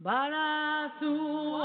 Barazu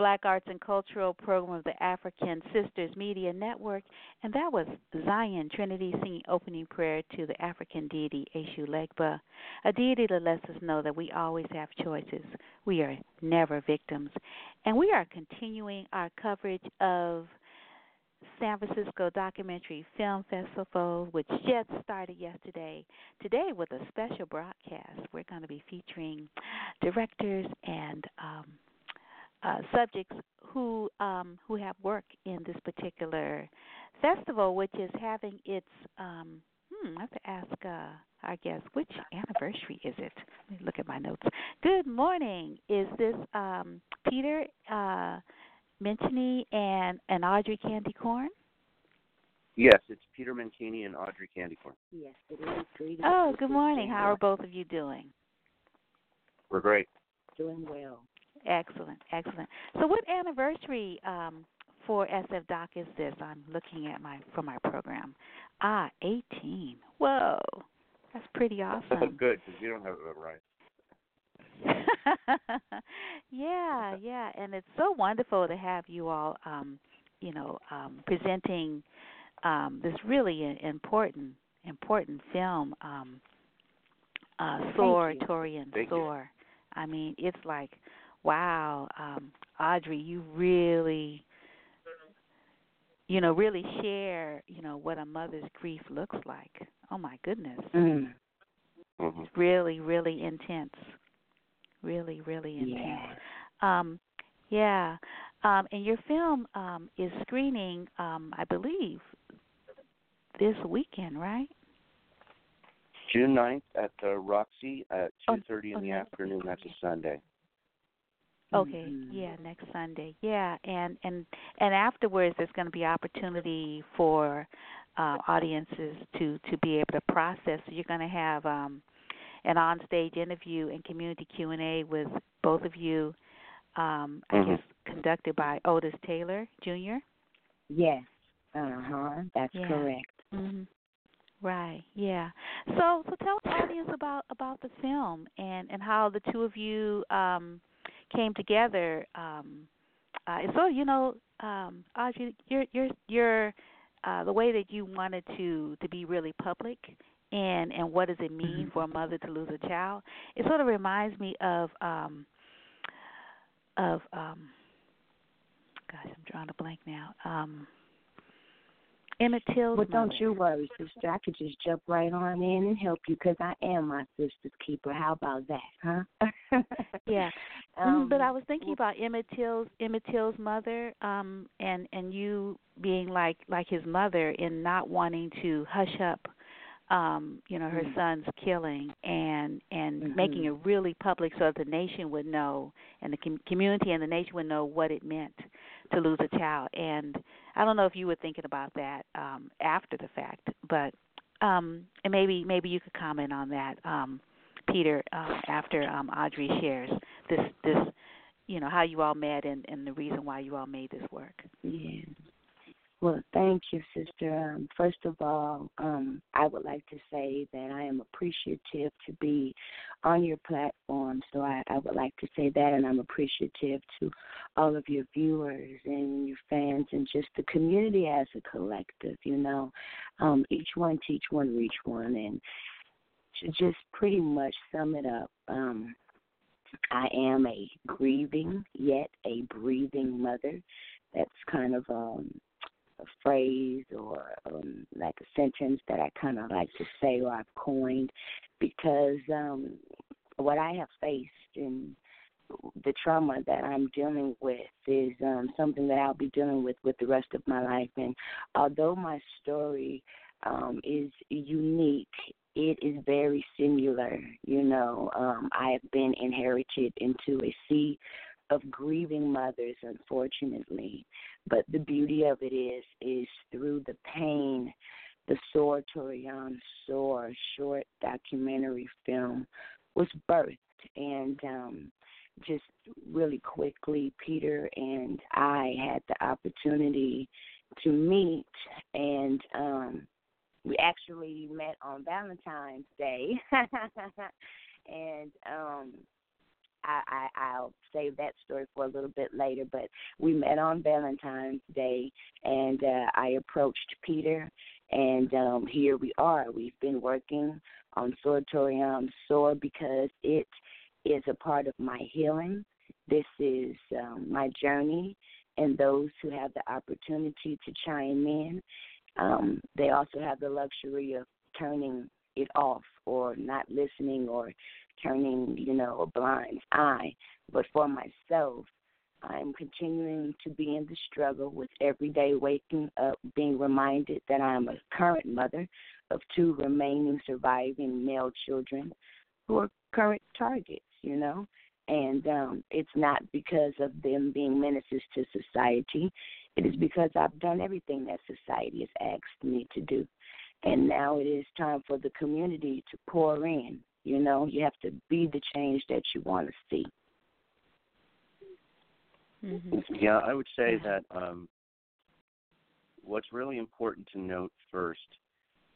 black arts and cultural program of the African Sisters Media Network. And that was Zion Trinity singing opening prayer to the African deity Eshu Legba, a deity that lets us know that we always have choices. We are never victims. And we are continuing our coverage of San Francisco Documentary Film Festival, which just started yesterday. Today, with a special broadcast, we're going to be featuring directors and um, uh, subjects who um, who have worked in this particular festival, which is having its. Um, hmm, I have to ask uh, our guest which anniversary is it? Let me look at my notes. Good morning. Is this um, Peter? Uh, Menchini and and Audrey Candy Corn? Yes, it's Peter Menchini and Audrey Candy Corn. Yes, it is. Greetings. Oh, good morning. How are both of you doing? We're great. Doing well. Excellent, excellent. So, what anniversary um, for SF Doc is this? I'm looking at my for my program. Ah, 18. Whoa, that's pretty awesome. That's good, because you don't have it right. yeah, yeah, and it's so wonderful to have you all, um, you know, um, presenting um, this really important, important film, um, uh, Soar, Tori, and Thank Soar. I mean, it's like, wow, um, Audrey, you really, you know, really share, you know, what a mother's grief looks like. Oh my goodness, mm. Mm-hmm. it's really, really intense really, really intense. Yeah. Um, yeah. Um, and your film um, is screening, um, I believe, this weekend, right? June 9th at the Roxie at Oh, 2:30 oh, in the next afternoon. That's a Sunday. Okay, Mhm. yeah, next Sunday. Yeah, and and and afterwards, there's going to be opportunity for uh, audiences to to be able to process. So you're going to have um, an on-stage interview and community Q and A with both of you. Um, I Mhm. guess conducted by Otis Taylor Jr. Yes. Uh huh. That's Yeah. correct. hmm Right. Yeah. So, so tell the audience about about the film and and how the two of you um, came together. Um, uh, and so, you know, um, Audrey, you're you're you're uh, the way that you wanted to to be really public and and what does it mean Mhm. for a mother to lose a child? It sort of reminds me of um, of um, gosh, I'm drawing a blank now. Um, Emmett Till's Well, don't you worry, sister. I could just jump right on in and help you because I am my sister's keeper. How about that, huh? Yeah. um, Mhm, but I was thinking about Emmett Till's Emmett Till's mother, um, and and you being like like his mother in not wanting to hush up, um, you know, her Mm. son's killing and and Mhm. making it really public so that the nation would know and the com- community and the nation would know what it meant to lose a child. And I don't know if you were thinking about that um, after the fact, but um, and maybe maybe you could comment on that. Um, Peter, um, after um, Audrey shares this this you know how you all met and and the reason why you all made this work. Yeah. Well, thank you, sister. Um, first of all, um, I would like to say that I am appreciative to be on your platform. So I, I would like to say that, and I'm appreciative to all of your viewers and your fans and just the community as a collective. You know, um, each one teach one, reach one, and to just pretty much sum it up. Um, I am a grieving yet a breathing mother. That's kind of um a phrase or um, like a sentence that I kind of like to say or I've coined because um, what I have faced and the trauma that I'm dealing with is um, something that I'll be dealing with with the rest of my life. And although my story um, is unique, it is very similar. You know, um, I have been inherited into a sea of grieving mothers, unfortunately. But the beauty of it is, is through the pain, the Soar Torian Soar short documentary film was birthed. And um, just really quickly, Peter and I had the opportunity to meet, and um, we actually met on Valentine's Day. and um, I, I I'll save that story for a little bit later. But we met on Valentine's Day, and uh, I approached Peter, and um, here we are. We've been working on Soar Torian Soar because it is a part of my healing. This is um, my journey, and those who have the opportunity to chime in, um, they also have the luxury of turning it off or not listening or turning, you know, a blind eye. But for myself, I'm continuing to be in the struggle with every day waking up, being reminded that I'm a current mother of two remaining surviving male children who are current targets, you know. And um, it's not because of them being menaces to society. It is because I've done everything that society has asked me to do. And now it is time for the community to pour in you know, you have to be the change that you want to see. Mm-hmm. Yeah, I would say that um, what's really important to note first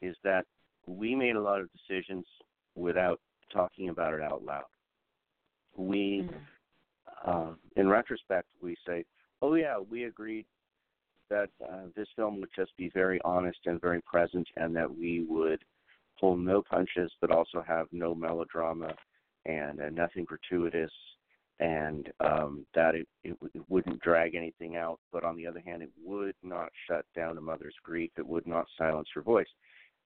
is that we made a lot of decisions without talking about it out loud. We, mm-hmm. uh, in retrospect, we say, "Oh yeah, we agreed that uh, this film would just be very honest and very present, and that we would pull no punches, but also have no melodrama and uh, nothing gratuitous, and um, that it, it, it wouldn't drag anything out. But on the other hand, it would not shut down a mother's grief. It would not silence her voice.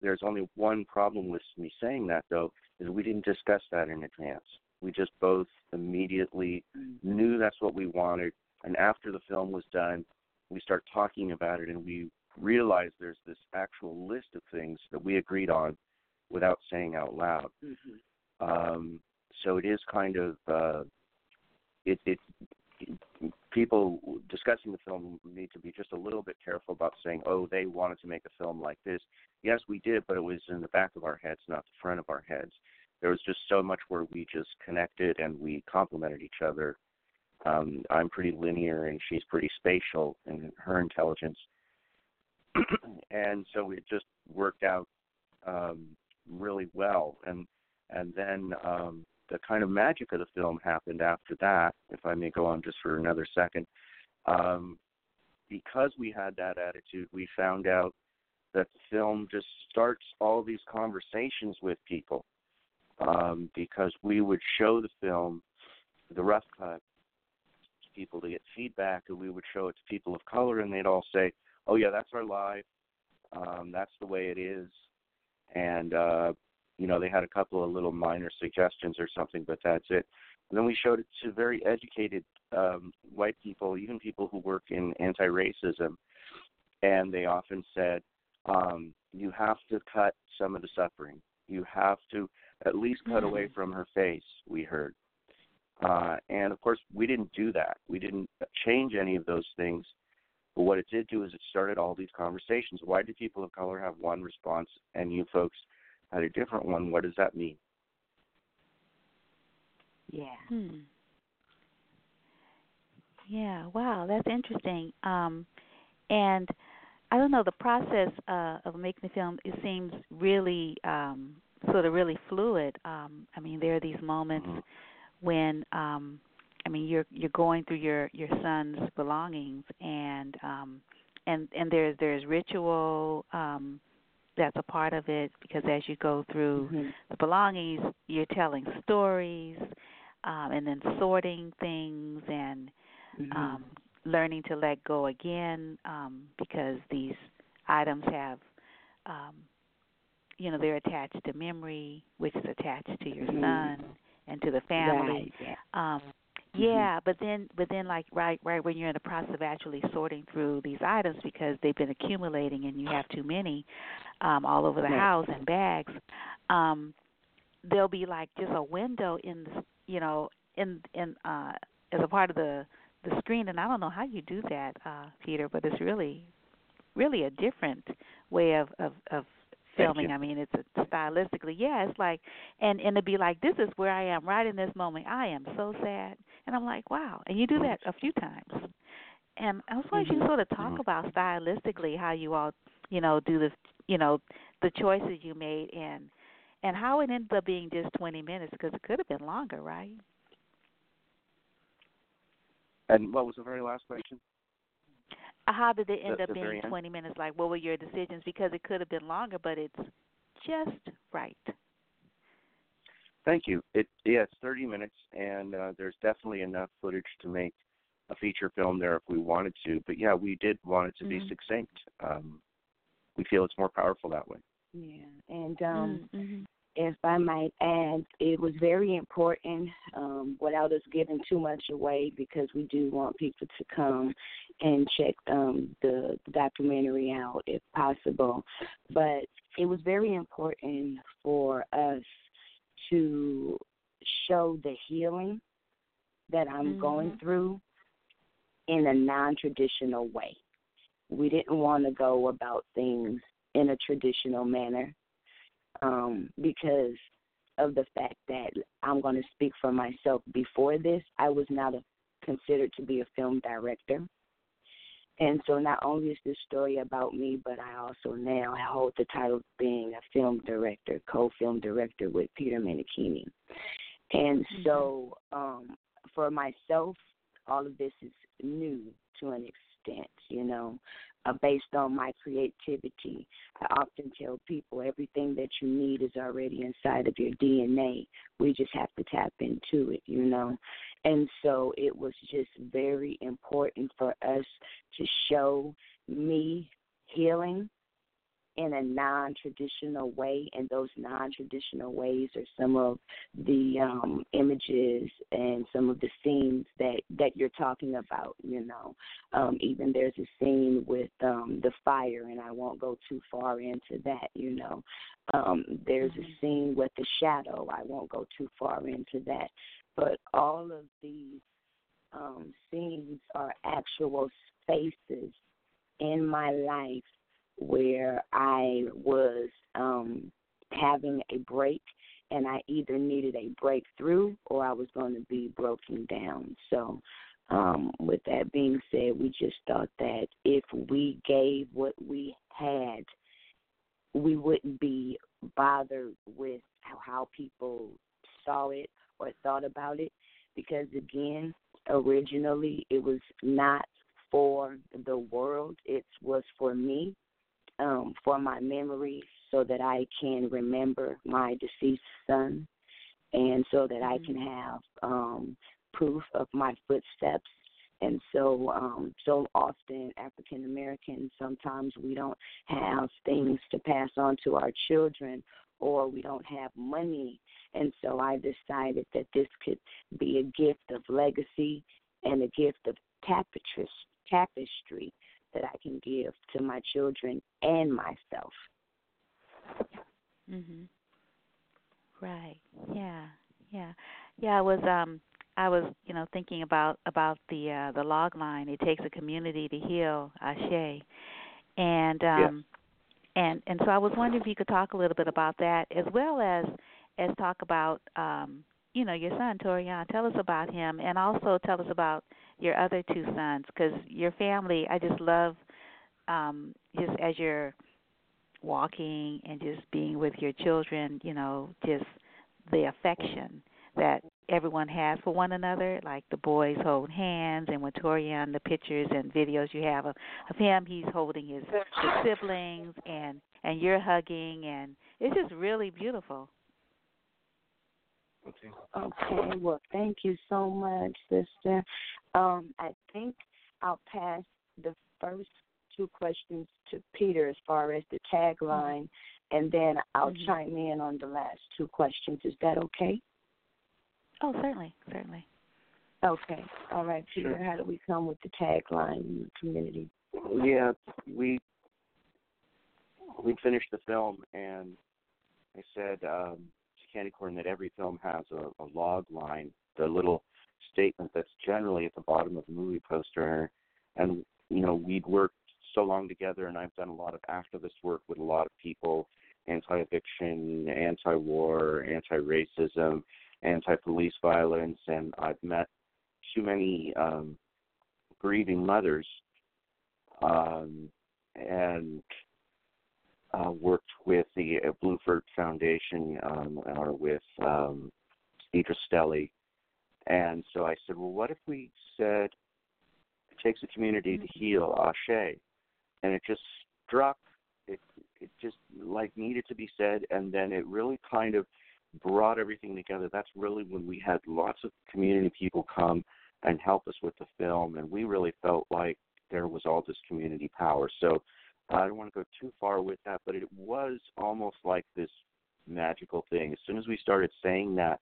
There's only one problem with me saying that, though, is we didn't discuss that in advance. We just both immediately mm-hmm. knew that's what we wanted, and after the film was done, we start talking about it, and we realize there's this actual list of things that we agreed on without saying out loud. Mm-hmm. Um, so it is kind of uh, it, it, it people discussing the film need to be just a little bit careful about saying, "Oh, they wanted to make a film like this." Yes, we did, but it was in the back of our heads, not the front of our heads. There was just so much where we just connected and we complemented each other. Um, I'm pretty linear and she's pretty spatial in her intelligence, and so it just worked out um, really well. And and then um, the kind of magic of the film happened after that. If I may go on just for another second, um, because we had that attitude, we found out that the film just starts all these conversations with people. Um, because we would show the film, the rough cut, to people to get feedback, and we would show it to people of color, and they'd all say, "Oh yeah, that's our life. Um, that's the way it is." And uh, you know they had a couple of little minor suggestions or something, but that's it. And then we showed it to very educated um, white people, even people who work in anti-racism, and they often said, um, "You have to cut some of the suffering. You have to at least cut mm-hmm. away from her face." We heard. Uh, and of course, we didn't do that. We didn't change any of those things. But what it did do is it started all these conversations. Why do people of color have one response and you folks had a different one? What does that mean? Yeah. Hmm. Yeah. Wow, that's interesting. Um, and I don't know the process uh, of making the film. It seems really um, sort of really fluid. Um, I mean, there are these moments Mhm. when um, I mean you're you're going through your your son's belongings and um, and and there's there's ritual um, that's a part of it because as you go through Mhm. the belongings, you're telling stories um, and then sorting things and Mhm. um, learning to let go again um, because these items have, um, you know, they're attached to memory, which is attached to your Mhm. son and to the family. Right. Yeah. Um. Yeah, but then, but then, like right, right when you're in the process of actually sorting through these items because they've been accumulating and you have too many um, all over the Right. house in bags, um, there'll be like just a window in the, you know, in in uh, as a part of the the screen, and I don't know how you do that, uh, Peter, but it's really, really a different way of of, of filming. I mean, it's a, stylistically, yeah, it's like, and and to be like, this is where I am right in this moment. I am so sad, and I'm like, wow. And you do that a few times, and I was wondering if you sort of talk Mhm. about stylistically how you all, you know, do the, you know, the choices you made and and how it ended up being just 20 minutes because it could have been longer, right? And what was the very last question? How did it end The- up the very being end? 20 minutes? Like, what were your decisions? Because it could have been longer, but it's just right. Thank you. It yeah, it's 30 minutes, and uh, there's definitely enough footage to make a feature film there if we wanted to. But yeah, we did want it to be Mhm. succinct. Um, we feel it's more powerful that way. Yeah. And um, mm-hmm. If I might add, it was very important um, without us giving too much away because we do want people to come and check um, the, the documentary out if possible. But it was very important for us to show the healing that I'm going Mhm. through in a non traditional way. We didn't want to go about things in a traditional manner um, because of the fact that I'm going to speak for myself. Before this, I was not a, considered to be a film director. And so not only is this story about me, but I also now hold the title of being a film director, co-film director with Peter Menchini. And so um, for myself, all of this is new to an extent, you know, uh, based on my creativity. I often tell people everything that you need is already inside of your DNA. We just have to tap into it, you know. And so it was just very important for us to show me healing in a non traditional way and those non traditional ways are some of the um images and some of the scenes that that you're talking about you know? Um even there's a scene with um the fire and I won't go too far into that you know? Um there's a scene with the shadow I won't go too far into that. But all of these um scenes are actual spaces in my life where I was um having a break and I either needed a breakthrough or I was going to be broken down. So um with that being said, we just thought that if we gave what we had, we wouldn't be bothered with how, how people saw it or thought about it because again, originally it was not for the world, it was for me um, for my memory so that I can remember my deceased son and so that I can have um, proof of my footsteps. And so, um, so often African Americans, sometimes we don't have things to pass on to our children or we don't have money. And so I decided that this could be a gift of legacy and a gift of tapestry, tapestry that I can give to my children and myself. Mhm. Right. Yeah. Yeah. Yeah, I was um I was, you know, thinking about about the uh the log line. It takes a community to heal, Ashe. And um and and so I was wondering if you could talk a little bit about that as well as as talk about um you know, your son Torian. Tell us about him and also tell us about your other two sons cuz your family, I just love um, just as you're walking and just being with your children, you know, just the affection that everyone has for one another. Like the boys hold hands, and when Torian, the pictures and videos you have of, of him, he's holding his, his siblings, and and you're hugging, and it's just really beautiful. Okay. Okay. Well, thank you so much, sister. Um, I think I'll pass the first two questions to Peter as far as the tagline, and then I'll mm-hmm. chime in on the last two questions. Is that okay? Oh, certainly, certainly. Okay. All right, Peter. Sure. How do we come with the tagline in the community? Yeah, we we finished the film, and I said um, to Candy Corn that every film has a, a log line, the little statement that's generally at the bottom of the movie poster. And you know, we'd worked so long together, and I've done a lot of activist work with a lot of people, anti-eviction, anti-war, anti-racism, anti-police violence, and I've met too many um, grieving mothers, um, and uh, worked with the uh, Bluford Foundation um, or with um, Idris Stelly. And so I said, well, what if we said it takes a community to mm-hmm. heal, Ashe? And it just struck, it, it just like needed to be said. And then it really kind of brought everything together. That's really when we had lots of community people come and help us with the film. And we really felt like there was all this community power. So I don't want to go too far with that, but it was almost like this magical thing. As soon as we started saying that,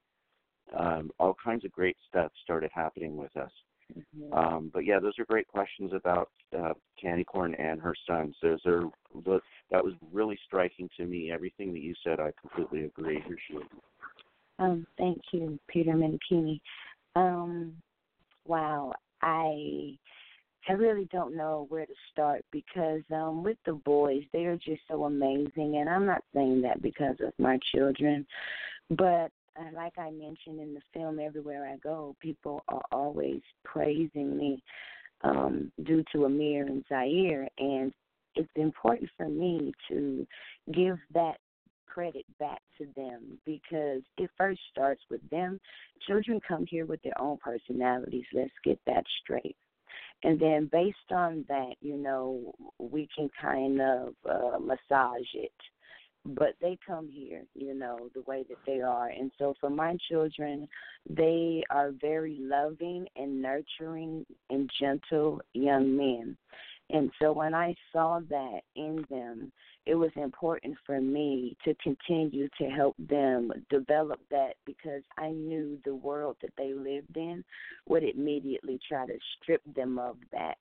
um, all kinds of great stuff started happening with us. Mm-hmm. Um, but yeah, those are great questions about uh, Candy Corn and her sons. Those are that was really striking to me. Everything that you said, I completely agree. Um, thank you, Peter Minikini. Um, wow, I I really don't know where to start because um with the boys, they're just so amazing and I'm not saying that because of my children, but uh, like I mentioned in the film everywhere I go, people are always praising me um due to Amir and Zaire and it's important for me to give that credit back to them because it first starts with them. Children come here with their own personalities. Let's get that straight and then based on that, you know, we can kind of uh, massage it. But they come here, you know, the way that they are. And so for my children, they are very loving and nurturing and gentle young men. And so when I saw that in them, it was important for me to continue to help them develop that because I knew the world that they lived in would immediately try to strip them of that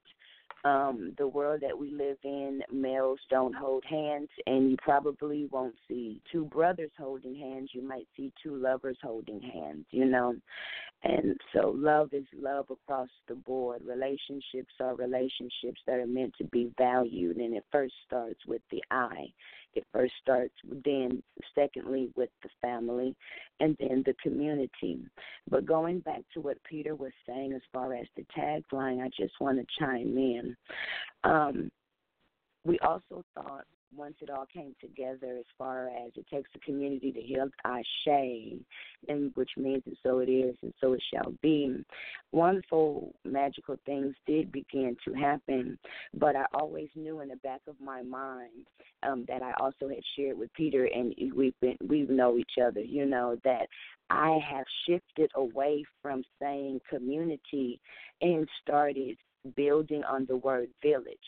um, the world that we live in, males don't hold hands, and you probably won't see two brothers holding hands. You might see two lovers holding hands, you know. And so, love is love across the board. Relationships are relationships that are meant to be valued, and it first starts with the I. It first starts then, secondly, with the family, and then the community. But going back to what Peter was saying as far as the tagline, I just want to chime in. Um, we also thought once it all came together as far as it takes a community to heal Ashe, and which means and so it is and so it shall be. Wonderful magical things did begin to happen, but I always knew in the back of my mind um that I also had shared with Peter and we've been we know each other, you know, that I have shifted away from saying community and started building on the word village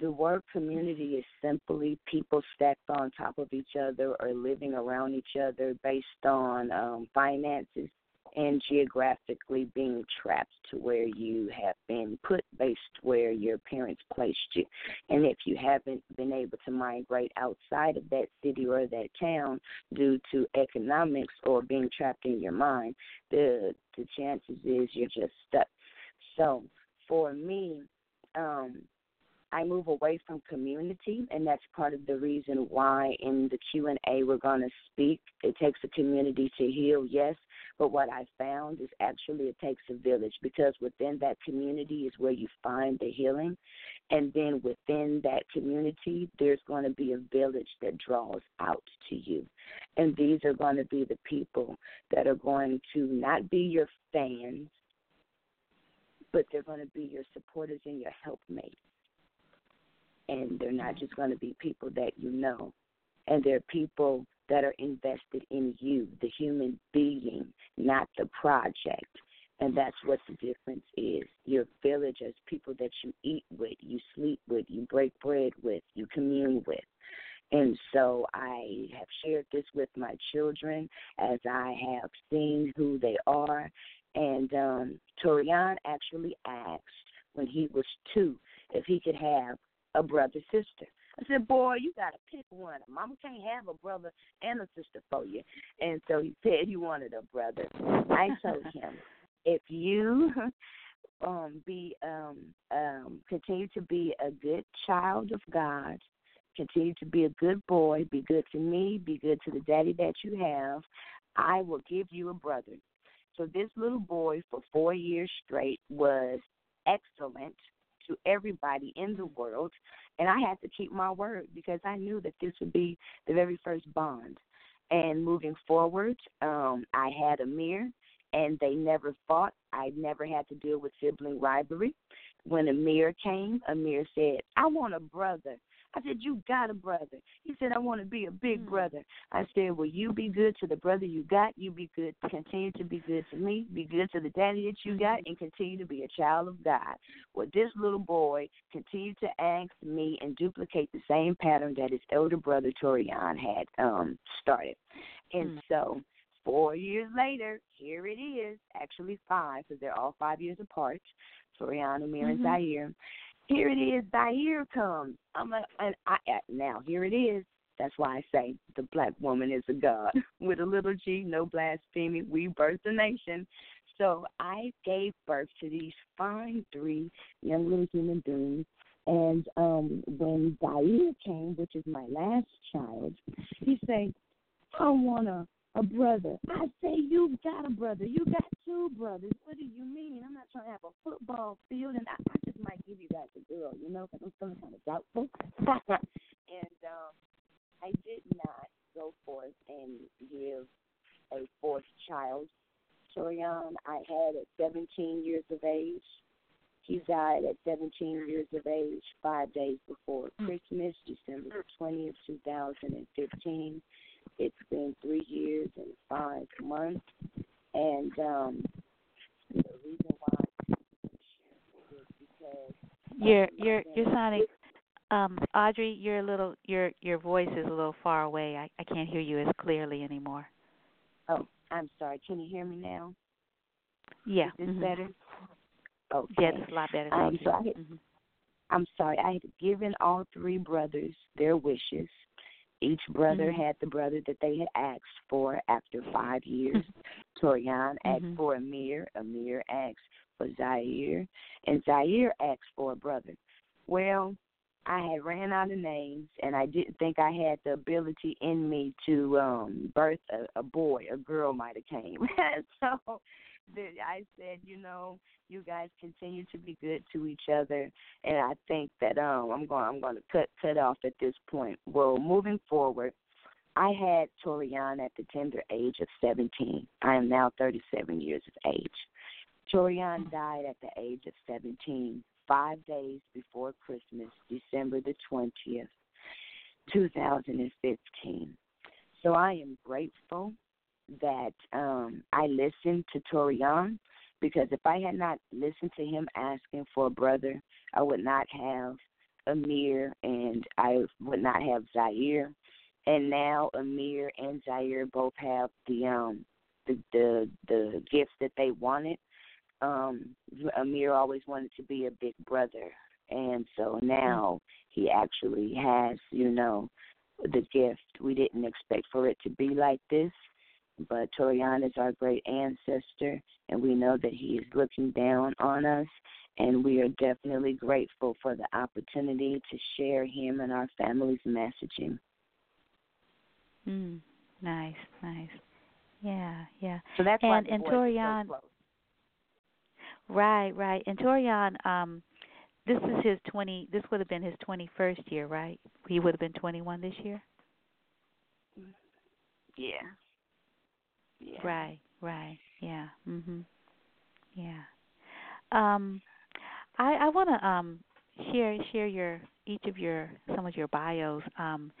the word community is simply people stacked on top of each other or living around each other based on um, finances and geographically being trapped to where you have been put based where your parents placed you. And if you haven't been able to migrate outside of that city or that town due to economics or being trapped in your mind, the the chances is you're just stuck. So for me, um, I move away from community, and that's part of the reason why in the Q and A we're going to speak. It takes a community to heal, yes, But what I found is actually it takes a village because within that community is where you find the healing. And then within that community, there's going to be a village that draws out to you. And these are going to be the people that are going to not be your fans, but they're going to be your supporters and your helpmates. And they're not just going to be people that you know. And they're people that are invested in you, the human being, not the project. And that's what the difference is. Your village as people that you eat with, you sleep with, you break bread with, you commune with. And so I have shared this with my children as I have seen who they are. And um, Torian actually asked when he was two if he could have a brother sister. I said, Boy, you gotta pick one. Mama can't have a brother and a sister for you. And so he said he wanted a brother. I told him, if you um be um um continue to be a good child of God, continue to be a good boy, be good to me, be good to the daddy that you have, I will give you a brother. So this little boy for four years straight was excellent to everybody in the world. And I had to keep my word because I knew that this would be the very first bond. And moving forward, um, I had Amir, and they never fought. I never had to deal with sibling rivalry. When Amir came, Amir said, I want a brother. I said, You got a brother. He said, I want to be a big mm-hmm. brother. I said, Well, you be good to the brother you got. You be good. Continue to be good to me. Be good to the daddy that you got, and continue to be a child of God. Well, this little boy continued to ask me and duplicate the same pattern that his elder brother Torian had um started. And mm-hmm. so four years later, here it is. Actually, five, because they're all five years apart. Torian, Amir, mm-hmm. and Zaire here it is, Zaire comes. I'm like, and I now here it is. That's why I say the black woman is a god with a little G, no blasphemy. We birthed a nation. So I gave birth to these fine three young little human beings. And um when Zaire came, which is my last child, he said, I wanna a brother. I say you got a brother. You got two brothers. What do you mean? I'm not trying to have a football field, and I, I just might give you guys a girl, you know, because I'm feeling kind of doubtful. and um, I did not go forth and give a fourth child. Torian, I had at 17 years of age. He died at 17 years of age, five days before hmm. Christmas, December 20th, 2015. It's been three years and five months, and um, the reason why is because you're you're you're sounding um Audrey, you're a little your your voice is a little far away. I I can't hear you as clearly anymore. Oh, I'm sorry. Can you hear me now? Yeah. Is this mm-hmm. better? Okay. Yeah, it's a lot better. Um, so I had, mm-hmm. I'm sorry. I had given all three brothers their wishes each brother mm-hmm. had the brother that they had asked for after five years. Torian asked mm-hmm. for Amir. Amir asked for Zaire. And Zaire asked for a brother. Well, I had ran out of names and I didn't think I had the ability in me to um birth a, a boy. A girl might have came. so I said, you know, you guys continue to be good to each other, and I think that um I'm going I'm going to cut cut off at this point. Well, moving forward, I had Torian at the tender age of 17. I am now 37 years of age. Torian died at the age of 17, five days before Christmas, December the 20th, 2015. So I am grateful that um, I listened to Torian because if I had not listened to him asking for a brother, I would not have Amir and I would not have Zaire. And now Amir and Zaire both have the um the the the gifts that they wanted. Um Amir always wanted to be a big brother and so now he actually has, you know, the gift. We didn't expect for it to be like this but Torian is our great ancestor, and we know that he is looking down on us, and we are definitely grateful for the opportunity to share him and our family's messaging. Mm, nice, nice. Yeah, yeah. So that's and, why and Torian, so Right, right. And Torian, um, this is his twenty. This would have been his twenty-first year, right? He would have been twenty-one this year. Yeah. Yeah. Right, right. Yeah. Mhm. Yeah. Um I I want to um share share your each of your some of your bios. Um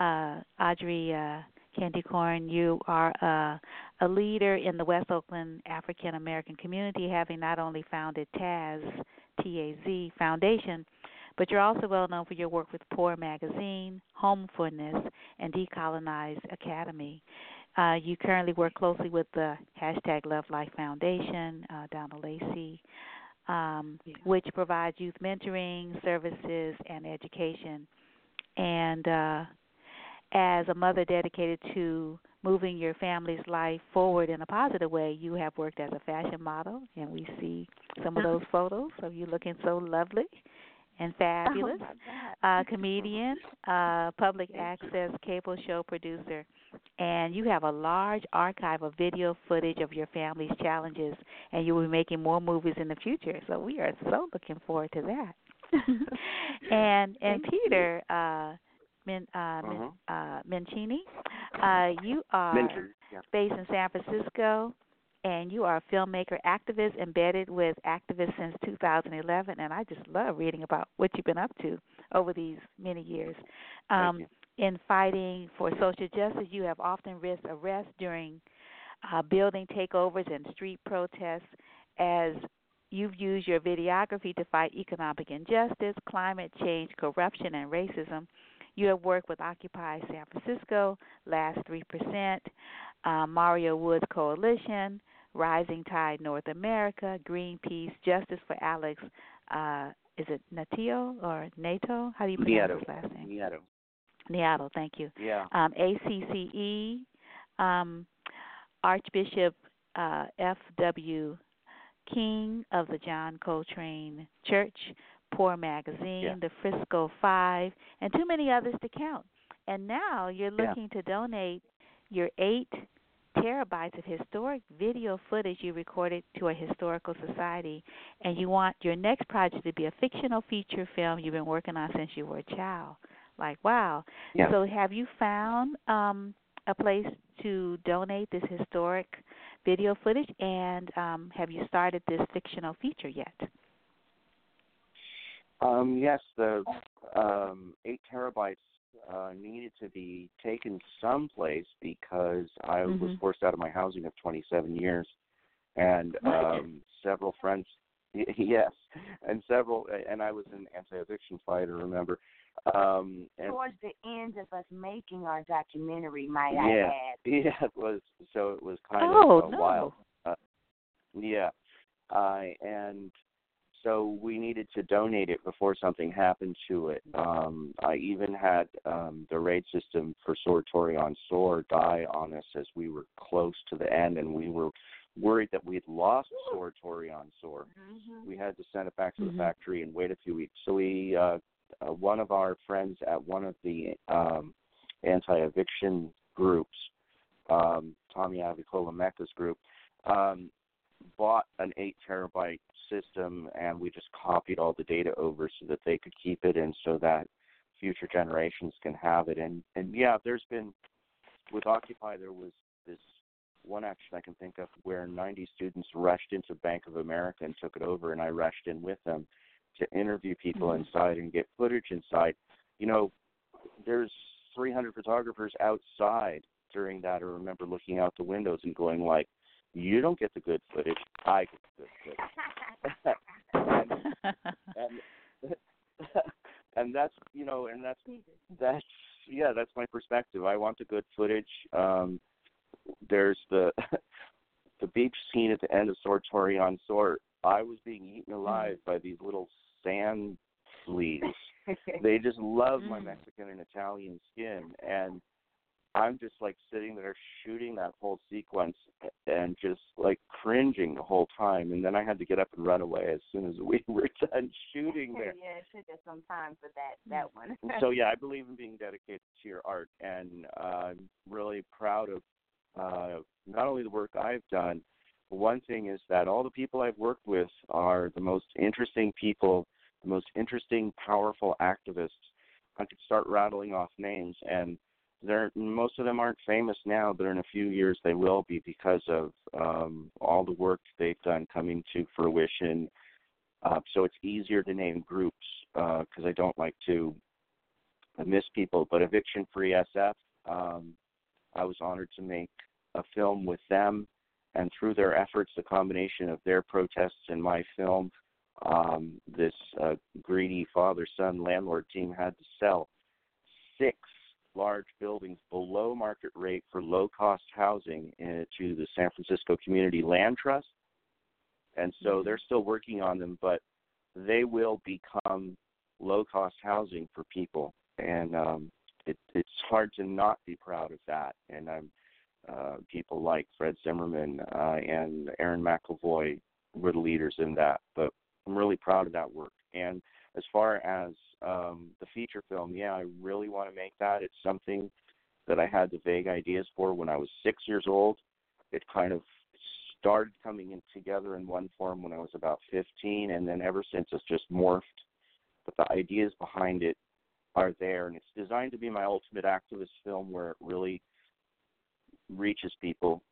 uh Audrey uh Candy Corn, you are a, a leader in the West Oakland African American community, having not only founded TAZ, T-A-Z Foundation, but you're also well known for your work with Poor Magazine, Homefulness, and Decolonize Academy. Uh, you currently work closely with the hashtag Love Life Foundation, uh, Donna Lacey, um, yeah. which provides youth mentoring services and education. And uh, as a mother dedicated to moving your family's life forward in a positive way, you have worked as a fashion model, and we see some of those photos of you looking so lovely and fabulous. Oh uh, comedian, uh, public access cable show producer, and you have a large archive of video footage of your family's challenges, and you will be making more movies in the future. So we are so looking forward to that. and and Peter uh, Min, uh, Min, Mhm. uh, Mincini, uh, you are Mentor, yeah. based in San Francisco, and you are a filmmaker, activist, embedded with activists since 2011. And I just love reading about what you've been up to over these many years. Thank Um, you. In fighting for social justice, you have often risked arrest during uh, building takeovers and street protests as you've used your videography to fight economic injustice, climate change, corruption, and racism. You have worked with Occupy San Francisco, Last 3%, uh, Mario Woods Coalition, Rising Tide North America, Greenpeace, Justice for Alex. Uh, is it Natio or NATO? How do you pronounce Nieto. his last name? Nieto. Neato, thank you. Yeah. Um, ACCE, um, Archbishop uh, F.W. King of the John Coltrane Church, Poor Magazine, Yeah. the Frisco Five, and too many others to count. And now you're Yeah. looking to donate your eight terabytes of historic video footage you recorded to a historical society, and you want your next project to be a fictional feature film you've been working on since you were a child. Like, wow. Yeah. So, have you found um, a place to donate this historic video footage, and um, have you started this fictional feature yet? Um, yes, the um, eight terabytes uh, needed to be taken someplace because I was Mhm. forced out of my housing of 27 years, and um, several friends. Yes, and several, and I was an anti-eviction fighter. Remember, um, and Towards the end of us making our documentary, might Yeah. I add. yeah, it was so it was kind oh of a no! wild. Uh, yeah, uh, and so we needed to donate it before something happened to it. Um, I even had um, the raid system for Soar Torian Soar die on us as we were close to the end, and we were worried that we'd lost Soar Torian Soar. Mm-hmm. We had to send it back to the factory and wait a few weeks. So we, uh, uh, one of our friends at one of the um, anti-eviction groups, um, Tommy Avicolli Mecca's group, um, bought an eight terabyte system, and we just copied all the data over so that they could keep it, and so that future generations can have it. And and yeah, there's been with Occupy, there was this one action I can think of where 90 students rushed into Bank of America and took it over, and I rushed in with them to interview people Mhm. inside and get footage inside. You know, there's 300 photographers outside during that. I remember looking out the windows and going like, "You don't get the good footage. I get the good footage." and, and and that's you know, and that's that's yeah, that's my perspective. I want the good footage. Um, there's the the beach scene at the end of Soar Torian Soar. I was being eaten alive by these little sand fleas. they just love my Mm. Mexican and Italian skin, and I'm just like sitting there shooting that whole sequence and just like cringing the whole time. And then I had to get up and run away as soon as we were done shooting there. yeah, it took us some time for that that one. So yeah, I believe in being dedicated to your art, and uh, I'm really proud of uh, not only the work I've done, but one thing is that all the people I've worked with are the most interesting people, the most interesting, powerful activists. I could start rattling off names, and they're most of them aren't famous now, but in a few years they will be because of um, all the work they've done coming to fruition. Uh, so it's easier to name groups because uh, I don't like to miss people. But Eviction Free SF, um, I was honored to make a film with them, and through their efforts, the combination of their protests and my film, um, this uh, greedy father-son landlord team had to sell six large buildings below market rate for low cost housing uh, to the San Francisco Community Land Trust. And so mm-hmm. they're still working on them, but they will become low cost housing for people. And um, it, it's hard to not be proud of that. And I'm uh, people like Fred Zimmerman uh, and Aaron McElvoy were the leaders in that. But I'm really proud of that work. And as far as um, the feature film, yeah, I really want to make that. It's something that I had the vague ideas for when I was six years old. It kind of started coming in together in one form when I was about 15, and then ever since it's just morphed. But the ideas behind it are there, and it's designed to be my ultimate activist film where it really reaches people.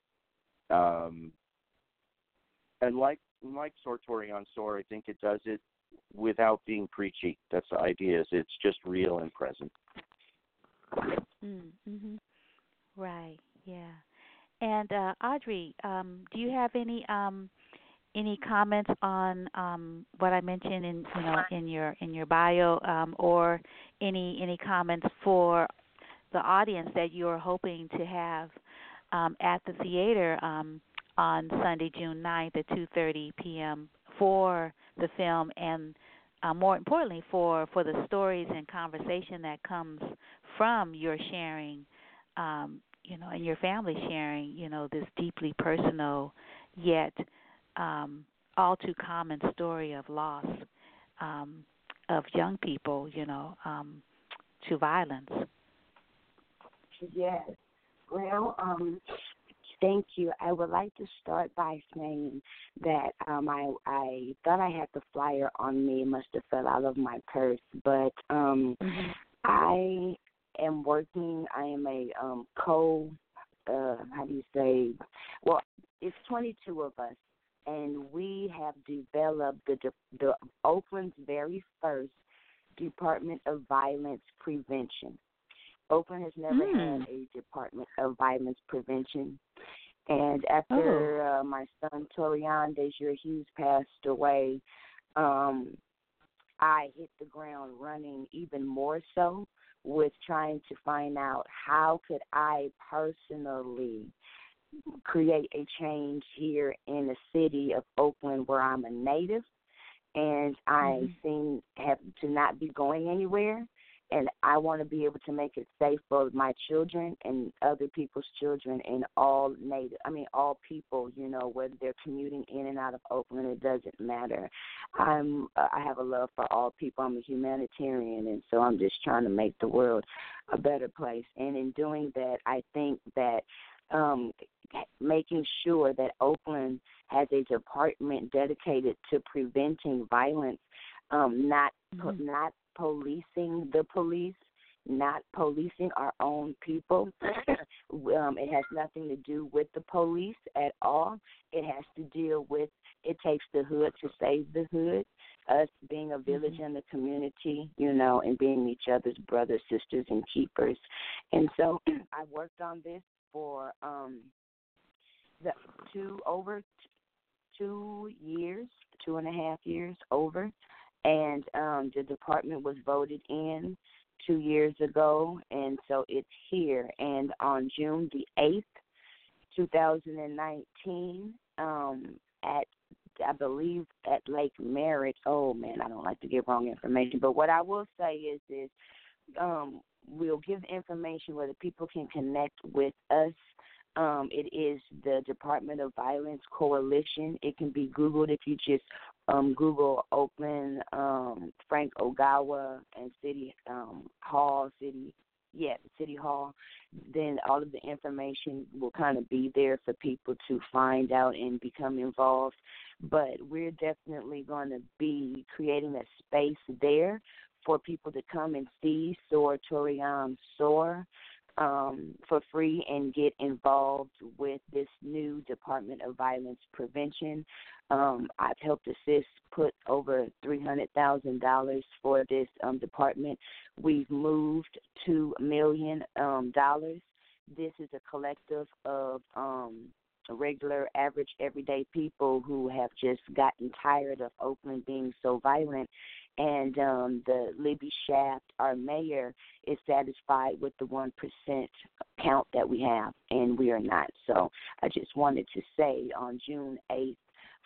Um, and like like Soar Torian Soar, I think it does it without being preachy. That's the idea. Is it's just real and present. Mm, mhm. Right. Yeah. And uh, Audrey, um, do you have any um, any comments on um, what I mentioned in you know in your in your bio, um, or any any comments for the audience that you are hoping to have um, at the theater um, on Sunday, June 9th at 2:30 p.m. for the film and uh, more importantly for for the stories and conversation that comes from your sharing um, you know and your family sharing you know this deeply personal yet um, all too common story of loss um, of young people you know um, to violence yes well um Thank you. I would like to start by saying that um, I I thought I had the flyer on me. It must have fell out of my purse, but um, mm-hmm. I am working. I am a um, co. Uh, how do you say? Well, it's 22 of us, and we have developed the the Oakland's very first Department of Violence Prevention. Oakland has never mm. had a Department of Violence Prevention. And after oh. uh, my son Torian Desir Hughes passed away, um, I hit the ground running even more so with trying to find out how could I personally create a change here in the city of Oakland where I'm a native and I mm-hmm. seem have to not be going anywhere and I want to be able to make it safe for my children and other people's children and all native I mean all people, you know, whether they're commuting in and out of Oakland, it doesn't matter. I'm I have a love for all people. I'm a humanitarian and so I'm just trying to make the world a better place. And in doing that, I think that um making sure that Oakland has a department dedicated to preventing violence um not mm-hmm. not policing the police, not policing our own people. um, it has nothing to do with the police at all. It has to deal with it takes the hood to save the hood. Us being a village mm-hmm. in the community, you know, and being each other's brothers, sisters, and keepers. And so I worked on this for um the two over t- two years, two and a half years over and um, the department was voted in two years ago, and so it's here. And on June the eighth, two thousand and nineteen, um, at I believe at Lake Merritt. Oh man, I don't like to give wrong information, but what I will say is is um, we'll give information where the people can connect with us. Um, it is the Department of Violence Coalition. It can be Googled if you just um, Google Oakland, um, Frank Ogawa, and City um, Hall, City yeah, City Hall, then all of the information will kind of be there for people to find out and become involved. But we're definitely going to be creating a space there for people to come and see SOAR Torian SOAR um, for free and get involved with this new Department of Violence Prevention. Um, I've helped assist put over three hundred thousand dollars for this um, department. We've moved two million um, dollars. This is a collective of um, regular, average, everyday people who have just gotten tired of Oakland being so violent and um, the Libby Schaaf, our mayor, is satisfied with the one percent count that we have, and we are not. So I just wanted to say on June eighth,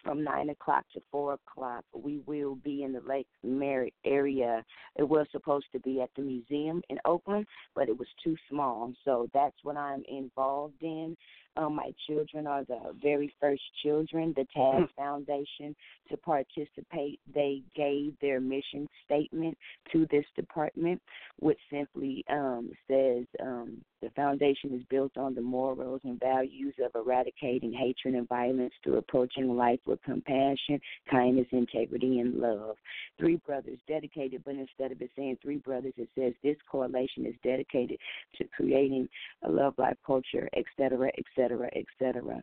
from nine o'clock to four o'clock, we will be in the Lake Merritt area. It was supposed to be at the museum in Oakland, but it was too small. So that's what I'm involved in. Um, my children are the very first children. The Taz hmm. Foundation to participate. They gave their mission statement to this department, which simply um, says um, the foundation is built on the morals and values of eradicating hatred and violence through approaching life with compassion, kindness, integrity, and love. Three brothers dedicated, but instead of it saying three brothers, it says this coalition is dedicated to creating a love life culture, et cetera, et cetera, et cetera.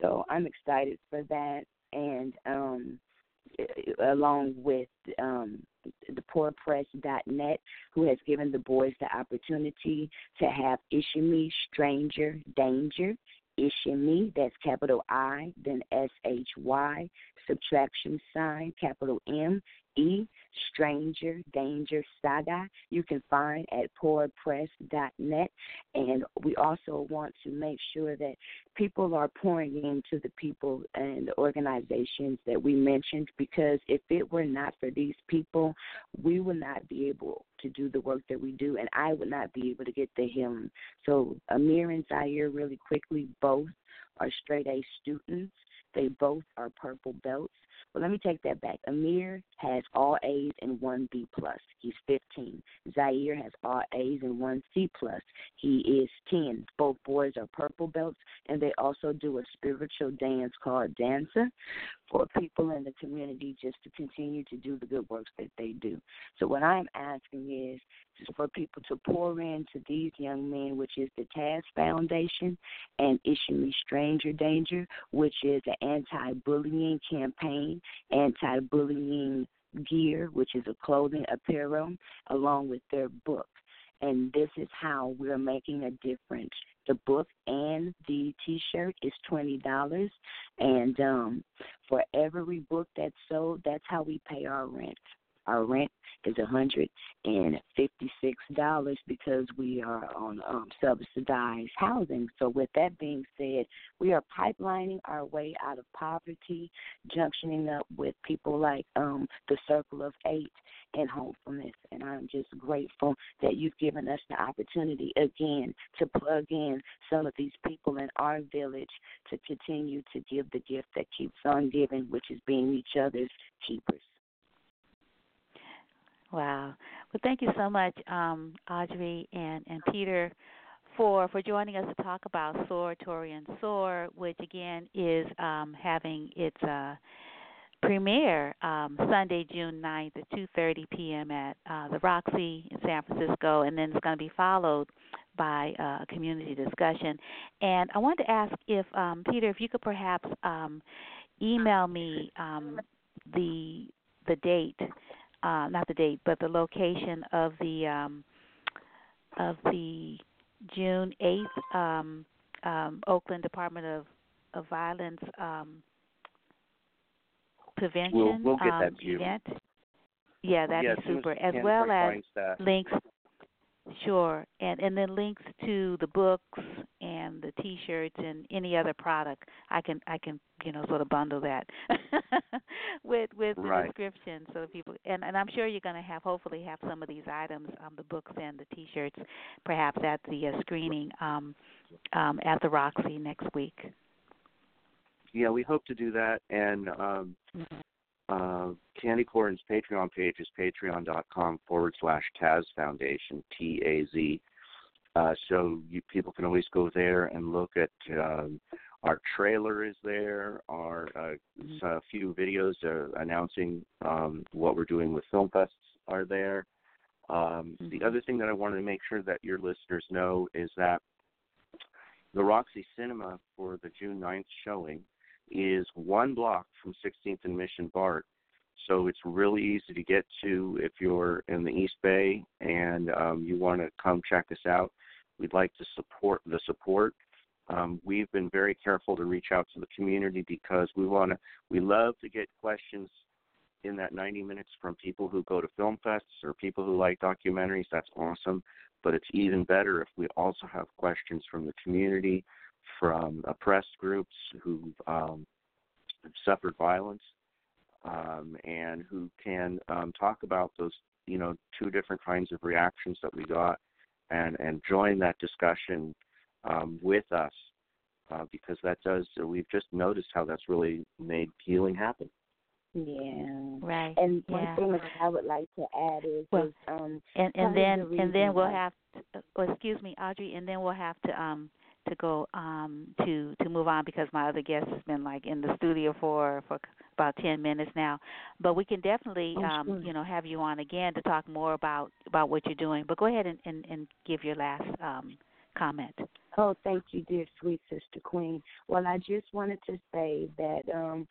So I'm excited for that. And um, along with um, the poorpress.net, who has given the boys the opportunity to have Ishimi, Stranger, Danger, Ishimi, that's capital I, then S H Y, subtraction sign, capital M, E, Stranger Danger Saga. You can find at poorpress.net. And we also want to make sure that people are pouring into the people and the organizations that we mentioned because if it were not for these people, we would not be able to do the work that we do, and I would not be able to get the healing. So, Amir and Zaire, really quickly, both are straight A students. They both are purple belts. But let me take that back. Amir has all A's and one B plus. He's 15. Zaire has all A's and one C plus. He is 10. Both boys are purple belts, and they also do a spiritual dance called Dancer for people in the community just to continue to do the good works that they do. So what I'm asking is just for people to pour into these young men, which is the Taz Foundation and Issue Me Stranger Danger, which is an anti-bullying campaign, anti-bullying gear, which is a clothing apparel, along with their book. And this is how we're making a difference. The book and the T-shirt is twenty dollars, and um, for every book that's sold, that's how we pay our rent. Our rent is a hundred and fifty six dollars because we are on um, subsidized housing. So with that being said, we are pipelining our way out of poverty, junctioning up with people like um, the Circle of Eight and Homefulness. And I'm just grateful that you've given us the opportunity again to plug in some of these people in our village to continue to give the gift that keeps on giving, which is being each other's keepers. Wow. Well, thank you so much, um, Audrey and, and Peter, for, for joining us to talk about SOAR, Torian SOAR, which again is um, having its uh, premiere um, Sunday, June 9th at 2.30 p.m. at uh, the Roxie in San Francisco, and then it's going to be followed by uh, a community discussion. And I wanted to ask if, um, Peter, if you could perhaps um, email me um, the the date uh, not the date, but the location of the um, of the June eighth um, um, Oakland Department of of Violence um, Prevention we'll, we'll get um, that you. event. Yeah, that'd yeah, be super. As, as well as links Sure, and and then links to the books and the T-shirts and any other product. I can I can you know sort of bundle that with with the right. description so people and and I'm sure you're going to have hopefully have some of these items, um, the books and the T-shirts, perhaps at the uh, screening um, um, at the Roxie next week. Yeah, we hope to do that, and um, mm-hmm. Uh, Candy Corn's Patreon page is patreon.com forward slash Taz Foundation, T A Z. Uh, so you, people can always go there and look at um, our trailer is there. Our uh, mm-hmm. a few videos uh, announcing um, what we're doing with Film Fests are there. Um, mm-hmm. The other thing that I wanted to make sure that your listeners know is that the Roxie Cinema for the June 9th showing is one block from 16th and Mission BART. So it's really easy to get to if you're in the East Bay and um, you want to come check us out. We'd like to support the support. Um, we've been very careful to reach out to the community because we want to. We love to get questions in that 90 minutes from people who go to film fests or people who like documentaries. That's awesome. But it's even better if we also have questions from the community, from oppressed groups who've um, suffered violence, um, and who can um, talk about those, you know, two different kinds of reactions that we got, and and join that discussion um, with us, uh, because that does. We've just noticed how that's really made healing happen. Yeah. Right. And one yeah. thing that I would like to add is, well, is um and and then the and then we'll have to, oh, excuse me, Audrey, and then we'll have to um to go um to to move on because my other guest has been like in the studio for for about 10 minutes now. But we can definitely oh, um sure. you know have you on again to talk more about about what you're doing. But go ahead and and, and give your last um comment Oh, thank you, dear sweet sister queen. Well, I just wanted to say that um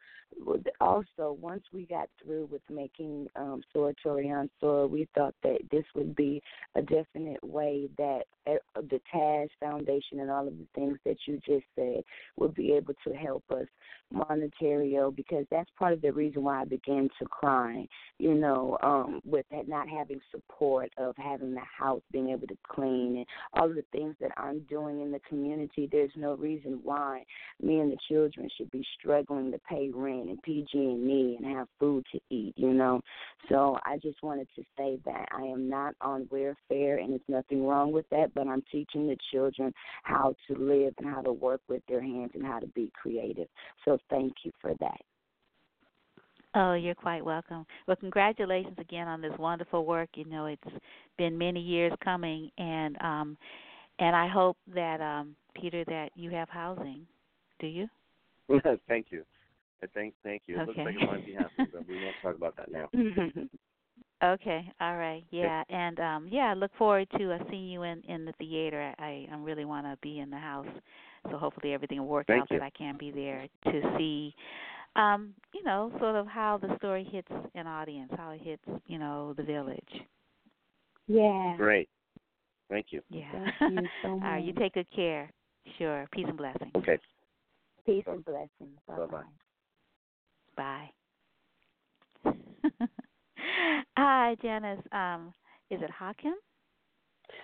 also once we got through with making um on Sora, we thought that this would be a definite way that uh, the Taz Foundation and all of the things that you just said would be able to help us monetario because that's part of the reason why I began to cry, you know, um, with that not having support of having the house being able to clean and all of the things that I'm doing in the community, there's no reason why me and the children should be struggling to pay rent and PG and E and have food to eat, you know. So I just wanted to say that I am not on welfare and it's nothing wrong with that, but I'm teaching the children how to live and how to work with their hands and how to be creative. So thank you for that. Oh, you're quite welcome. Well, congratulations again on this wonderful work. You know, it's been many years coming, and um, and I hope that um, Peter, that you have housing. Do you? thank you. Thank, thank you. It okay. looks like it might be happening, but we won't talk about that now. okay, all right, yeah, and um, yeah, I look forward to uh, seeing you in in the theater. I I really want to be in the house, so hopefully everything will work Thank out you. that I can be there to see um, you know, sort of how the story hits an audience, how it hits, you know, the village. Yeah. Great. Thank you. Yeah. Thank you so All right, you take good care. Sure. Peace and blessings. Okay. Peace and blessings. Bye-bye. Bye. Hi, Janice. Um, is it Haaken?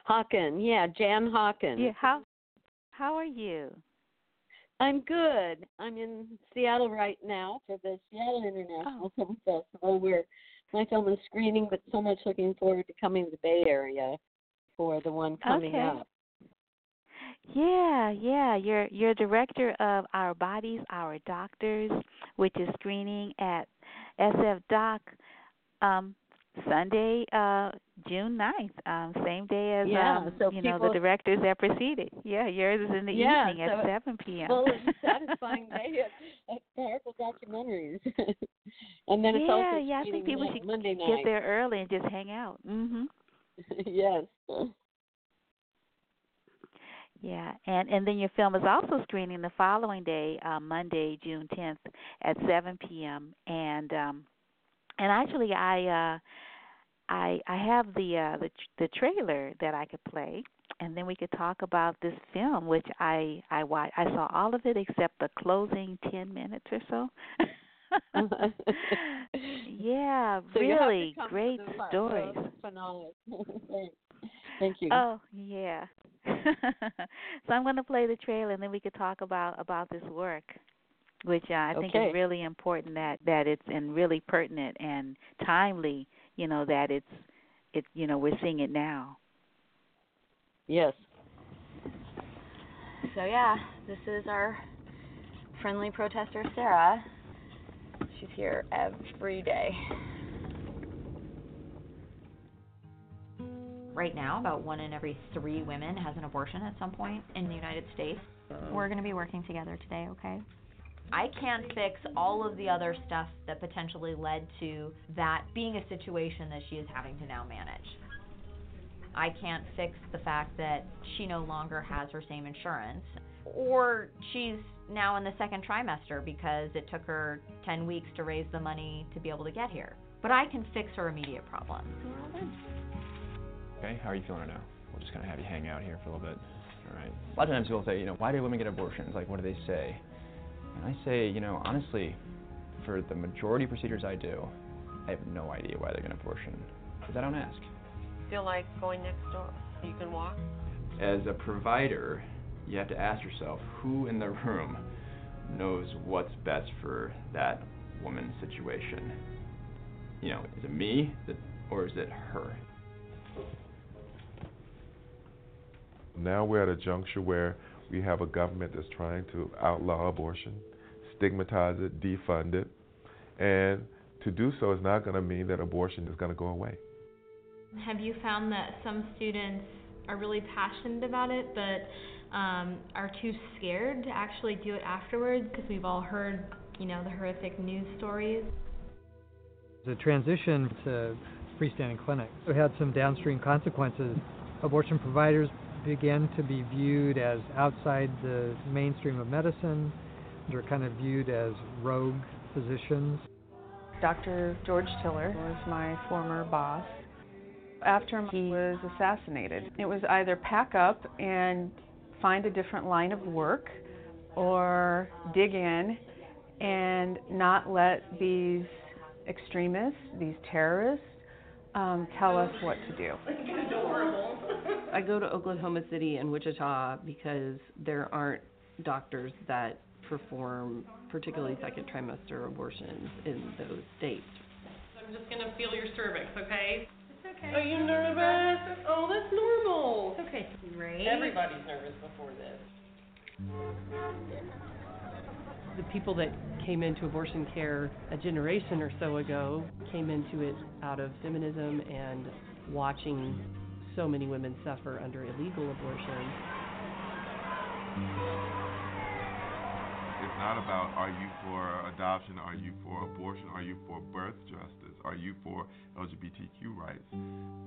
Haaken, yeah, Jan Haaken. Yeah. How How are you? I'm good. I'm in Seattle right now for the Seattle International Oh. Film Festival where my film is screening, but so much looking forward to coming to the Bay Area for the one coming Okay. up. Yeah, yeah. You're you're director of Our Bodies, Our Doctors, which is screening at SF Doc um Sunday, uh June ninth, um, same day as Yeah, um so you know, people- the directors that preceded. Yeah, yours is in the Yeah, evening so at seven PM. Full and satisfying day of, powerful documentaries. and then it's yeah, also yeah, I think people should Monday get night. there early and just hang out. Mhm. yes. Yeah, and and then your film is also screening the following day, uh, Monday, June 10th at 7 p.m. And um, and actually, I uh, I I have the uh, the the trailer that I could play, and then we could talk about this film, which I I watched. I saw all of it except the closing 10 minutes or so. yeah, So you have to really great the fi- stories. Thanks. Thank you. Oh yeah. so I'm going to play the trailer, and then we could talk about about this work, which uh, I think is really important that that it's and really pertinent and timely. You know that it's it's you know we're seeing it now. yes. So yeah, this is our friendly protester Sarah. She's here every day. Right now, about one in every three women has an abortion at some point in the United States. Oh. We're going to be working together today, okay? I can't fix all of the other stuff that potentially led to that being a situation that she is having to now manage. I can't fix the fact that she no longer has her same insurance, or she's now in the second trimester because it took her 10 weeks to raise the money to be able to get here. But I can fix her immediate problems. Okay, how are you feeling right now? We'll just kind of have you hang out here for a little bit. All right. A lot of times people say, you know, why do women get abortions? Like, what do they say? And I say, you know, honestly, for the majority of procedures I do, I have no idea why they're getting an abortion because I don't ask. Feel like going next door? You can walk. As a provider, you have to ask yourself who in the room knows what's best for that woman's situation. You know, is it me or is it her? Now we're at a juncture where we have a government that's trying to outlaw abortion, stigmatize it, defund it, and to do so is not going to mean that abortion is going to go away. Have you found that some students are really passionate about it, but um, are too scared to actually do it afterwards? Because we've all heard, you know, the horrific news stories. The transition to freestanding clinics had some downstream consequences. Abortion providers began to be viewed as outside the mainstream of medicine. They're kind of viewed as rogue physicians. Dr. George Tiller was my former boss. After he was assassinated, it was either pack up and find a different line of work or dig in and not let these extremists, these terrorists, um, tell us what to do. I go to Oklahoma City and Wichita because there aren't doctors that perform particularly second trimester abortions in those states. I'm just gonna feel your cervix, okay? It's okay. Are you nervous? Oh, that's normal. It's okay. Great. Everybody's nervous before this. The people that came into abortion care a generation or so ago came into it out of feminism and watching so many women suffer under illegal abortion. It's not about are you for adoption, are you for abortion, are you for birth justice, are you for LGBTQ rights.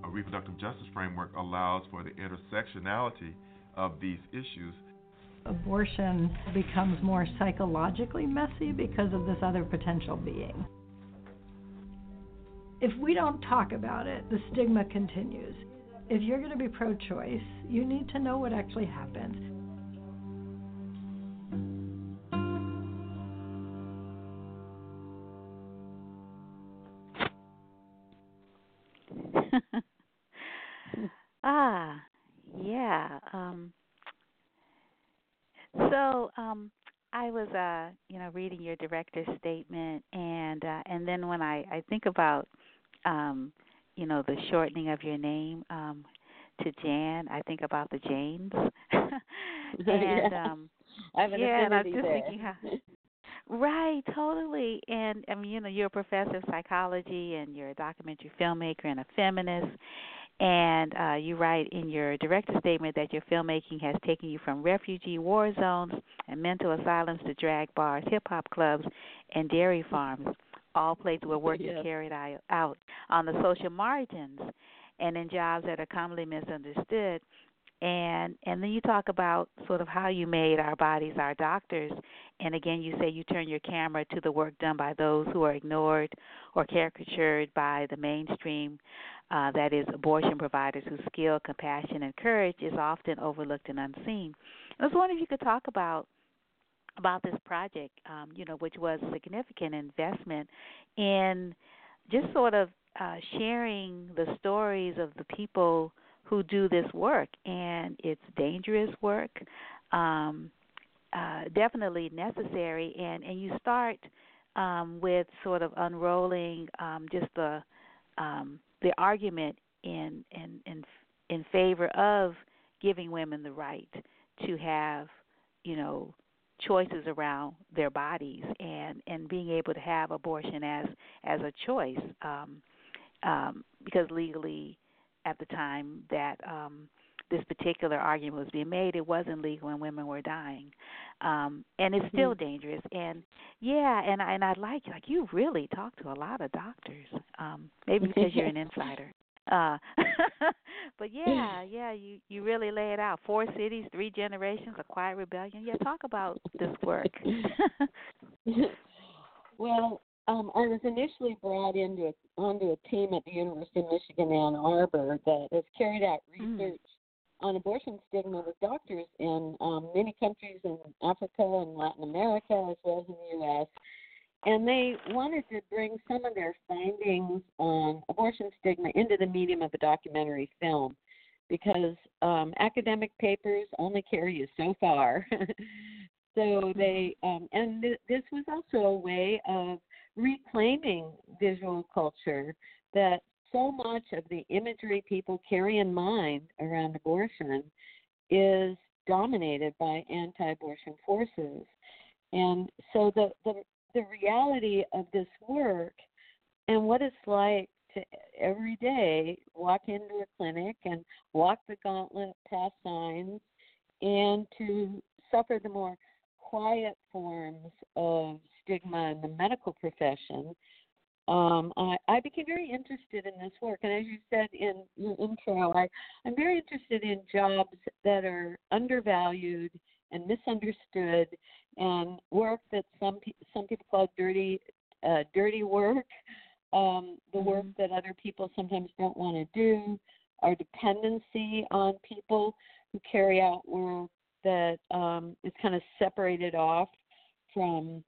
A reproductive justice framework allows for the intersectionality of these issues. Abortion becomes more psychologically messy because of this other potential being. If we don't talk about it, the stigma continues. If you're going to be pro choice, you need to know what actually happened. Um, I was, uh, you know, reading your director's statement, and uh, and then when I I think about, um, you know, the shortening of your name um, to Jan, I think about the Janes, and yeah. um, I have an yeah, and I'm just there. thinking how. Right, totally. And I mean, you know, you're a professor of psychology and you're a documentary filmmaker and a feminist. And uh, you write in your director statement that your filmmaking has taken you from refugee war zones and mental asylums to drag bars, hip hop clubs, and dairy farms, all places where work Yeah. is carried out on the social margins and in jobs that are commonly misunderstood. And and then you talk about sort of how you made our bodies our doctors. And again, you say you turn your camera to the work done by those who are ignored or caricatured by the mainstream uh, that is abortion providers whose skill, compassion, and courage is often overlooked and unseen. I was wondering if you could talk about about this project, um, you know, which was a significant investment in just sort of uh, sharing the stories of the people who do this work, and it's dangerous work, um, uh, definitely necessary, and and you start um, with sort of unrolling um, just the um, the argument in in in in favor of giving women the right to have you know choices around their bodies and and being able to have abortion as as a choice um um because legally at the time that um this particular argument was being made, it wasn't legal and women were dying. Um and it's still Mm-hmm. dangerous. And yeah, and I and I like like you really talk to a lot of doctors. Um maybe because you're an insider. Uh but yeah, yeah, you you really lay it out. Four cities, three generations, a quiet rebellion. Yeah, talk about this work. well, um, I was initially brought into a, onto a team at the University of Michigan Ann Arbor that has carried out research on abortion stigma with doctors in um, many countries in Africa and Latin America as well as in the U.S. And they wanted to bring some of their findings on abortion stigma into the medium of a documentary film because um, academic papers only carry you so far. so they, um, and th- this was also a way of reclaiming visual culture that so much of the imagery people carry in mind around abortion is dominated by anti-abortion forces. And so the, the the reality of this work and what it's like to every day walk into a clinic and walk the gauntlet past signs and to suffer the more quiet forms of stigma in the medical profession um, I, I became very interested in this work. And as you said in your intro, I, I'm very interested in jobs that are undervalued and misunderstood, and work that some pe- some people call dirty uh, dirty work, um, the work that other people sometimes don't want to do, our dependency on people who carry out work that um, is kind of separated off from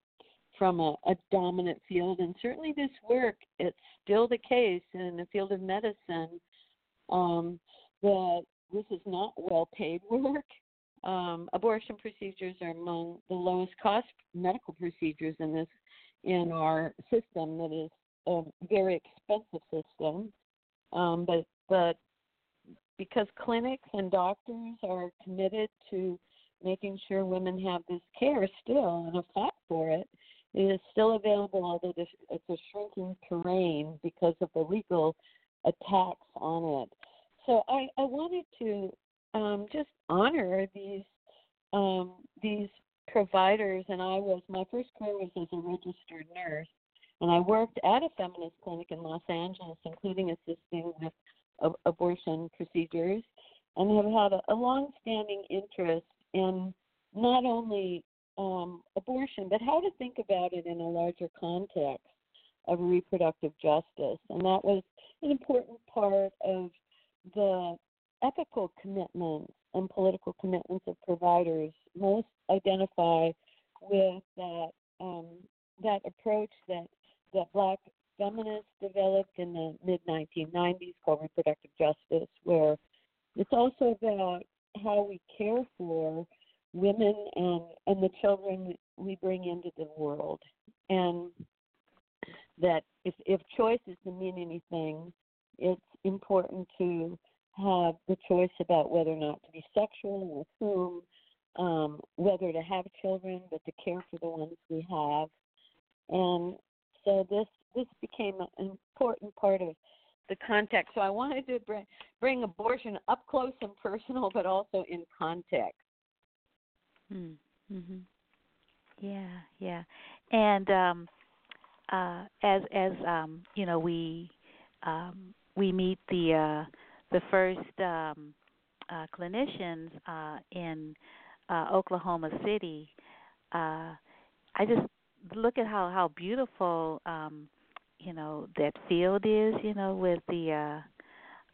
from a, a dominant field. And certainly this work, it's still the case in the field of medicine um, that this is not well paid work. Um, abortion procedures are among the lowest cost medical procedures in this in our system that is a very expensive system. Um, but but because clinics and doctors are committed to making sure women have this care still and a fight for it, it is still available, although it's a shrinking terrain because of the legal attacks on it. So I, I wanted to um, just honor these um, these providers, and I was my first career was as a registered nurse, and I worked at a feminist clinic in Los Angeles, including assisting with ab- abortion procedures, and have had a, a long-standing interest in not only um, abortion, but how to think about it in a larger context of reproductive justice. And that was an important part of the ethical commitments and political commitments of providers. Most identify with that um, that approach that that black feminists developed in the mid 1990s called reproductive justice, where it's also about how we care for women and and the children we bring into the world. And that if if choice is to mean anything it's important to have the choice about whether or not to be sexual with whom um whether to have children but to care for the ones we have. And so this this became an important part of the context. So i wanted to bring bring abortion up close and personal but also in context Mm. Mhm. Yeah, yeah. And um uh as as um you know we um we meet the uh the first um uh clinicians uh in uh Oklahoma City uh I just look at how how beautiful um you know that field is you know with the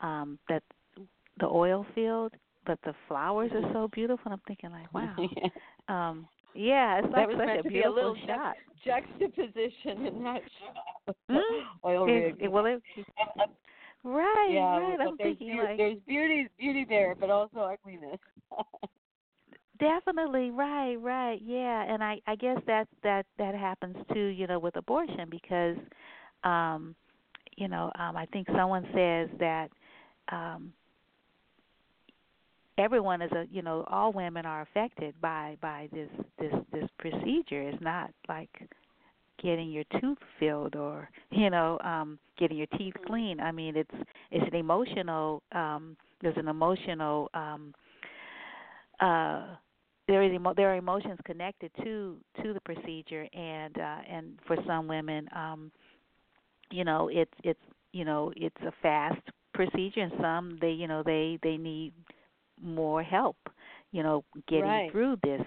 uh um that the oil field but the flowers are so beautiful and I'm thinking like wow um yeah it's like that was such a be a beautiful little shot juxt- juxtaposition in that shot. Mm. Oil rig. it- well, it, right, yeah, right. I'm thinking beau- like there's beauty beauty there, but also ugliness. definitely right, right, yeah. And I I guess that that that happens too, you know, with abortion because, um, you know, um, I think someone says that um, everyone is a you know all women are affected by by this this this procedure. It's not like getting your tooth filled or you know um getting your teeth Mm-hmm. clean i mean it's it's an emotional um there's an emotional um uh there is emo- there are emotions connected to to the procedure and uh and for some women um you know it's it's you know it's a fast procedure and some they you know they they need more help you know getting Right. through this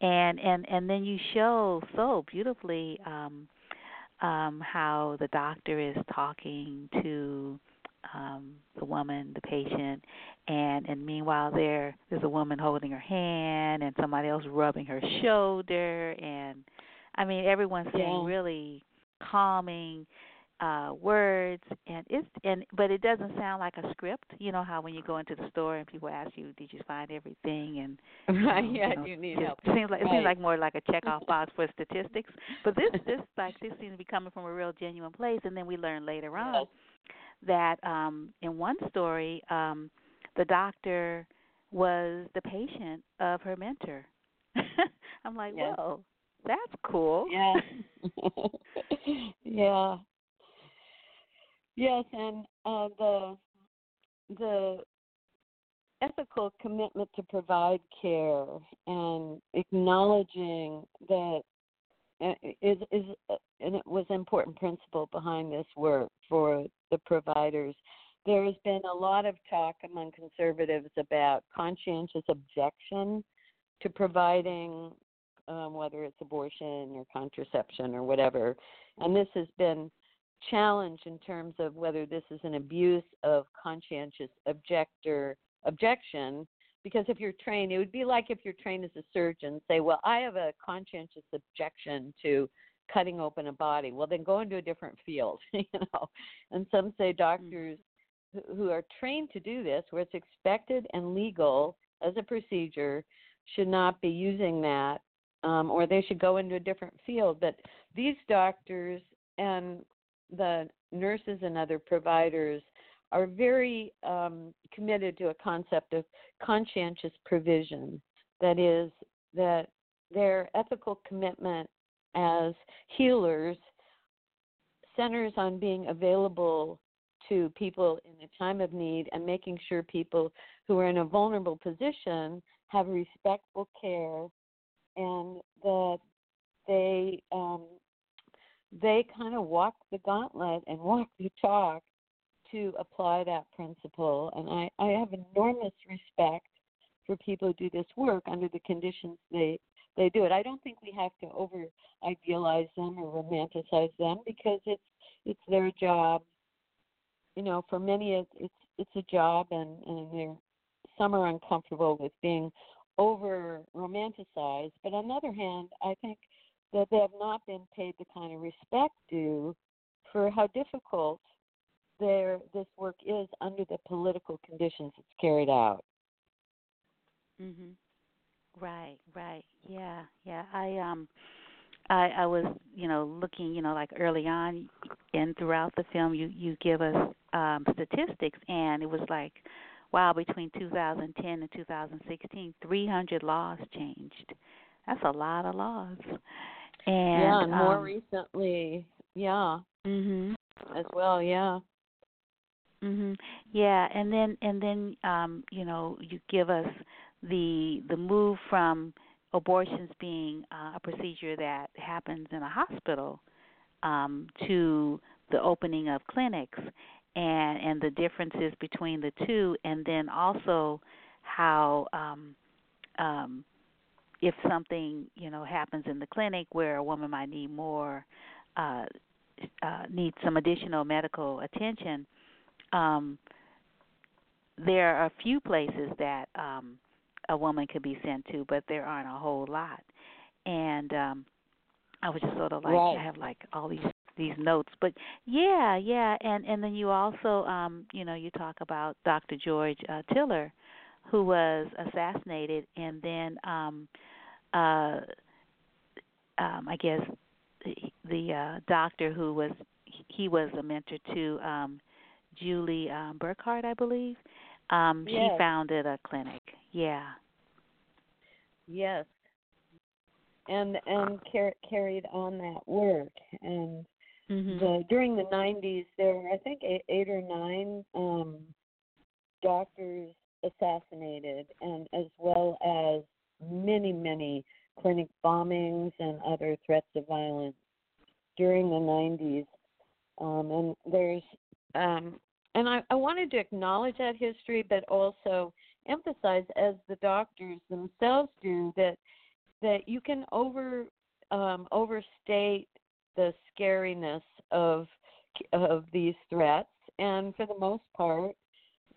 and and and then you show so beautifully um um how the doctor is talking to um the woman the patient and and meanwhile there there's a woman holding her hand and somebody else rubbing her shoulder and i mean everyone's saying Yeah. really calming uh words and it's and but it doesn't sound like a script you know how when you go into the store and people ask you did you find everything and Right, you know, yeah, you know, you need just- help. it seems like it Right. seems like more like a check off box for statistics but this this like this seems to be coming from a real genuine place and then we learn later on that um in one story um the doctor was the patient of her mentor i'm like Yes. whoa that's cool Yeah. yeah. Yes, and uh, the the ethical commitment to provide care and acknowledging that uh, is is uh, and it was an important principle behind this work for the providers. There has been a lot of talk among conservatives about conscientious objection to providing um, whether it's abortion or contraception or whatever. And this has been challenged in terms of whether this is an abuse of conscientious objector objection. Because if you're trained, it would be like if you're trained as a surgeon, say, well, I have a conscientious objection to cutting open a body. Well, then go into a different field, you know. And some say doctors who- who are trained to do this, where it's expected and legal as a procedure, should not be using that um, or they should go into a different field. But these doctors and the nurses and other providers are very um, committed to a concept of conscientious provision. That is, that their ethical commitment as healers centers on being available to people in a time of need and making sure people who are in a vulnerable position have respectful care and that they um, they kind of walk the gauntlet and walk the talk to apply that principle. And I, I have enormous respect for people who do this work under the conditions they they do it. I don't think we have to over idealize them or romanticize them because it's it's their job. You know, for many it's it's, a job, and and they're some are uncomfortable with being over romanticized. But on the other hand, I think that they have not been paid the kind of respect due for how difficult their this work is under the political conditions it's carried out. Mhm. Right, right. Yeah, yeah. I um I I was, you know, looking, you know, like early on and throughout the film you you give us um statistics and it was like wow, between 2010 and 2016, 300 laws changed. That's a lot of laws. And yeah, and more um, recently, yeah, mhm. as well, yeah. Mhm. Yeah, and then and then um, you know, you give us the the move from abortions being uh, a procedure that happens in a hospital um, to the opening of clinics and and the differences between the two and then also how um um if something you know happens in the clinic where a woman might need more uh uh need some additional medical attention um there are a few places that um a woman could be sent to but there aren't a whole lot and um I was just sort of like Right. I have like all these these notes but yeah yeah and and then you also um you know you talk about Dr. George uh, Tiller who was assassinated and then um uh um I guess the, uh doctor who was he was a mentor to um Julie um Burkhart I believe um she founded a clinic yeah Yes. and and car- carried on that work and Mhm. the during the 90s there were I think eight, eight or nine um doctors assassinated and as well as many many clinic bombings and other threats of violence during the 90s um and there's um and I, I wanted to acknowledge that history but also emphasize as the doctors themselves do that that you can over um overstate the scariness of of these threats. And for the most part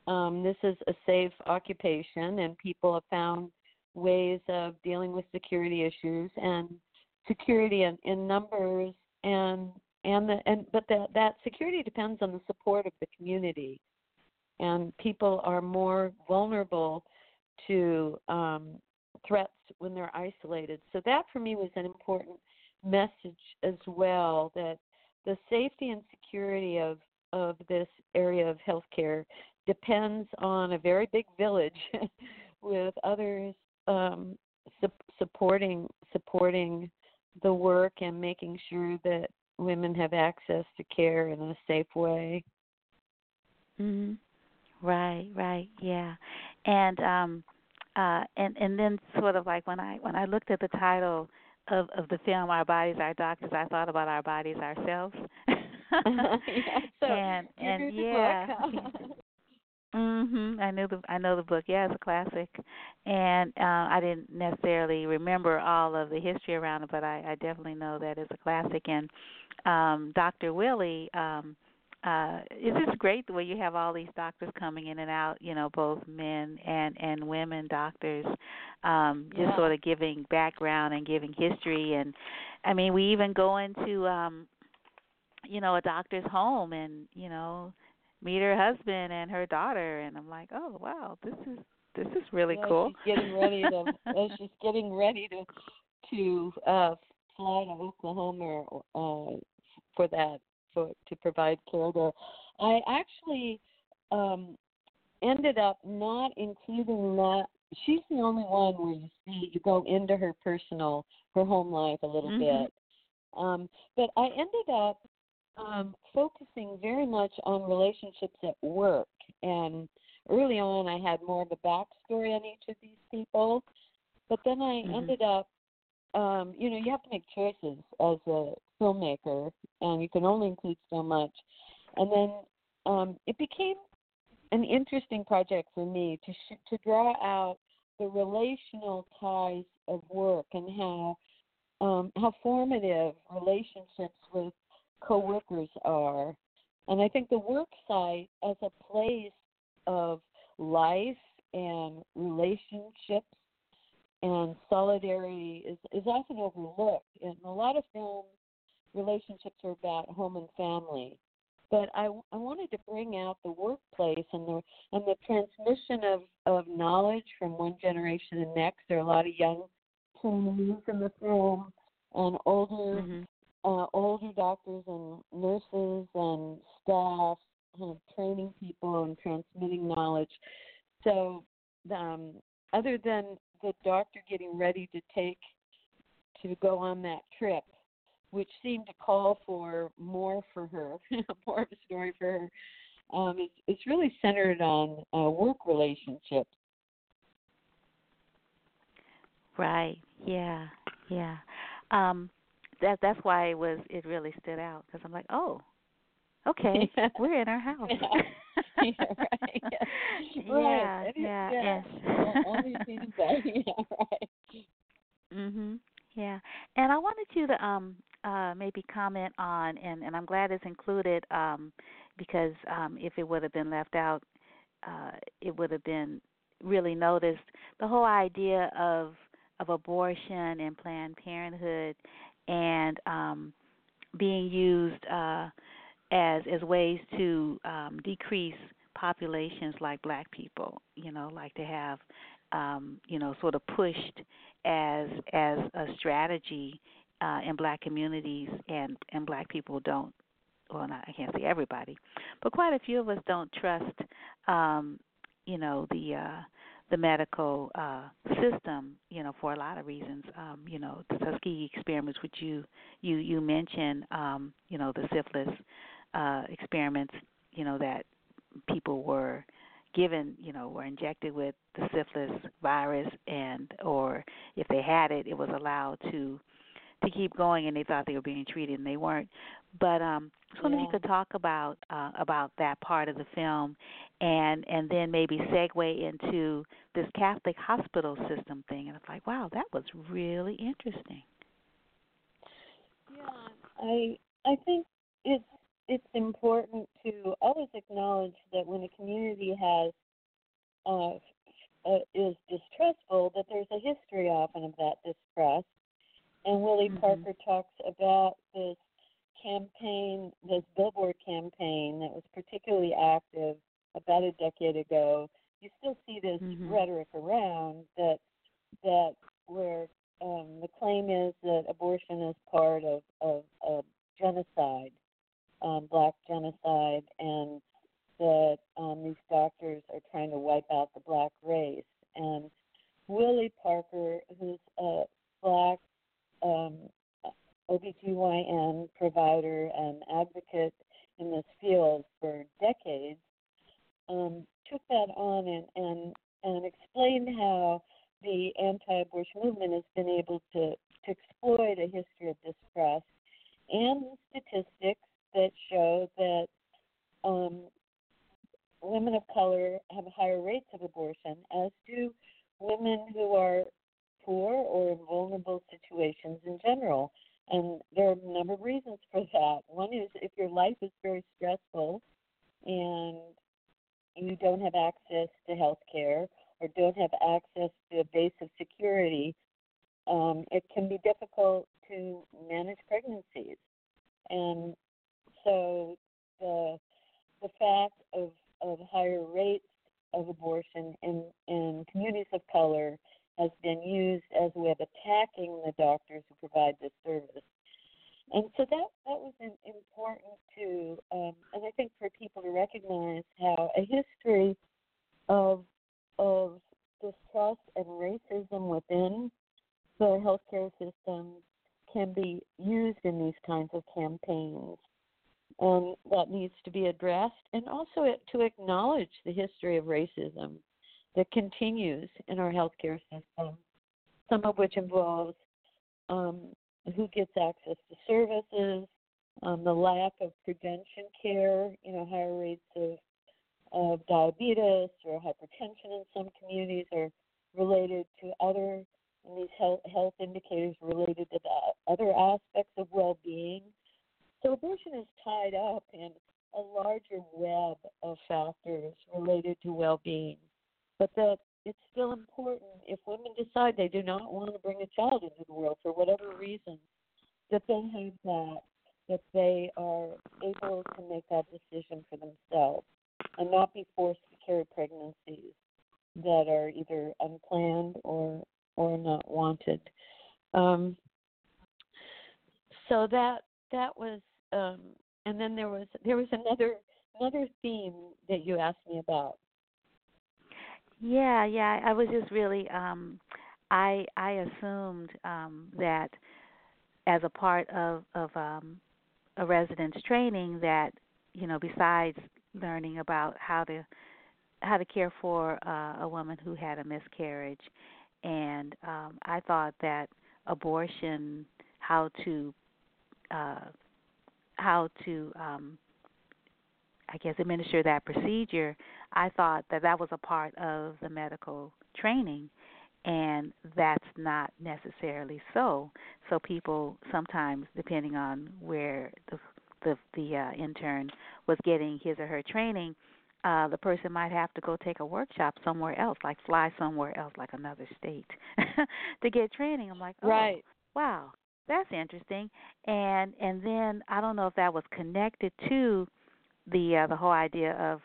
um, this is a safe occupation and people have found ways of dealing with security issues and security in, in numbers and and the and but that that security depends on the support of the community. And people are more vulnerable to um, threats when they're isolated. So that for me was an important message as well that the safety and security of of this area of healthcare depends on a very big village with others um, su- supporting supporting the work and making sure that women have access to care in a safe way. Mhm. Right, right, yeah. And um uh and and then sort of like when I when I looked at the title of of the film Our Bodies Our Doctors, I thought about our bodies ourselves. yeah, so and and yeah. Mhm. I knew the I know the book. Yeah, it's a classic. And uh I didn't necessarily remember all of the history around it, but I I definitely know that it's a classic and um Dr. Willie um uh it's just great the way you have all these doctors coming in and out, you know, both men and and women doctors um just Yeah. sort of giving background and giving history and I mean, we even go into um you know, a doctor's home and, you know, meet her husband and her daughter and I'm like, "Oh, wow, this is this is really yeah, cool." She's getting ready to she's getting ready to to uh fly to Oklahoma uh for that for to provide care there. I actually um ended up not including that she's the only one where you see you go into her personal her home life a little Mhm. bit. Um but I ended up um focusing very much on relationships at work and early on I had more of a backstory on each of these people. But then I Mhm. ended up um, you know, you have to make choices as a filmmaker and you can only include so much. And then um it became an interesting project for me to sh- to draw out the relational ties of work and how um, how formative relationships with coworkers are. And I think the work site as a place of life and relationships and solidarity is, is often overlooked. In a lot of films, relationships are about home and family. But I, I wanted to bring out the workplace and the and the transmission of, of knowledge from one generation to the next. There are a lot of young trainees in the film and older Mhm. Uh, older doctors and nurses and staff kind of training people and transmitting knowledge. So, um, other than the doctor getting ready to take to go on that trip, which seemed to call for more for her, more of a story for her, um, it's, it's really centered on uh, work relationships. Right. Yeah. Yeah. Um that that's why it was it really stood out because I'm like, "Oh, okay. Yeah. We're in our house." yeah, right. Yeah. yeah, right. It is- yeah, yeah. and- Only seems that. Yeah, right. Mhm. Yeah. And I wanted you to um uh maybe comment on and and I'm glad it's included um because um if it would have been left out uh it would have been really noticed the whole idea of of abortion and planned parenthood and um being used uh as as ways to um decrease populations like black people you know like to have um you know sort of pushed as as a strategy uh in black communities and and black people don't well not, I can't say everybody but quite a few of us don't trust um you know the uh the medical uh, system, you know, for a lot of reasons. Um, you know, the Tuskegee experiments, which you you you mentioned, um, you know, the syphilis uh, experiments, you know, that people were given, you know, were injected with the syphilis virus, and or if they had it, it was allowed to to keep going, and they thought they were being treated, and they weren't. But um, I was wondering if you could talk about uh, about that part of the film, and and then maybe segue into this Catholic hospital system thing. And it's like, wow, that was really interesting. Yeah, I I think it's it's important to always acknowledge that when a community has uh, uh, is distrustful, that there's a history often of that distrust. And Willie mm-hmm. Parker talks about this campaign, this billboard campaign that was particularly active about a decade ago. You still see this mm-hmm. rhetoric around that that where um, the claim is that abortion is part of, of, of genocide, um, black genocide, and that um, these doctors are trying to wipe out the black race. And Willie Parker, who's a black um, OBGYN provider and advocate in this field for decades, um, took that on and, and, and explained how the anti-abortion movement has been able to, to exploit a history of distrust and statistics that show that um, women of color have higher rates of abortion, as do women who are poor or in vulnerable situations in general. And there are a number of reasons for that. One is if your life is very stressful and you don't have access to health care or don't have access to a base of security, um, it can be difficult to manage pregnancies. And so the the fact of, of higher rates of abortion in, in communities of color has been used as a way of attacking the doctors who provide this service. And so that that was important to, um, and I think for people to recognize how a history of of distrust and racism within the healthcare system can be used in these kinds of campaigns, and that needs to be addressed, and also to acknowledge the history of racism that continues in our healthcare system, some of which involves um, who gets access to services, um, the lack of prevention care, you know, higher rates of, of diabetes or hypertension in some communities are related to other and these health, health indicators related to the other aspects of well-being. So abortion is tied up in a larger web of factors related to well-being but that it's still important if women decide they do not want to bring a child into the world for whatever reason, that they have that, that they are able to make that decision for themselves and not be forced to carry pregnancies that are either unplanned or or not wanted. Um, so that that was, um, and then there was there was another another theme that you asked me about yeah, yeah. I was just really um I I assumed um that as a part of of um a residence training that you know besides learning about how to how to care for uh, a woman who had a miscarriage and um I thought that abortion how to uh how to um I guess administer that procedure, I thought that that was a part of the medical training and that's not necessarily so. So people sometimes depending on where the the, the uh, intern was getting his or her training, uh, the person might have to go take a workshop somewhere else, like fly somewhere else, like another state, to get training. I'm like, oh, right. wow, that's interesting. And and then I don't know if that was connected to the uh, the whole idea of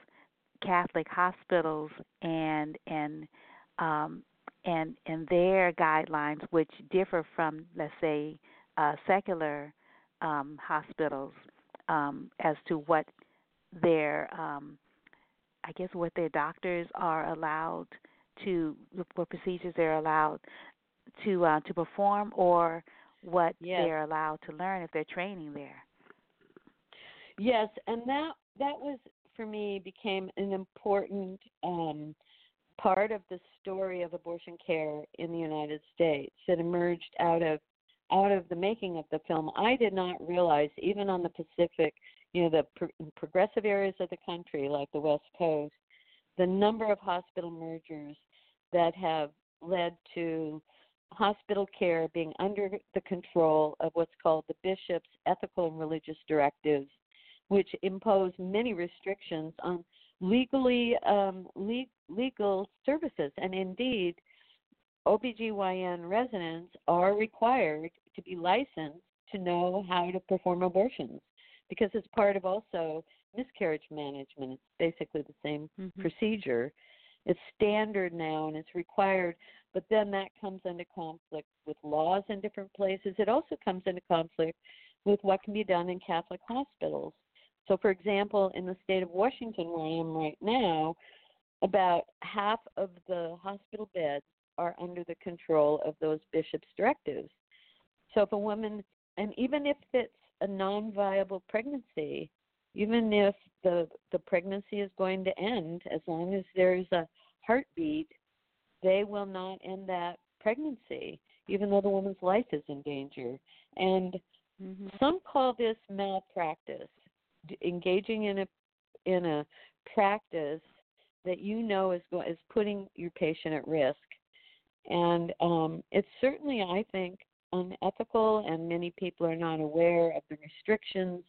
Catholic hospitals and and um, and and their guidelines, which differ from let's say uh, secular um, hospitals, um, as to what their um, I guess what their doctors are allowed to what procedures they're allowed to uh, to perform, or what Yes. they're allowed to learn if they're training there. Yes, and that that was for me became an important um, part of the story of abortion care in the United States that emerged out of out of the making of the film. I did not realize even on the Pacific, you know, the pro- progressive areas of the country like the West Coast, the number of hospital mergers that have led to hospital care being under the control of what's called the bishop's ethical and religious directives which impose many restrictions on legally um, le- legal services. And indeed, OBGYN residents are required to be licensed to know how to perform abortions because it's part of also miscarriage management. It's basically the same Mm-hmm. procedure. It's standard now and it's required, but then that comes into conflict with laws in different places. It also comes into conflict with what can be done in Catholic hospitals. So, for example, in the state of Washington, where I am right now, about half of the hospital beds are under the control of those bishops' directives. So, if a woman, and even if it's a non viable pregnancy, even if the, the pregnancy is going to end, as long as there's a heartbeat, they will not end that pregnancy, even though the woman's life is in danger. And Mm-hmm. some call this malpractice, engaging in a in a practice that you know is go- is putting your patient at risk, and um, it's certainly, I think, unethical, and many people are not aware of the restrictions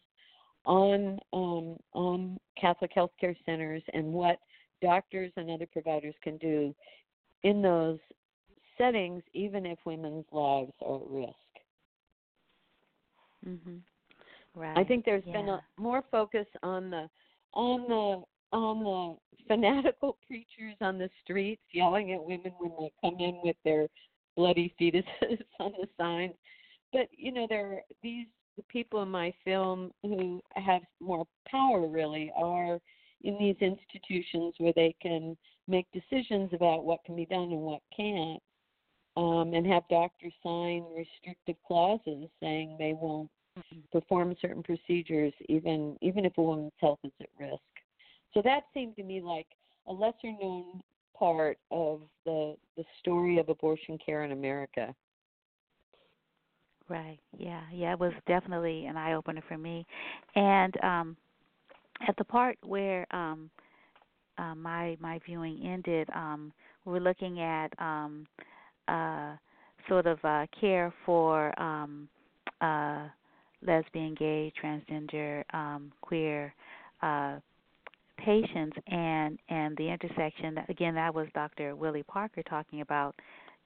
on um, on Catholic healthcare centers and what doctors and other providers can do in those settings, even if women's lives are at risk. Mhm. Right. I think there's been a more focus on the on the on the fanatical preachers on the streets yelling at women when they come in with their bloody fetuses on the signs. But you know, there are these the people in my film who have more power really are in these institutions where they can make decisions about what can be done and what can't. Um, and have doctors sign restrictive clauses saying they won't perform certain procedures even even if a woman's health is at risk. So that seemed to me like a lesser known part of the the story of abortion care in America. Right. Yeah. Yeah. It was definitely an eye opener for me, and um, at the part where um, uh, my my viewing ended, um, we were looking at um, uh, sort of uh, care for um, uh, lesbian, gay, transgender, um, queer uh, patients, and and the intersection. Again, that was Dr. Willie Parker talking about,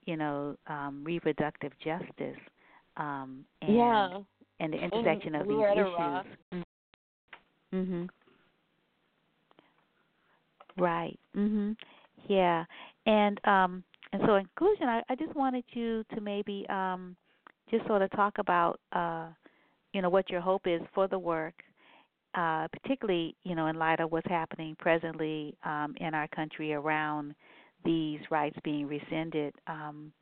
you know, um, reproductive justice. Um, and, yeah. and the intersection of these issues. Mhm. Right. Mhm. Yeah. And um and so in conclusion I, I just wanted you to maybe um just sort of talk about uh you know what your hope is for the work uh particularly, you know, in light of what's happening presently um in our country around these rights being rescinded um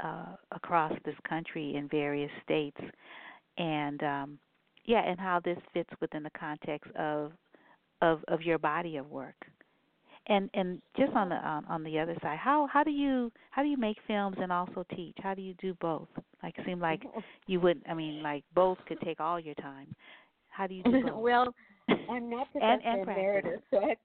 uh across this country in various states and um yeah, and how this fits within the context of of of your body of work. And and just on the um, on the other side, how how do you how do you make films and also teach? How do you do both? Like it seemed like you would. I mean, like both could take all your time. How do you do both? well, I'm not professor And- and emeritus, so I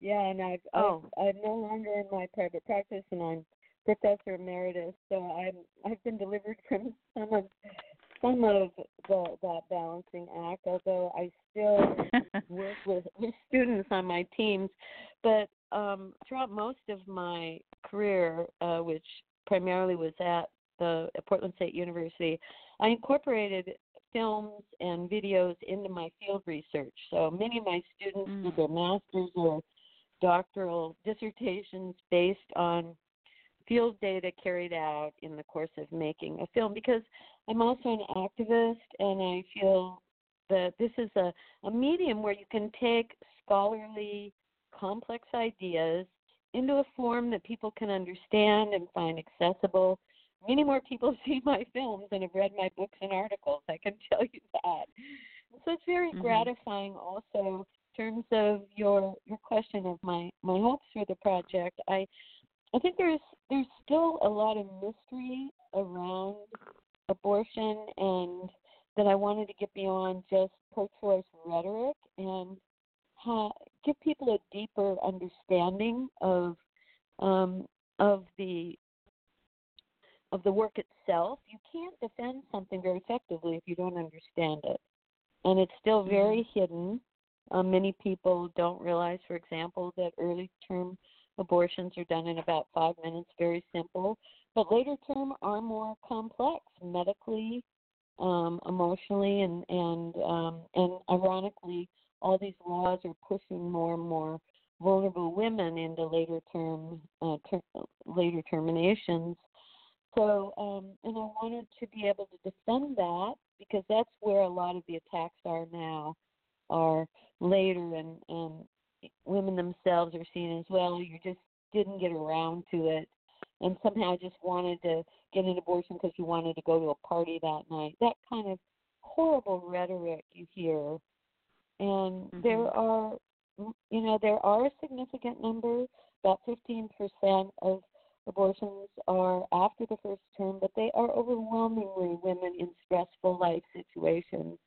yeah, and I've, Oh. I've I'm no longer in my private practice, and I'm professor emeritus. So I'm I've been delivered from some of some of the that balancing act, although I still work with, with students on my teams. But um, throughout most of my career, uh, which primarily was at the at Portland State University, I incorporated films and videos into my field research. So many of my students did their master's or doctoral dissertations based on field data carried out in the course of making a film because I'm also an activist and I feel that this is a, a medium where you can take scholarly complex ideas into a form that people can understand and find accessible. Many more people see my films and have read my books and articles. I can tell you that. So it's very Mhm. gratifying. Also, in terms of your your question of my my hopes for the project, I I think there's there's still a lot of mystery around abortion and that I wanted to get beyond just pro-choice rhetoric and ha- give people a deeper understanding of um, of the of the work itself. You can't defend something very effectively if you don't understand it, and it's still very hidden. Um, many people don't realize, for example, that early term abortions are done in about five minutes, very simple, but later term are more complex medically, um, emotionally, and and um, and ironically, all these laws are pushing more and more vulnerable women into later term uh, ter- later terminations. So, um, and I wanted to be able to defend that because that's where a lot of the attacks are now, are later, and and women themselves are seen as well. You just didn't get around to it, and somehow just wanted to get an abortion because you wanted to go to a party that night. That kind of horrible rhetoric you hear, and mm-hmm. there are, you know, there are a significant number, about 15% of abortions are after the first term, but they are overwhelmingly women in stressful life situations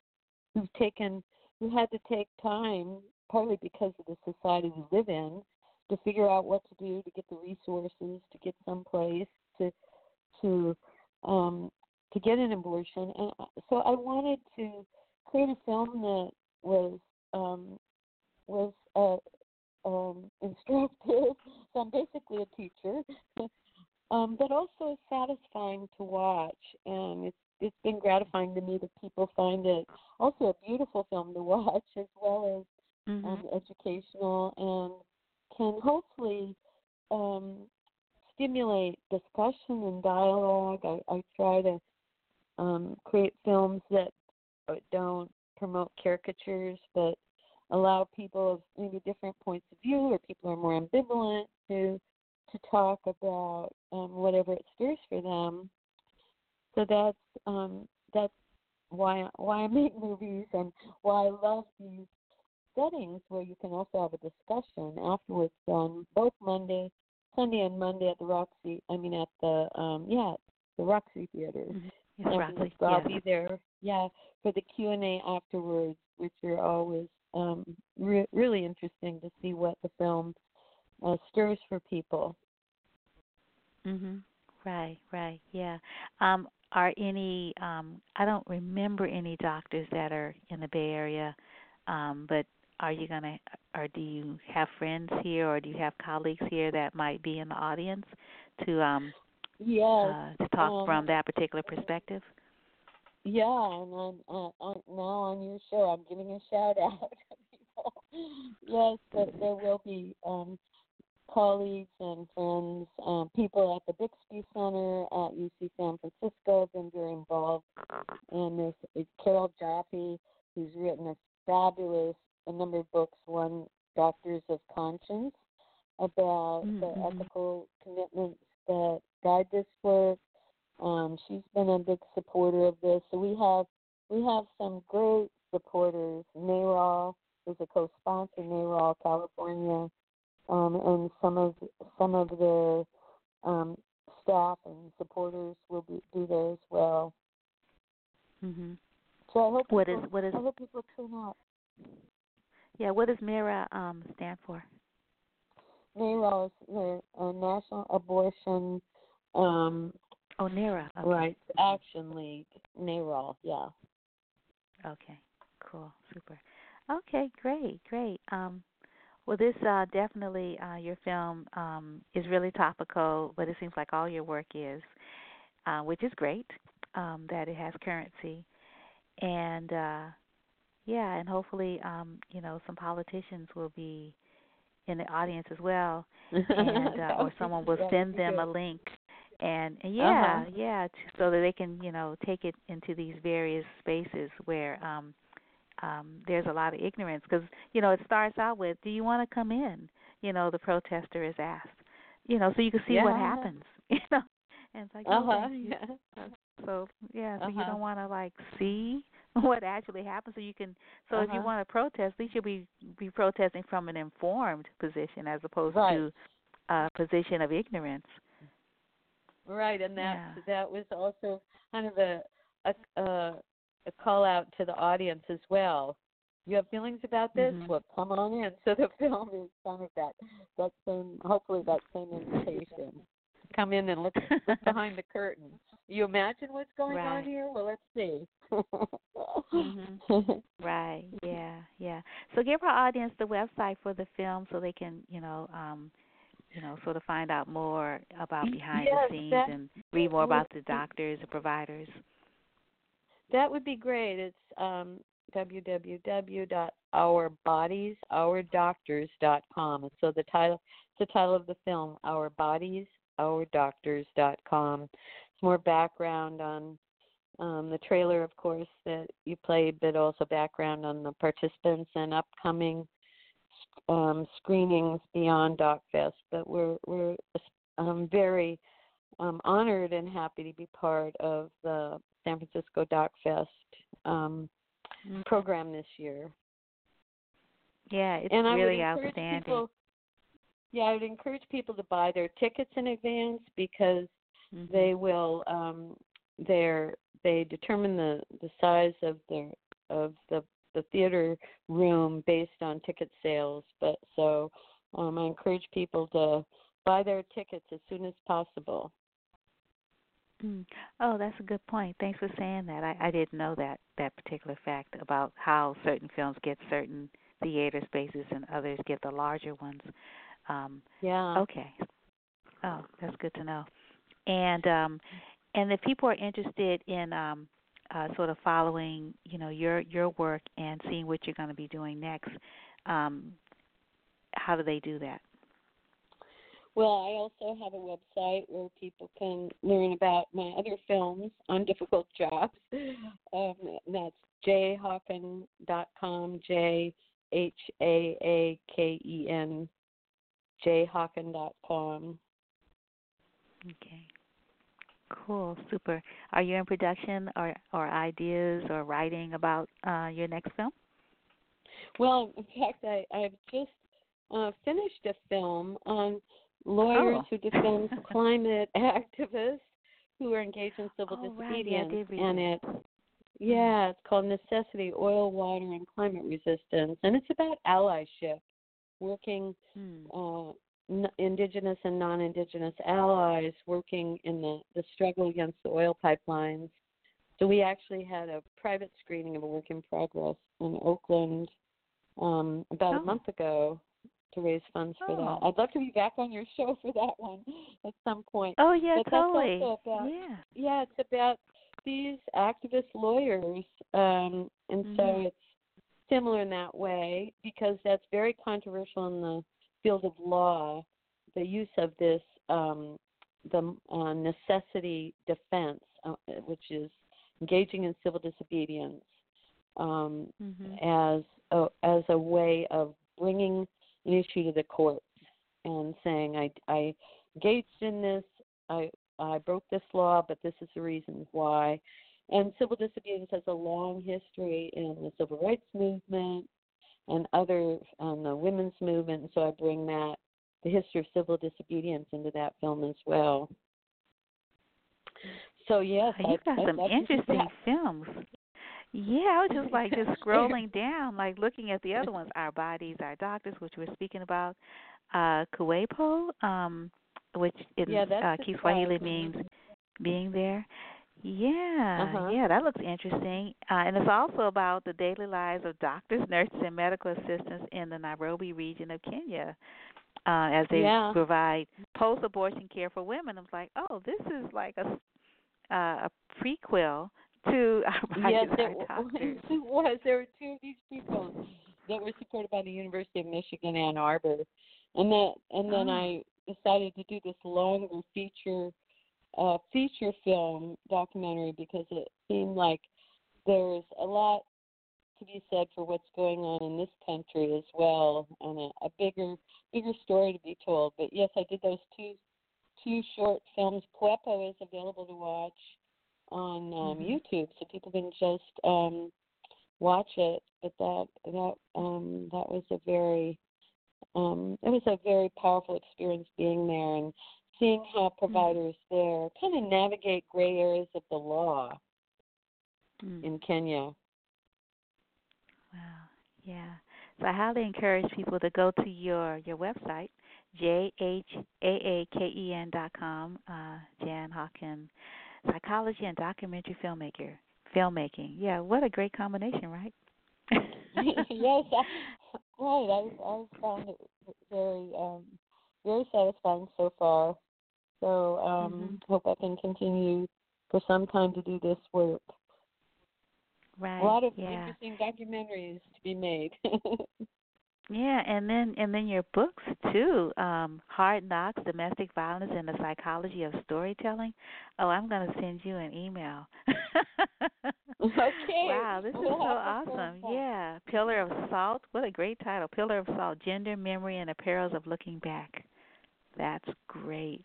who've taken, who had to take time, partly because of the society we live in, to figure out what to do, to get the resources, to get someplace, to to um, to get an abortion. And so I wanted to create a film that was um, was uh, um, instructive. So I'm basically a teacher, um, but also satisfying to watch. And it's it's been gratifying to me that people find it also a beautiful film to watch as well as um, educational and can hopefully um, stimulate discussion and dialogue. I, I try to um, create films that don't promote caricatures, but allow people of maybe different points of view, or people are more ambivalent to to talk about um, whatever it stirs for them. So that's um, that's why why I make movies and why I love these settings where you can also have a discussion afterwards on both Monday, Sunday and Monday at the Roxie. I mean at the um yeah the Roxie Theater. Yes, San Roxie. I'll yes. be there. Yeah, for the Q and A afterwards, which are always um re- really interesting to see what the film uh, stirs for people. Mhm. Right, right. Yeah. Um are any um I don't remember any doctors that are in the Bay Area. Um but are you going to or do you have friends here or do you have colleagues here that might be in the audience to um Yes. uh to talk um, from that particular perspective? Yeah, and I'm uh, on, now on your show. I'm giving a shout out to people. Yes, but there will be um, colleagues and friends, um, people at the Bixby Center at UC San Francisco have been very involved. And there's is Carole Joffe, who's written a fabulous a number of books. One, Doctors of Conscience, about the Mhm. ethical commitments that guide this work. Um, she's been a big supporter of this. So we have we have some great supporters. NARAL is a co-sponsor, NARAL California, um, and some of some of their um, staff and supporters will be, be there as well. Mhm. So I hope What people, is- what is- I hope people turn out. Yeah, what does MIRA um stand for? NARAL is the uh, National Abortion um, Oh, NARA. Okay. Rights Action League. NARAL, yeah. Okay, cool, super. Okay, great, great. Um, well, this uh, definitely uh, your film um, is really topical, but it seems like all your work is, uh, which is great. Um, that it has currency, and uh, yeah, and hopefully, um, you know, some politicians will be in the audience as well, and uh, or someone will send them a link and, and yeah, Uh-huh. yeah, so that they can you know take it into these various spaces where um, um, there's a lot of ignorance because you know it starts out with, do you want to come in? You know, the protester is asked, you know, so you can see yeah. what happens. You know, and it's like uh-huh. you- Yeah. So yeah, so you Uh-huh. don't want to like see what actually happens. So you can. So if you Uh-huh. want to protest, at least you'll be be protesting from an informed position as opposed Right. to a position of ignorance. Right, and that Yeah. that was also kind of a a a, a call out to the audience as well. You have feelings about this? Mhm. Well, come on in. So the film is kind of that that same, hopefully that same invitation. Come in and look, look behind the curtain. You imagine what's going on here? Well, let's see. Mhm. Right. Yeah. Yeah. So give our audience the website for the film so they can, you know, um, you know, sort of find out more about behind Yes, the scenes and read more about the doctors and providers. That would be great. It's um, www.ourbodiesourdoctors.com. And so the title, it's the title of the film, Our Bodies, OurDoctors.com. It's more background on um, the trailer, of course, that you played, but also background on the participants and upcoming um, screenings beyond DocFest. But we're we're um, very um, honored and happy to be part of the San Francisco DocFest um, Mm-hmm. program this year. Yeah, it's and really outstanding. People, yeah, I would encourage people to buy their tickets in advance because Mhm. they will um they're they determine the the size of their of the the theater room based on ticket sales but so um I encourage people to buy their tickets as soon as possible. Mm. Oh, that's a good point. Thanks for saying that. I, I didn't know that that particular fact about how certain films get certain theater spaces and others get the larger ones. Um, Yeah. okay. Oh, that's good to know. And um, and if people are interested in um, uh, sort of following, you know, your your work and seeing what you're going to be doing next, um, how do they do that? Well, I also have a website where people can learn about my other films on difficult jobs. Um, that's jhaaken.com, J H A A K E N, jhaaken.com. Okay. Cool, super. Are you in production or or ideas or writing about uh, your next film? Well, in fact, I, I've just uh, finished a film on lawyers Oh. who defend climate activists who are engaged in civil Oh, right. Yeah, disobedience. and it, yeah, it's called Necessity: Oil, Water, and Climate Resistance, and it's about allyship, working Hmm. uh, n- indigenous and non-indigenous allies working in the the struggle against the oil pipelines. So we actually had a private screening of a work in progress in Oakland um, about Oh. a month ago to raise funds for Oh. that. I'd love to be back on your show for that one at some point. Oh yeah, but totally. About, yeah. yeah, it's about these activist lawyers, um, and so Mhm. it's similar in that way because that's very controversial in the field of law. The use of this, um, the uh, necessity defense, uh, which is engaging in civil disobedience, um, Mhm. as a, as a way of bringing an issue to the courts and saying I I engaged in this I I broke this law but this is the reason why and civil disobedience has a long history in the civil rights movement and other um, the women's movement and so I bring that the history of civil disobedience into that film as well so yes Oh, You've got I'd some do interesting films. Yeah, I was just like just scrolling down, like looking at the other ones, Our Bodies, Our Doctors, which we're speaking about, uh Kuwepo, um, which in Yeah, uh Kiswahili means being there. Yeah, Uh-huh. yeah, that looks interesting. Uh, and it's also about the daily lives of doctors, nurses, and medical assistants in the Nairobi region of Kenya, uh, as they Yeah. provide post-abortion care for women. I was like, oh, this is like a uh, a prequel to Our Yes, it, Doctors. it was. There were two of these people that were supported by the University of Michigan Ann Arbor, and that and then Oh. I decided to do this longer feature uh, feature film documentary because it seemed like there's a lot to be said for what's going on in this country as well, and a, a bigger bigger story to be told. But yes, I did those two two short films. Kuwepo is available to watch on um, Mhm. YouTube, so people can just um, watch it. But that that um, that was a very um, it was a very powerful experience being there and seeing how providers there kind of navigate gray areas of the law Mm. in Kenya. Wow. Yeah. So I highly encourage people to go to your your website, j h a a k e n dot com. Uh, Jan Haaken, psychology and documentary filmmaker. Filmmaking. Yeah. What a great combination, right? yes, I, right. I I found it very um very satisfying so far. So um Mhm. hope I can continue for some time to do this work. Right. A lot of yeah. interesting documentaries to be made. Yeah, and then and then your books too. Um, Hard Knocks, Domestic Violence and the Psychology of Storytelling. Oh, I'm gonna send you an email. okay. Wow, this is so awesome. Yeah. Pillar of Salt. What a great title. Pillar of Salt, Gender, Memory and the Perils of Looking Back. That's great.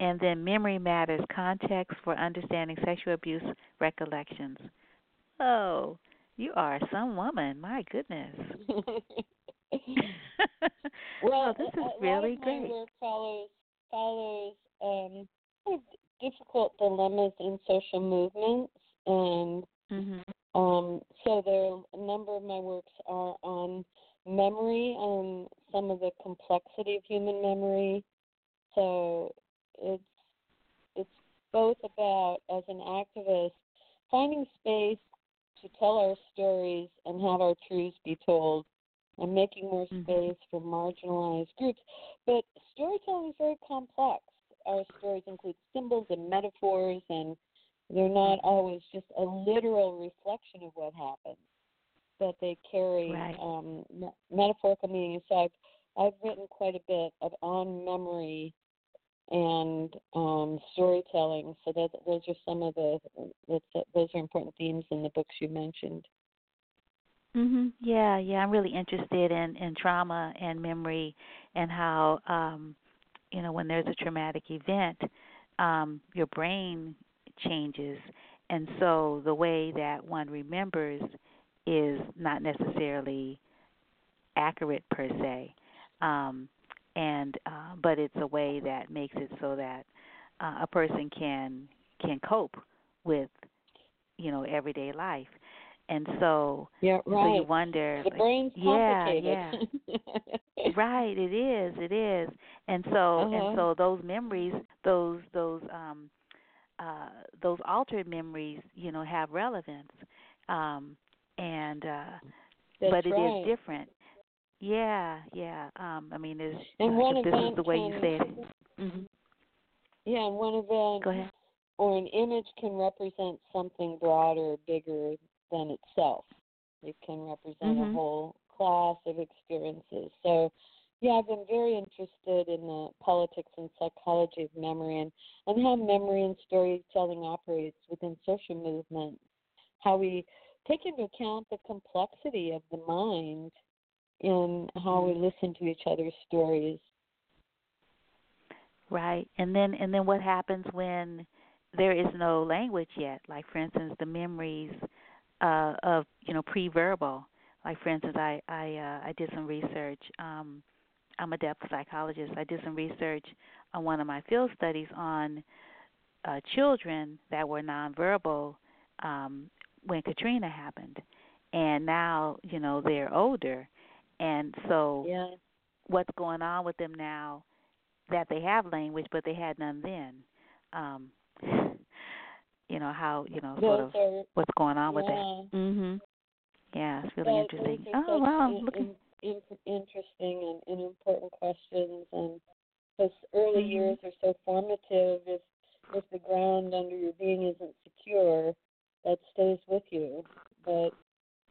And then Memory Matters, Context for Understanding Sexual Abuse Recollections. Oh, you are some woman. My goodness. well, this is a really lot of my great. work follows follows um difficult dilemmas in social movements and Mhm. Um, so there a number of my works are on memory and some of the complexity of human memory. So it's it's both about as an activist finding space to tell our stories and have our truths be told and making more space for marginalized groups. But storytelling is very complex. Our stories include symbols and metaphors and they're not always just a literal reflection of what happened, but they carry Right. um, metaphorical meaning. So I've I've written quite a bit of on memory and um, storytelling. So that those are some of the those are important themes in the books you mentioned. Mhm. Yeah, yeah. I'm really interested in in trauma and memory and how um you know when there's a traumatic event, um your brain changes and so the way that one remembers is not necessarily accurate per se. Um and uh, but it's a way that makes it so that uh, a person can can cope with you know everyday life. And so Yeah, so right. you wonder The like, brain's yeah, complicated. yeah. right, it is, it is. And so Uh-huh. and so those memories, those those um uh those altered memories, you know, have relevance. Um and uh That's but it is right. different. Yeah, yeah. Um I mean there's And one if this is the way you said it. Mhm. Yeah, and one event Go ahead. or an image can represent something broader, bigger than itself. It can represent Mhm. a whole class of experiences. So, yeah, I've been very interested in the politics and psychology of memory and, and how memory and storytelling operates within social movements, how we take into account the complexity of the mind in how we listen to each other's stories. Right. And then and then what happens when there is no language yet? Like for instance the memories uh of, you know, pre verbal. Like for instance I I uh I did some research, um I'm a depth psychologist. I did some research on one of my field studies on uh children that were nonverbal um when Katrina happened. And now, you know, they're older and so Yeah. what's going on with them now that they have language but they had none then um you know how you know sort of are what's going on with yeah. that mhm yeah it's really Well, interesting Those oh wow i'm looking in, in, interesting and, and important questions, and those early Mhm. years are so formative. If if the ground under your being isn't secure, that stays with you. But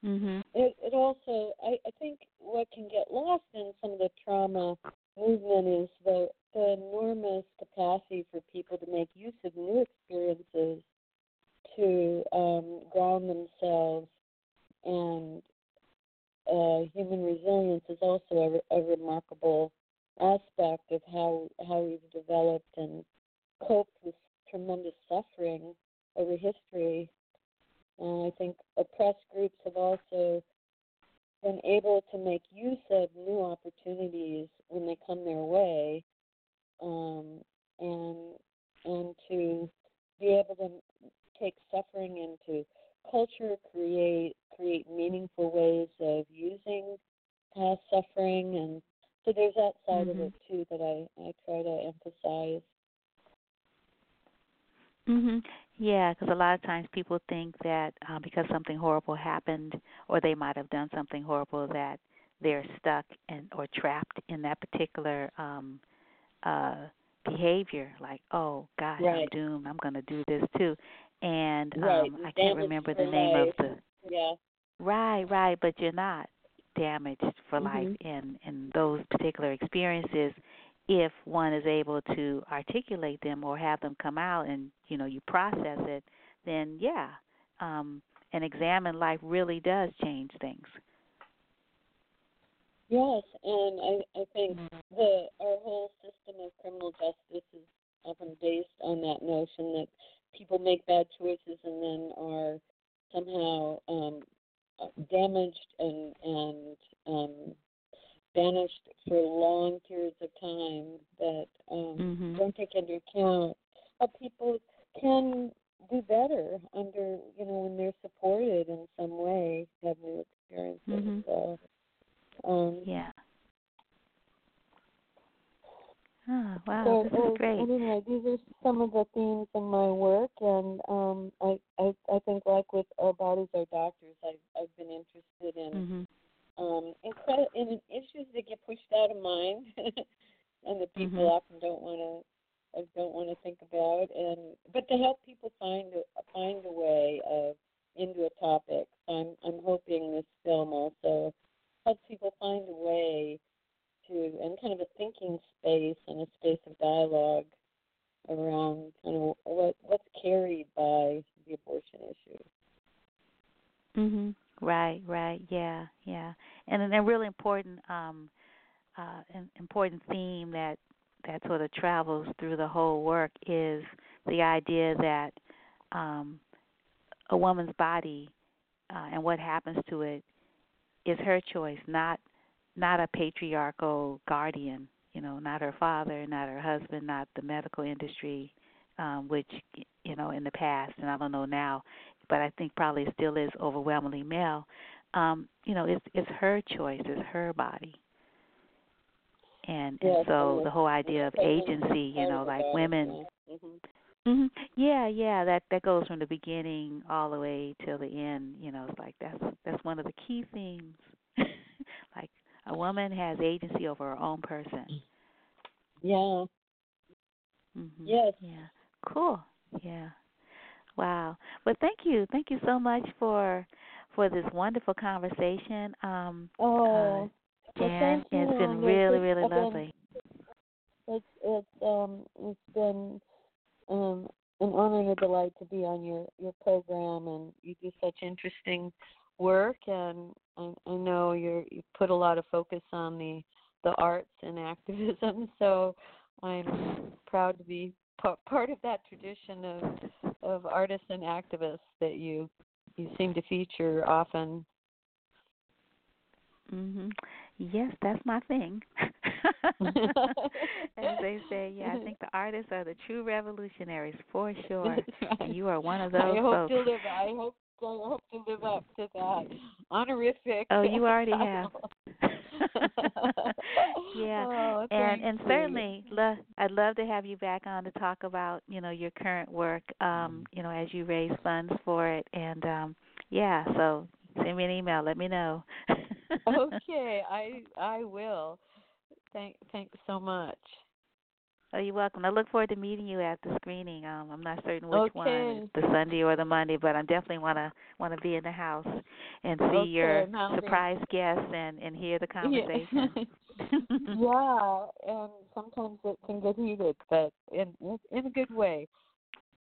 mhm it it also I, I think what can get lost in some of the trauma movement is the the enormous capacity for people to make use of new experiences to um, ground themselves and uh, human resilience is also a, a remarkable aspect of how how we've developed and coped with tremendous suffering over history. And I think oppressed groups have also been able to make use of new opportunities when they come their way, um, and and to be able to take suffering into culture, create create meaningful ways of using past suffering, and so there's that side mm-hmm. of it too that I I try to emphasize. Mhm. Yeah, because a lot of times people think that uh, because something horrible happened, or they might have done something horrible, that they're stuck and or trapped in that particular um uh behavior. Like, oh gosh, right. I'm doomed. I'm going to do this too. And right. um I can't remember the name life. of the. Yeah. Right, right, but you're not damaged for mm-hmm. life in in those particular experiences if one is able to articulate them or have them come out and you know you process it then yeah um and examine life really does change things. Yes and i i think the our whole system of criminal justice is often based on that notion that people make bad choices and then are somehow um damaged and and um banished for long periods of time that um, mm-hmm. don't take into account how people can do better under you know when they're supported in some way have new experiences mm-hmm. so um yeah Oh, wow, so, this is great. Anyway, these are some of the themes in my work, and um, I, I, I think, like with our bodies, our doctors, I've, I've been interested in mm-hmm um, incre- in issues that get pushed out and that people mm-hmm. often don't want to uh, don't want to think about, and but to help people find a, find a way of into a topic. I'm I'm hoping this film also helps people find a way to and kind of a thinking space and a space of dialogue around kind of what what's carried by the abortion issue. Mhm. Right, right, yeah, yeah, and then a really important, um, uh, an important theme that that sort of travels through the whole work is the idea that um, a woman's body uh, and what happens to it is her choice, not not a patriarchal guardian. You know, not her father, not her husband, not the medical industry, um, which you know in the past, and I don't know now, but I think probably still is overwhelmingly male. Um, you know, it's it's her choice, it's her body. And and yes, so the whole idea of agency, you know, like women mm-hmm. hmm Yeah, yeah, that that goes from the beginning all the way till the end, you know, it's like that's that's one of the key themes. like a woman has agency over her own person. Yeah. Mm-hmm. Yes. Yeah. Cool. Yeah. Wow. Well, thank you. Thank you so much for for this wonderful conversation. Um oh, uh, well, Jan, thank it's been and really, it's, really been- lovely. It's it's um it's been um an honor and a delight to be on your your program, and you do such interesting work, and I, I know you're you put a lot of focus on the the arts and activism. So I'm proud to be p- part of that tradition of of artists and activists that you you seem to feature often. Mhm. Yes, that's my thing. As they say, yeah, I think the artists are the true revolutionaries for sure. And you are one of those I hope folks. to live. I hope. I hope to live up to that honorific. Oh, you already have. yeah, Oh, and and you. certainly, lo- I'd love to have you back on to talk about you know your current work. Um, you know, as you raise funds for it, and um, yeah, so send me an email. Let me know. okay, I I will. Thank thanks so much. Oh, you're welcome. I look forward to meeting you at the screening. Um, I'm not certain which one, the Sunday or the Monday, but I definitely wanna wanna be in the house and see Okay, your surprise guests and and hear the conversation. yeah, and sometimes it can get heated, but in in a good way.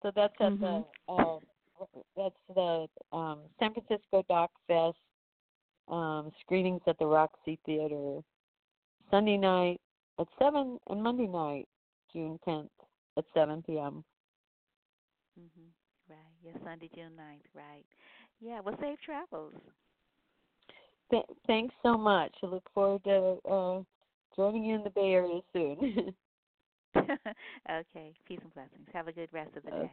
So that's at the Mhm. um, that's the um, San Francisco Doc Fest um, screenings at the Roxie Theater Sunday night at 7 and Monday night, June 10th at 7 p.m. Mm-hmm. Right. Yes, Sunday, June 9th. Right. Yeah. Well, safe travels. Th- thanks so much. I look forward to uh, joining you in the Bay Area soon. okay. Peace and blessings. Have a good rest of the day.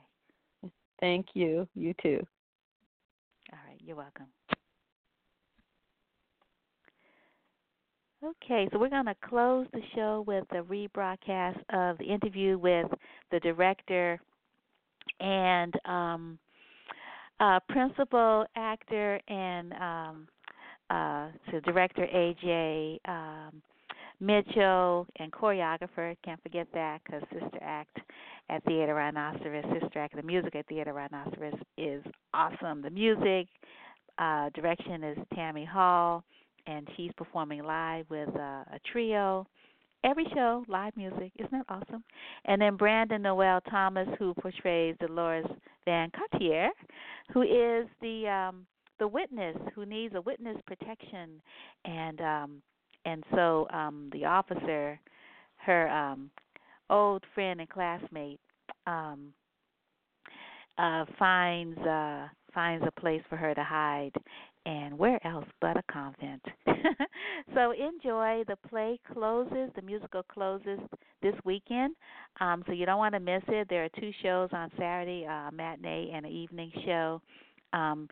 Thank you. You too. All right. You're welcome. Okay, so we're going to close the show with a rebroadcast of the interview with the director and um, uh, principal actor and um, uh, so director AJ um, Mitchell and choreographer. Can't forget that because Sister Act at Theater Rhinoceros, Sister Act, the music at Theater Rhinoceros is awesome. The music uh, direction is Tammy Hall, and she's performing live with uh, a trio. Every show, live music. Isn't that awesome? And then Brandon Noel Thomas, who portrays Dolores Van Cartier, who is the um, the witness who needs a witness protection, and um, and so um, the officer, her um, old friend and classmate, um, uh, finds uh, finds a place for her to hide, and where else but a convent? So enjoy. The play closes, the musical closes this weekend, um, so you don't want to miss it. There are two shows on Saturday, uh, matinee and an evening show. Um,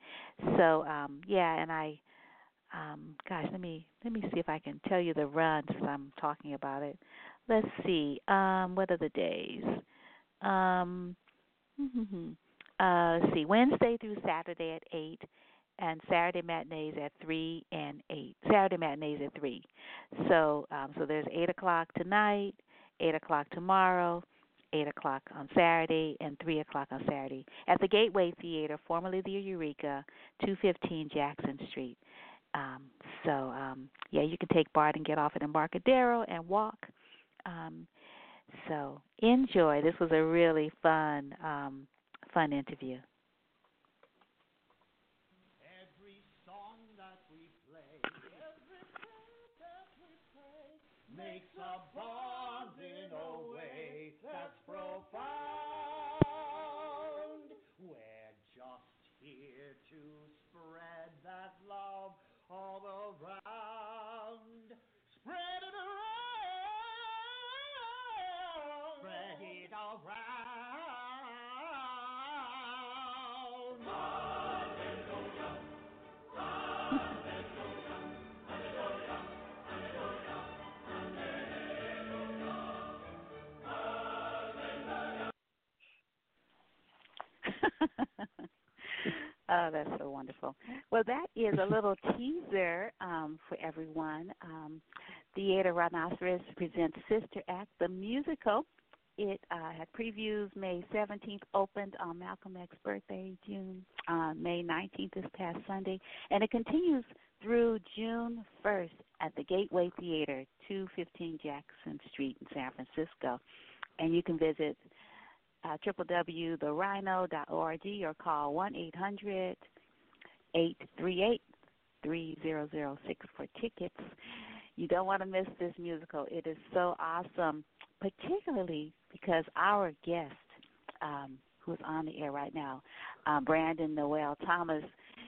so um, yeah, and I, um, gosh, let me let me see if I can tell you the run since I'm talking about it. Let's see. Um, what are the days? Um, uh, let's see. Wednesday through Saturday at eight, and Saturday matinees at three and eight. Saturday matinees at three. So um, so there's eight o'clock tonight, eight o'clock tomorrow, eight o'clock on Saturday, and three o'clock on Saturday at the Gateway Theater, formerly the Eureka, two fifteen Jackson Street. Um, so um, yeah, you can take BART and get off at Embarcadero and walk. Um, so enjoy. This was a really fun um, fun interview. Profound. We're just here to spread that love all around. Spread it around. Spread it around. oh, that's so wonderful. Well, that is a little teaser um, for everyone. Um, Theater Rhinoceros presents Sister Act, the musical. It uh, had previews May 17th, opened on Malcolm X's birthday, June uh, May 19th, this past Sunday, and it continues through June 1st at the Gateway Theater, 215 Jackson Street in San Francisco. And you can visit uh, www.therhino.org or call 1 800 838 3006 for tickets. You don't want to miss this musical. It is so awesome, particularly because our guest, um, who's on the air right now, uh, Brandon Noel Thomas,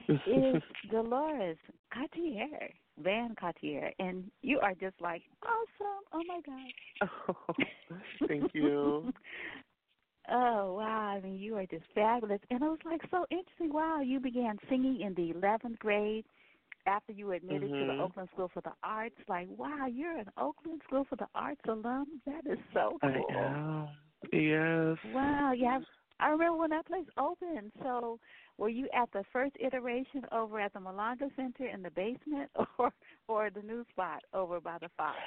is Dolores Cartier, Van Cartier, and you are just like awesome. Oh my gosh. Oh, thank you. Oh wow! I mean, you are just fabulous, and it was like so interesting. Wow, you began singing in the eleventh grade after you were admitted to the Mhm. Oakland School for the Arts. Like, wow, you're an Oakland School for the Arts alum. That is so I cool. am. Yes. Wow, yeah. I remember when that place opened. So, were you at the first iteration over at the Malonga Center in the basement, or or the new spot over by the Fox,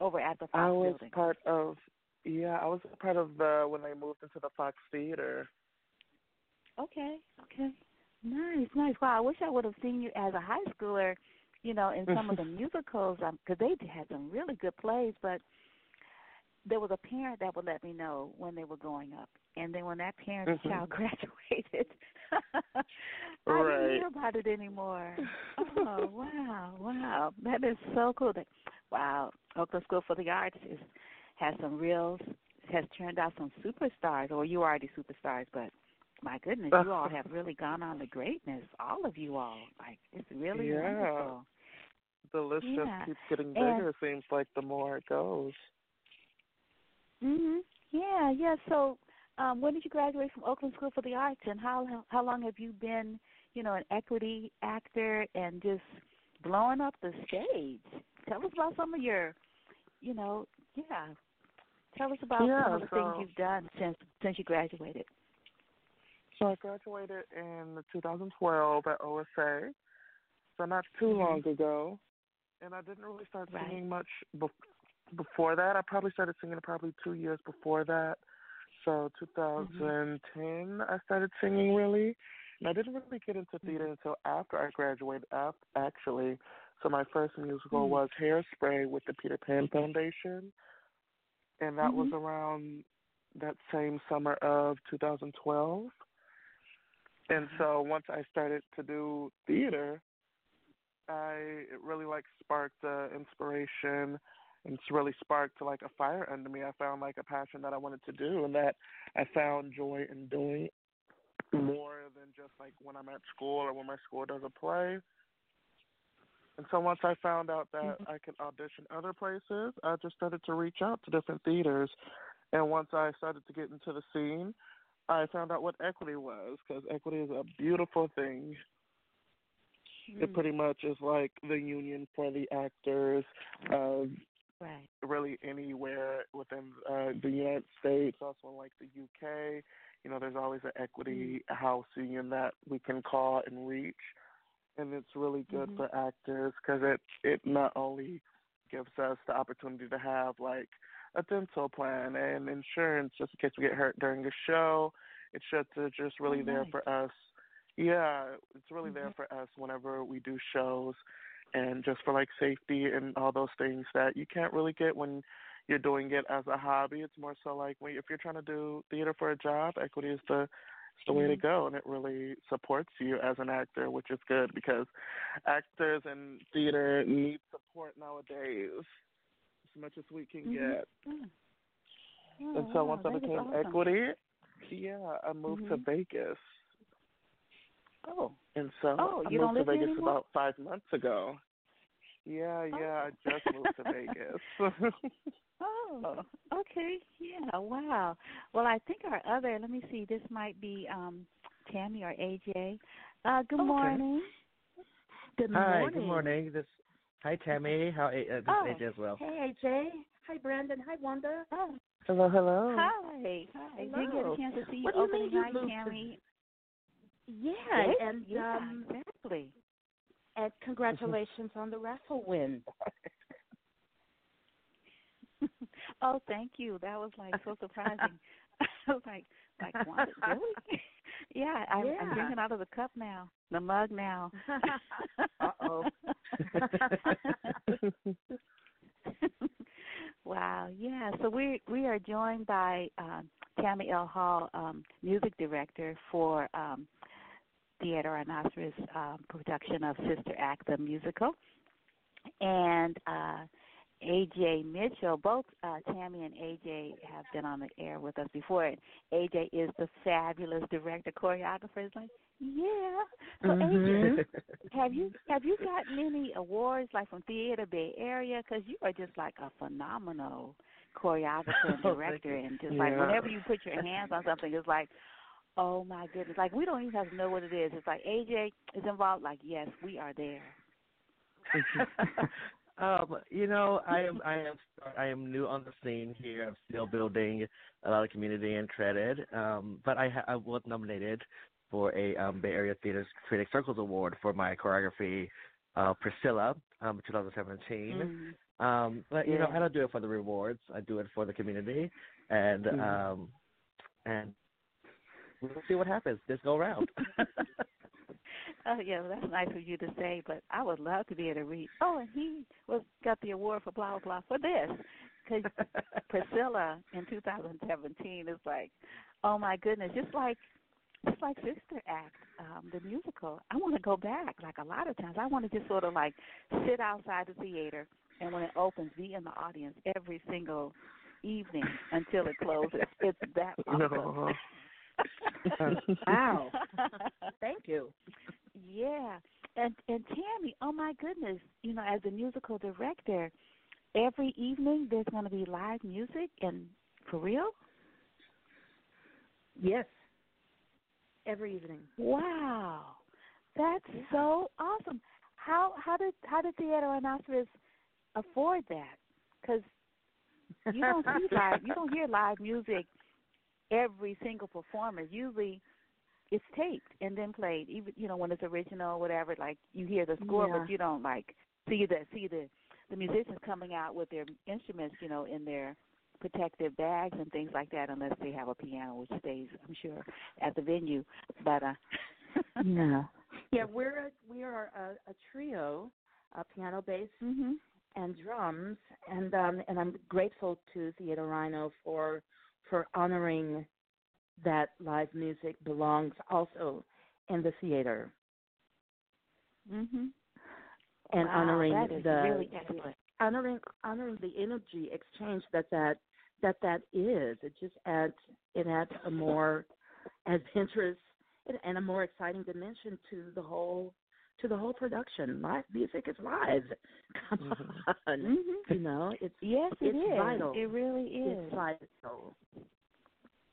over at the Fox I was building? part of yeah, I was part of the when they moved into the Fox Theater. Okay, okay. Nice, nice. Wow, I wish I would have seen you as a high schooler, you know, in some of the musicals, because they had some really good plays. But there was a parent that would let me know when they were going up, and then when that parent's Mhm. child graduated, I Right. didn't hear about it anymore. Oh oh wow, wow, that is so cool. That, wow, Oakland School for the Arts is has some real has turned out some superstars, or you are already superstars, but my goodness, you all have really gone on to greatness. All of you all, like it's really yeah. wonderful. The list Yeah. just keeps getting bigger. it seems like the more it goes. Mhm. Yeah, yeah. So, um, when did you graduate from Oakland School for the Arts, and how how long have you been, you know, an equity actor and just blowing up the stage? Tell us about some of your, you know, yeah. Tell us about Yeah, some of the so- things you've done since since you graduated. So I graduated in 2012 at OSA, so not too mm-hmm. long ago. And I didn't really start Right. singing much bef- before that. I probably started singing probably two years before that. So mm-hmm. 2010, I started singing really. And I didn't really get into mm-hmm. theater until after I graduated, af- actually. So my first musical Mhm. was Hairspray with the Peter Pan Foundation. And that was Mhm. around that same summer of 2012. And so once I started to do theater, I it really like sparked uh, inspiration and it's really sparked like a fire under me. I found like a passion that I wanted to do and that I found joy in doing more than just like when I'm at school or when my school does a play. And so once I found out that mm-hmm. I could audition other places, I just started to reach out to different theaters. And once I started to get into the scene, I found out what equity was because equity is a beautiful thing. It hmm. pretty much is like the union for the actors of Right. really anywhere within uh, the United States, also like the UK. You know, there's always an equity mm-hmm. house union that we can call and reach, and it's really good Mhm. for actors because it it not only gives us the opportunity to have like a dental plan and insurance just in case we get hurt during a show. It's just it's just really Oh, there nice. for us. Yeah, it's really there for us whenever we do shows and just for like safety and all those things that you can't really get when you're doing it as a hobby. It's more so like when if you're trying to do theater for a job, equity is the the way to Mhm. go, and it really supports you as an actor, which is good because actors in theater need support nowadays as much as we can Mhm. get. Mm. and so wow, once I became awesome. equity, yeah, I moved to Mhm. Vegas. Oh. And so Oh, I moved to Vegas anymore? about five months ago. Yeah, yeah, I just moved to Vegas. Oh, okay. Yeah, wow. Well, I think our other, let me see, this might be um Tammy or AJ. Uh good Okay. morning. Good Hi, morning. good morning. This hi Tammy. How uh, this Oh, is AJ as well. Hey, AJ. Hi, Brandon. Hi, Wanda. Oh, hello, hello. hi. Hi. Didn't get a chance to see you What do opening you night, moved to- Tammy. Yeah, Yes, and yeah, um, exactly. And congratulations on the raffle win. oh, thank you. That was like so surprising. I was like, like what? Really? yeah, I'm, I'm drinking out of the cup now, the mug now. Uh-oh. wow. Yeah. So we we are joined by um, Tammy L. Hall, um, music director for um, Theater Rhinoceros um, production of Sister Act the musical, and uh, AJ Mitchell. Both uh, Tammy and AJ have been on the air with us before. And AJ is the fabulous director choreographer. It's like, yeah. So AJ, have you have you gotten any awards like from Theater Bay Area? Because you are just like a phenomenal choreographer and Oh, director, you. and just like whenever you put your hands on something, it's like, oh my goodness! Like we don't even have to know what it is. It's like AJ is involved. Like yes, we are there. um, you know, I am I am I am new on the scene here. I'm still building a lot of community and credit. Um, but I ha- I was nominated for a um, Bay Area Theater Critic Circles Award for my choreography, uh, Priscilla, um, 2017. Mhm. Um, but you know, I don't do it for the rewards. I do it for the community, and Mhm. um, and we'll see what happens this go round. Oh yeah, well, that's nice of you to say, but I would love to be able to read. Oh, and he was got the award for blah blah blah for this, because Priscilla in 2017 is like, oh my goodness, just like just like Sister Act, um, the musical. I want to go back. Like a lot of times, I want to just sort of like sit outside the theater, and when it opens, be in the audience every single evening until it closes. It's that awesome. wow. Thank you. Yeah. And and Tammy, oh my goodness, you know, as a musical director, every evening there's going to be live music and for real? Yes. Every evening. Wow. That's so awesome. How how did how did Theater Rhinoceros afford that? Cuz you don't see live you don't hear live music every single performance. Usually it's taped and then played. Even you know when it's original, whatever. Like you hear the score, Yeah. but you don't like see the see the the musicians coming out with their instruments, you know, in their protective bags and things like that, unless they have a piano, which stays, I'm sure, at the venue. But uh, Yeah. Yeah, we're a, we are a, a trio, a piano, bass, Mm-hmm. and drums, and um, and I'm grateful to Theater Rhino for for honoring that live music belongs also in the theater mhm. and wow, honoring the really honoring honoring the energy exchange that that that that is. It just adds it adds a more adventurous and- and a more exciting dimension to the whole to the whole production. Live music is live. Come on, Mhm. you know it's Yes, it it's is. vital. It really is. It's vital.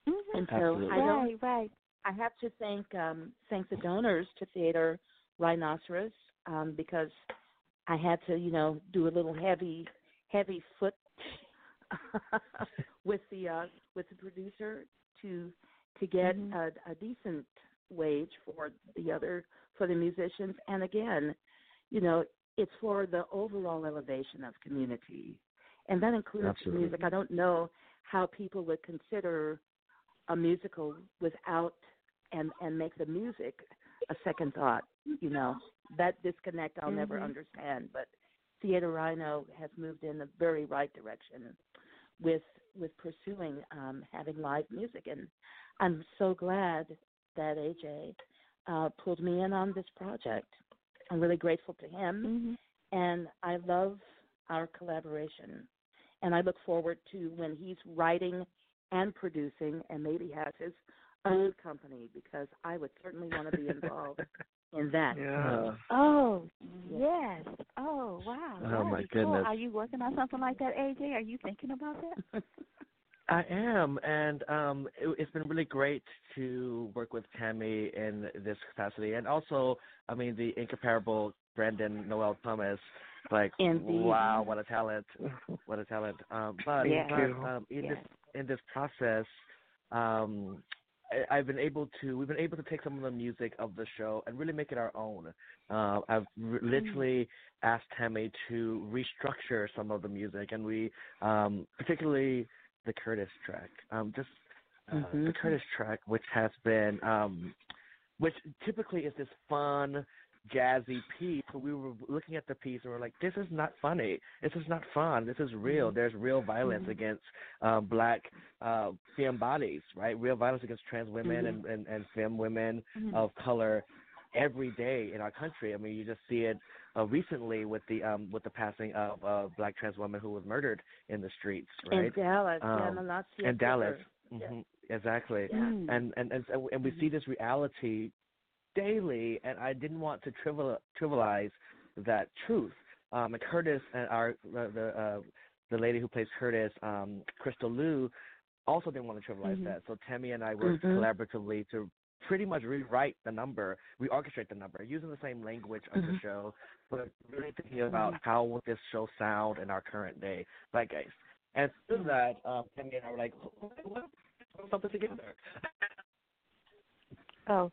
Mhm. And so Absolutely. I don't Right, right. I have to thank um, thank the donors to Theater Rhinoceros um, because I had to, you know, do a little heavy heavy foot with the uh, with the producer to to get Mhm. a, a decent wage for the other for the musicians. And again, you know, it's for the overall elevation of community, and that includes Absolutely. music. I don't know how people would consider a musical without and and make the music a second thought. You know that disconnect I'll never Mhm. understand. But Theater Rhino has moved in the very right direction with with pursuing um, having live music, and I'm so glad that AJ uh, pulled me in on this project. I'm really grateful to him, Mhm. and I love our collaboration. And I look forward to when he's writing and producing, and maybe has his own company because I would certainly want to be involved in that. Yeah. Oh yes. Oh wow. Oh, That'd my be cool. goodness. Are you working on something like that, AJ? Are you thinking about that? I am, and um, it, it's been really great to work with Tammy in this capacity, and also, I mean, the incomparable Brandon Noel Thomas. Like, Indeed. wow, what a talent! What a talent! Um, but Thank but um, in Yes. this in this process, um, I, I've been able to we've been able to take some of the music of the show and really make it our own. Uh, I've r- literally asked Tammy to restructure some of the music, and we um, particularly the Curtis track, um, just uh, Mhm. the Curtis track, which has been um, which typically is this fun jazzy piece but we were looking at the piece and we're like this is not funny this is not fun this is real there's real violence Mhm. against um black uh femme bodies right real violence against trans women Mhm. and, and and femme women Mhm. of color every day in our country i mean you just see it uh, recently with the um with the passing of a black trans woman who was murdered in the streets right In Dallas, yeah, Um, Muhlaysia in Dallas Booker. hmm exactly Yeah. Mm. and and and so- and we see this reality daily, and I didn't want to trivial, trivialize that truth. Um, and Curtis and our uh, the uh, the lady who plays Curtis, um, Crystal Liu, also didn't want to trivialize Mhm. that. So Tammy and I worked Mhm. collaboratively to pretty much rewrite the number, reorchestrate the number, using the same language of the Mhm. show, but really thinking about how would this show sound in our current day zeitgeist. And through that, um, Tammy and I were like, "Okay, what? Put something together. Oh,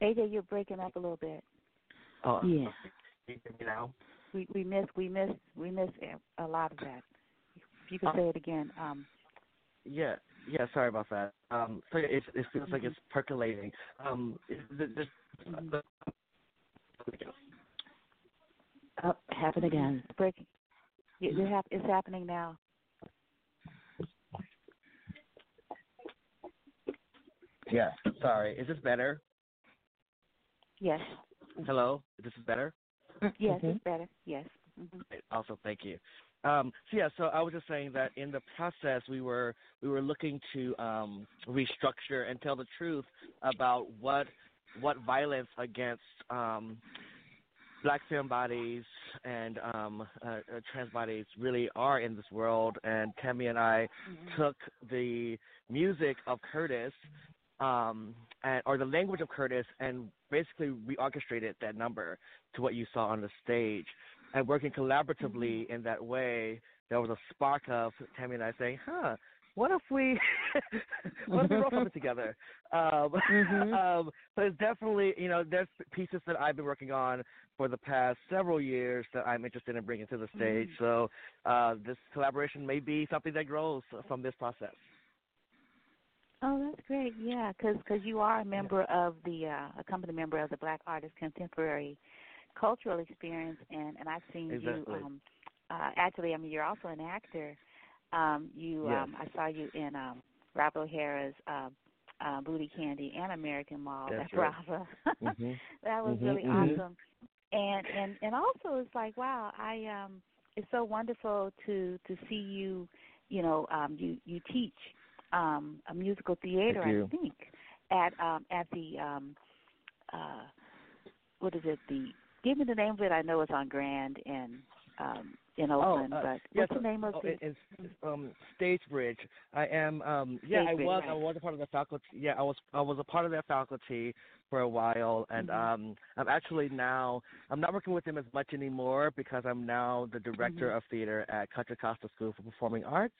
AJ, you're breaking up a little bit. Oh, Yeah. you hear me now? We we missed we missed we missed a- a lot of that. If you could Uh, say it again. Um. Yeah, yeah. Sorry about that. Um, so it, it feels like it's percolating. Um, it, it, Oh, happen again. It's breaking. It, it hap- it's happening now. Yeah. Sorry. Is this better? Yes. Hello. This is better. Yes, Mhm. it's better. Yes. hmm Also, thank you. Um, so yeah, so I was just saying that in the process we were we were looking to um, restructure and tell the truth about what what violence against um, black femme bodies and um, uh, uh, trans bodies really are in this world. And Tammy and I took the music of Curtis um, and, or the language of Curtis and basically reorchestrated that number to what you saw on the stage. And working collaboratively in that way, there was a spark of Tammy and I saying, huh, what if we what if we wrote something together? Um, um, so it's definitely you know there's pieces that I've been working on for the past several years that I'm interested in bringing to the stage. So uh, this collaboration may be something that grows from this process. Oh, that's great. Yeah, because cause you are a member of the uh, a company member of the Black Artist Contemporary Cultural Experience, and and I've seen Exactly. you. Um, uh, actually, I mean, you're also an actor. Um, you, Yes. um, I saw you in um, Rob O'Hara's uh, uh, Bootycandy and American Mall That's at right. Brava. Mhm. that was Mhm, really mhm. awesome. And and and also, it's like wow, I um, it's so wonderful to to see you. You know, um, you you teach um, a musical theater, I think, at um, at the um, uh, what is it? The give me the name of it. I know it's on Grand and um, in Oakland, oh, uh, but yes, what's the name of oh, it- it's um, Stagebridge. I am. Um, yeah, I was. right. I was a part of the faculty. Yeah, I was. I was a part of their faculty for a while, and Mhm. um, I'm actually now. I'm not working with them as much anymore because I'm now the director Mhm. of theater at Contra Costa School for Performing Arts.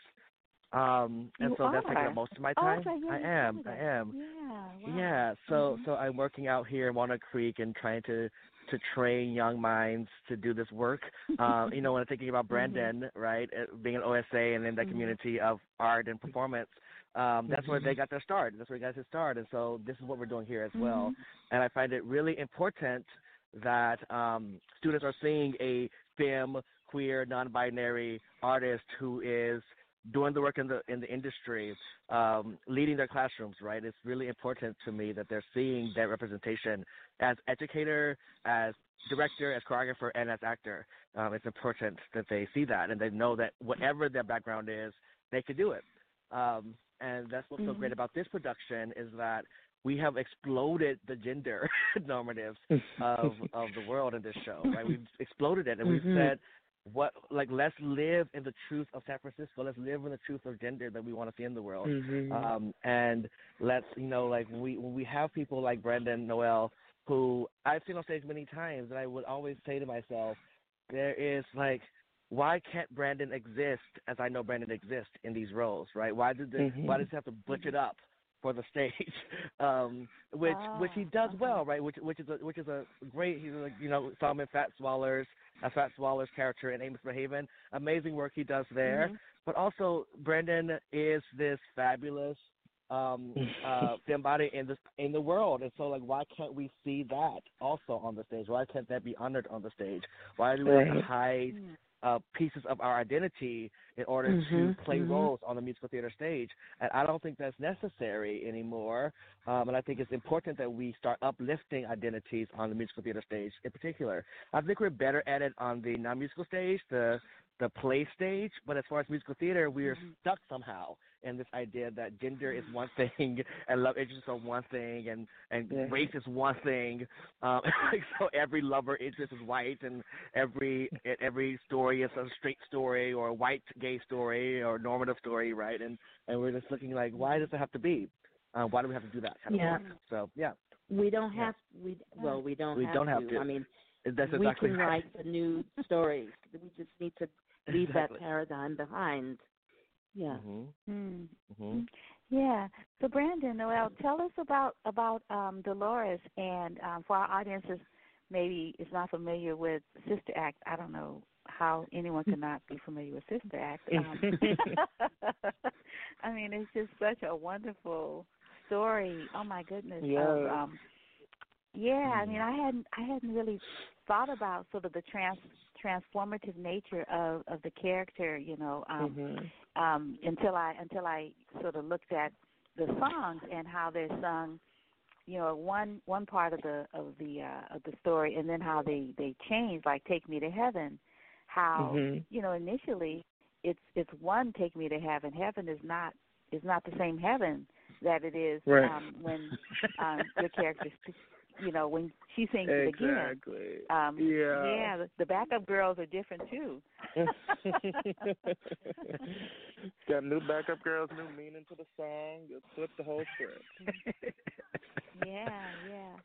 Um, and You so that's taking are? up most of my Oh, time. okay, yeah, I am. I am. Yeah. Wow. Yeah, so Mhm. so I'm working out here in Walnut Creek and trying to to train young minds to do this work. Um, you know, when I'm thinking about Brandon, right, uh, being an OSA and in that Mhm. community of art and performance, um, that's where Mhm. they got their start. That's where he got his start, and so this is what we're doing here as well. Mhm. And I find it really important that um, students are seeing a femme, queer, non-binary artist who is doing the work in the in the industry, um, leading their classrooms. Right, it's really important to me that they're seeing that representation as educator, as director, as choreographer, and as actor. Um, it's important that they see that and they know that whatever their background is, they can do it. Um, and that's what's so great Mhm. about this production is that we have exploded the gender normatives of of the world in this show. Right, we've exploded it, and we've Mhm. said what like let's live in the truth of San Francisco. Let's live in the truth of gender that we want to see in the world. Mhm. Um, and let's you know like we when we have people like Brendan Noel who I've seen on stage many times, and I would always say to myself, there is like. Why can't Brandon exist as I know Brandon exists in these roles, right? Why did the, Mhm. why does he have to butch it up for the stage? Um, which which he does well, right? Which which is a which is a great. He's a you know in Fats Waller's, a Fats Waller's character in Ain't Misbehavin'. Amazing work he does there. Mhm. But also Brandon is this fabulous um uh femme body in the in the world. And so like why can't we see that also on the stage? Why can't that be honored on the stage? Why do we have to Right. hide uh pieces of our identity in order Mhm, to play mhm. roles on the musical theater stage? And i don't think that's necessary anymore. Um and i think it's important that we start uplifting identities on the musical theater stage in particular. I think we're better at it on the non-musical stage the the play stage, but as far as musical theater, we are stuck somehow in this idea that gender is one thing and love interests are one thing and and Yeah. race is one thing. Um, so every lover interest is white, and every every story is a straight story or a white gay story or normative story, right? And and we're just looking like, why does it have to be? Uh, why do we have to do that kind Yeah. of work? So yeah, We don't Yeah. have we well we don't We have don't have to. I mean, That's we can right. write the new stories. We just need to leave Exactly. that paradigm behind. Yeah. Mhm. Mm. Mhm. Yeah. So Brandon Noel, tell us about about um, Dolores, and um, for our audiences, maybe is not familiar with Sister Act. I don't know how anyone could not be familiar with Sister Act. Um, I mean, it's just such a wonderful story. Oh my goodness. Of, um, yeah, I mean, I hadn't I hadn't really thought about sort of the trans transformative nature of of the character, you know, um Mhm. um until I until I sort of looked at the songs and how they're sung you know one one part of the of the uh of the story and then how they they change like take me to heaven how Mhm. you know initially it's it's one take me to heaven heaven is not is not the same heaven that it is Right. um when um your character you know when she sings it again Exactly. um Yeah. yeah the, the backup girls are different too Got new backup girls, new meaning to the song. It flipped the whole script. yeah yeah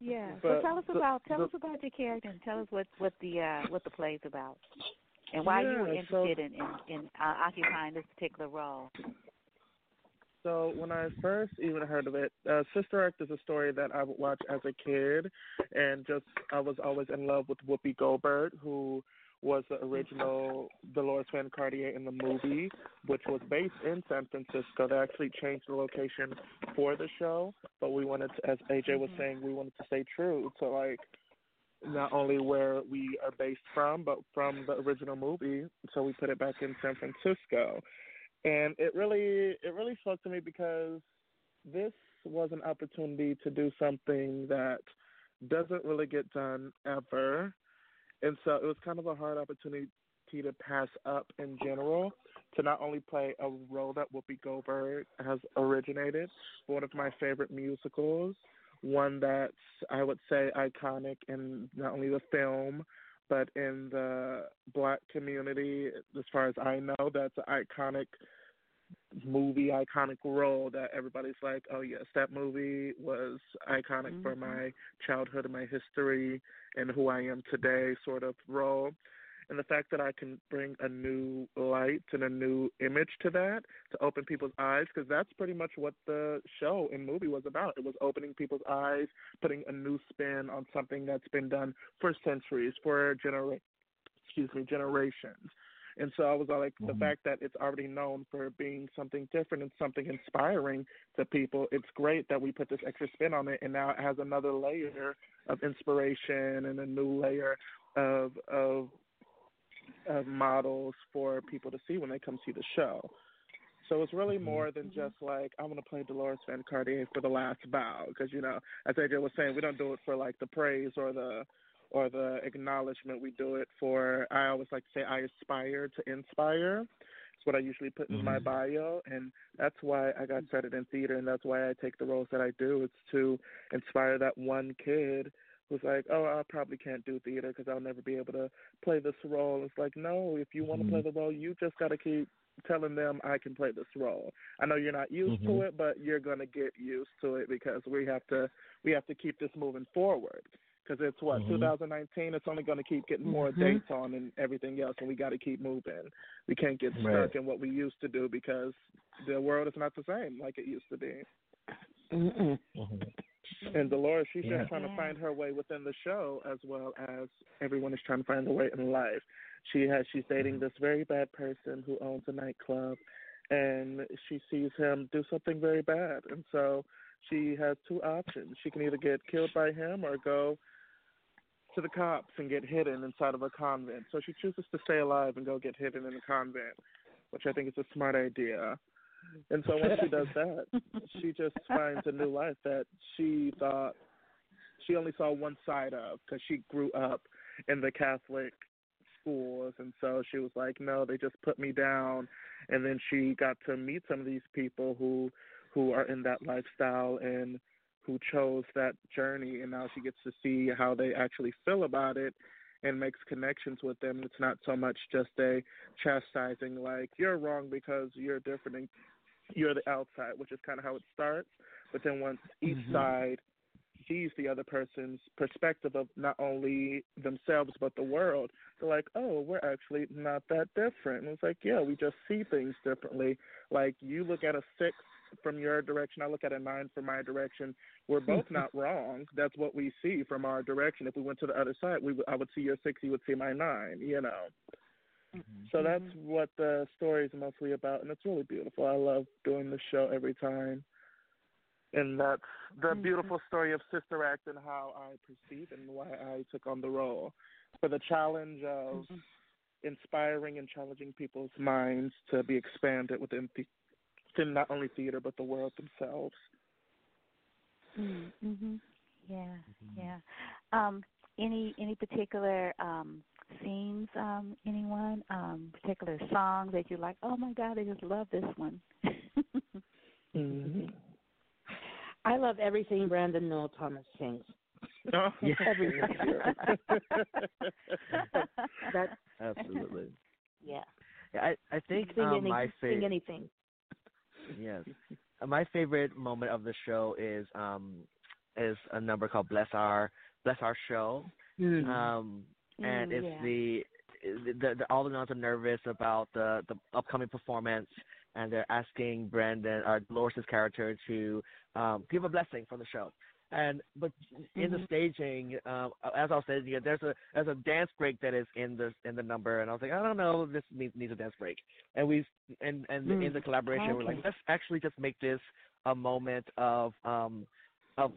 yeah But so tell us about tell the- us about your character and tell us what what the uh what the play's about and why you were Yeah, so- interested in in, in uh, occupying this particular role So when I first even heard of it, uh, Sister Act is a story that I would watch as a kid, and just I was always in love with Whoopi Goldberg, who was the original Dolores Van Cartier in the movie, which was based in San Francisco. They actually changed the location for the show, but we wanted to, as AJ was saying, we wanted to stay true to like not only where we are based from, but from the original movie. So we put it back in San Francisco, and it really it really spoke to me because this was an opportunity to do something that doesn't really get done ever, and so it was kind of a hard opportunity to pass up in general. To not only play a role that Whoopi Goldberg has originated, one of my favorite musicals, one that's I would say iconic in not only the film but in the black community, as far as I know, that's an iconic movie, iconic role that everybody's like, oh yes, that movie was iconic for mm-hmm. my childhood and my history and who I am today, sort of role. And the fact that I can bring a new light and a new image to that to open people's eyes, because that's pretty much what the show and movie was about. It was opening people's eyes, putting a new spin on something that's been done for centuries, for genera- excuse me, generations. And so I was like, the mm-hmm. fact that it's already known for being something different and something inspiring to people, it's great that we put this extra spin on it, and now it has another layer of inspiration and a new layer of of of models for people to see when they come see the show. So it's really mm-hmm. more than just like I want to play Dolores Van Cartier for the last bow because you know, as AJ was saying, we don't do it for like the praise or the or the acknowledgement. We do it for I always like to say I aspire to inspire. It's what I usually put in my mm-hmm. bio, and that's why I got started in theater, and that's why I take the roles that I do. It's to inspire that one kid who's like, oh, I probably can't do theater because I'll never be able to play this role. It's like, no, if you want to play the role, you just got to keep telling them I can play this role. I know you're not used to Mhm. it, but you're gonna get used to it because we have to we have to keep this moving forward. Because it's what Mhm. 2019. It's only going to keep getting more Mhm. dates on and everything else, and we got to keep moving. We can't get stuck Right. in what we used to do because the world is not the same like it used to be. Mhm. And Dolores, she's Yeah. just trying to find her way within the show as well as everyone is trying to find their way in life. She has she's dating mm-hmm. this very bad person who owns a nightclub and she sees him do something very bad and so she has two options. She can either get killed by him or go to the cops and get hidden inside of a convent. So she chooses to stay alive and go get hidden in a convent, which I think is a smart idea. And so once she does that, she just finds a new life that she thought she only saw one side of because she grew up in the Catholic schools, and so she was like, "No, they just put me down." And then she got to meet some of these people who who are in that lifestyle and who chose that journey, and now she gets to see how they actually feel about it and makes connections with them. It's not so much just a chastising like you're wrong because you're different and you're the outside, which is kind of how it starts. But then once each Mhm. side sees the other person's perspective of not only themselves but the world, they're like, oh, we're actually not that different. And it's like, yeah, we just see things differently. Like you look at a six from your direction, I look at a nine from my direction. We're both not wrong. That's what we see from our direction. If we went to the other side, we would, I would see your six, you would see my nine. You know. So that's what the story is mostly about, and it's really beautiful. I love doing the show every time, and that's the beautiful story of Sister Act and how I perceive and why I took on the role for the challenge of inspiring and challenging people's minds to be expanded within the in not only theater but the world themselves. Mhm. Yeah. Yeah. Um any any particular um scenes um anyone um particular song that you like oh my god i just love this one mm-hmm. I love everything Brandon Noel Thomas sings. Oh, Yeah. Everything. that Absolutely. yeah. Yeah, I I think sing, um, any, my sing favorite. anything. Yes. Uh, My favorite moment of the show is um is a number called Bless Our Bless Our Show. Mm. Um and Mm, it's yeah. the, the the all the nuns are nervous about the the upcoming performance and they're asking Brandon or Dolores' character to um give a blessing for the show. And but in the Mhm. staging, um, as I was saying, yeah, there's a there's a dance break that is in the in the number, and I was like, I don't know, this needs needs a dance break. And we and and Mm. in the collaboration, we're like, let's actually just make this a moment of um of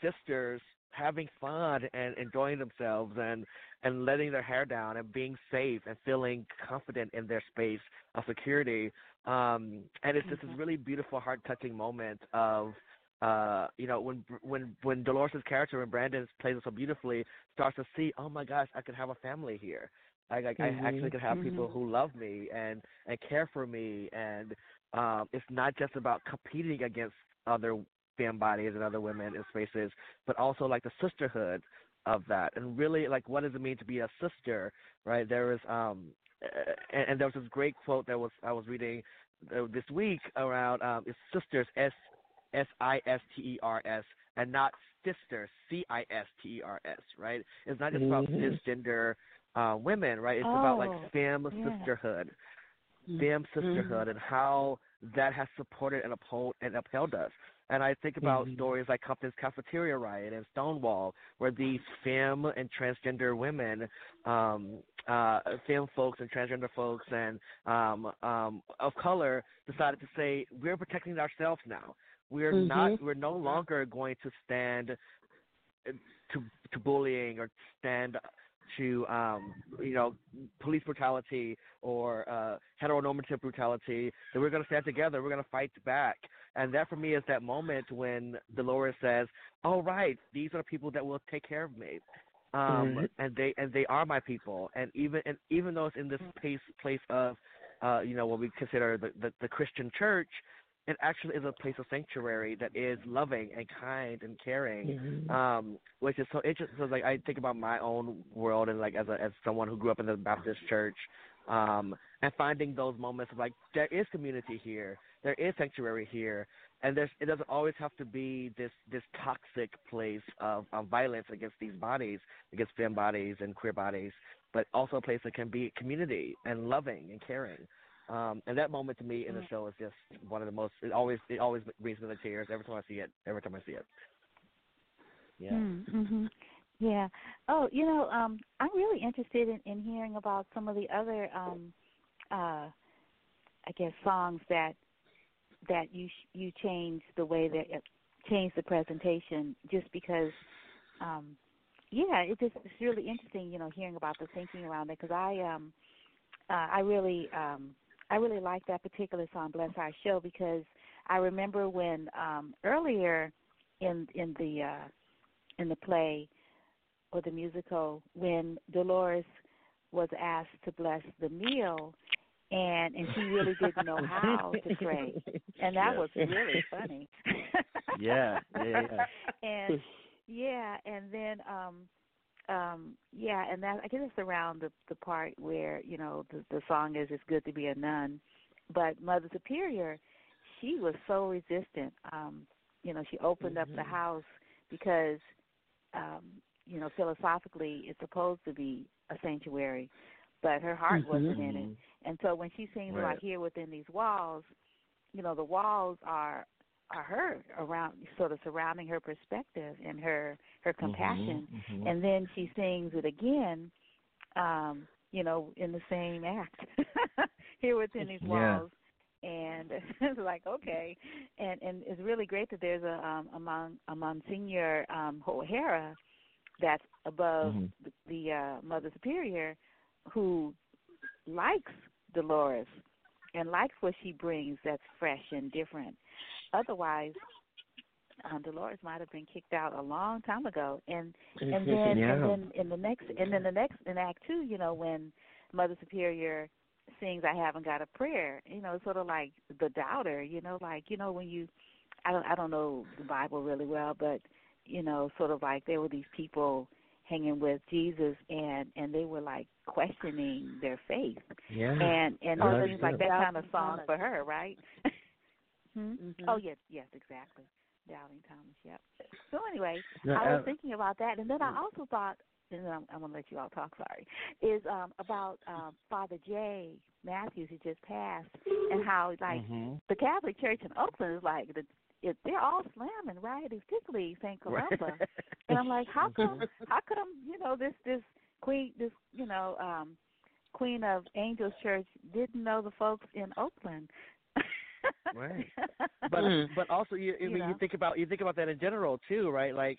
sisters having fun and enjoying themselves and and letting their hair down and being safe and feeling confident in their space of security. Um and it's just this really beautiful heart touching moment of uh you know when when when Deloris' character when Brandon plays it so beautifully starts to see oh my gosh I could have a family here. I like I actually could have people Mhm. who love me and and care for me. And um it's not just about competing against other femme bodies and other women in spaces but also like the sisterhood of that and really like what does it mean to be a sister right there is um and, and there was this great quote that was I was reading uh, this week around um it's sisters s s i s t e r s and not sister c i s t e r s right it's not just about Mhm. cisgender uh women right it's about Oh, like femme yeah. sisterhood Mm. femme sisterhood and how that has supported and uphold and upheld us. And I think about Mhm. stories like Compton's Cafeteria Riot and Stonewall, where these femme and transgender women, um, uh, femme folks and transgender folks and um, um, of color decided to say we're protecting ourselves now. We're not. Mhm. We're no longer going to stand uh, to to bullying or stand to um you know police brutality or uh heteronormative brutality that we're going to stand together we're going to fight back and that for me is that moment when Deloris says all right these are people that will take care of me um Mhm. and they and they are my people and even and even though it's in this place place of uh you know what we consider the the, the Christian church it actually is a place of sanctuary that is loving and kind and caring Mhm. um which is so interesting so like i think about my own world and like as a as someone who grew up in the baptist church um and finding those moments of like there is community here there is sanctuary here and there's it doesn't always have to be this this toxic place of, of violence against these bodies against femme bodies and queer bodies but also a place that can be community and loving and caring um, and that moment to me in the show is just one of the most. It always it always brings me to tears every time I see it. Every time I see it. Yeah. Mm-hmm. Yeah. Oh, you know, um, I'm really interested in, in hearing about some of the other, um, uh, I guess, songs that that you you changed the way that it changed the presentation, just because. Um, yeah, it just it's really interesting, you know, hearing about the thinking around it because I um uh, I really um I really like that particular song Bless Our Show because I remember when um earlier in in the uh in the play or the musical when Deloris was asked to bless the meal and and she really didn't know how to pray and that Yes. was really funny Yeah, yeah, yeah. and yeah and then um um yeah and that i guess it's around the the part where you know the the song is it's good to be a nun but mother superior she was so resistant um you know she opened up the Mhm. house because um you know philosophically it's supposed to be a sanctuary but her heart wasn't in it and so when she sings Right. right here within these walls you know the walls are are her around sort of surrounding her perspective and her her compassion mhm. and then she sings it again um you know in the same act here within these Yeah. walls and it's like okay and and it's really great that there's a um among a monsignor um o'hara that's above Mhm. the, the uh mother superior who likes deloris and likes what she brings that's fresh and different. Otherwise, um, Deloris might have been kicked out a long time ago. And and then Yeah. and then in the next and then the next in Act Two, you know, when Mother Superior sings "I haven't got a prayer," you know, it's sort of like the doubter, you know, like you know when you, I don't I don't know the Bible really well, but you know, sort of like there were these people hanging with Jesus and and they were like questioning their faith. Yeah. And and I it seems like that kind of song for her, right? hmm? Mm-hmm. Oh yes, yes, exactly. Doubting Thomas, yep. So anyway, No, I was uh, thinking about that and then I also thought and then I'm, I'm gonna let you all talk, sorry, is um about um Father J. Matthews who just passed and how like Mhm. the Catholic Church in Oakland is like the it, they're all slamming, right? Particularly St. Columba. And I'm like, how come how come, you know, this this queen this, you know, um Queen of Angels Church didn't know the folks in Oakland. Right. But Mm. but also you You you, you think about you think about that in general too, right? Like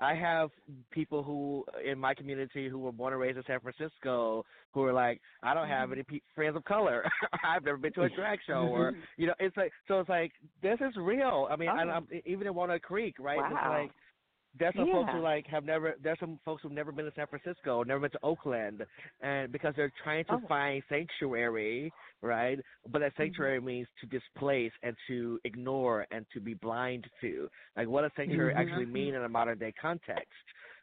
I have people who in my community who were born and raised in San Francisco who are like, I don't have mm-hmm. any pe- friends of color. I've never been to a drag show, or mm-hmm. you know, it's like so it's like this is real. I mean, and Oh. I'm, even in Walnut Creek, right? It's like there's some folks who like have never there's some folks who've never been to San Francisco, never been to Oakland, and because they're trying to Oh. find sanctuary, right? But that sanctuary means to displace and to ignore and to be blind to. Like what does sanctuary Mhm. actually mean in a modern day context?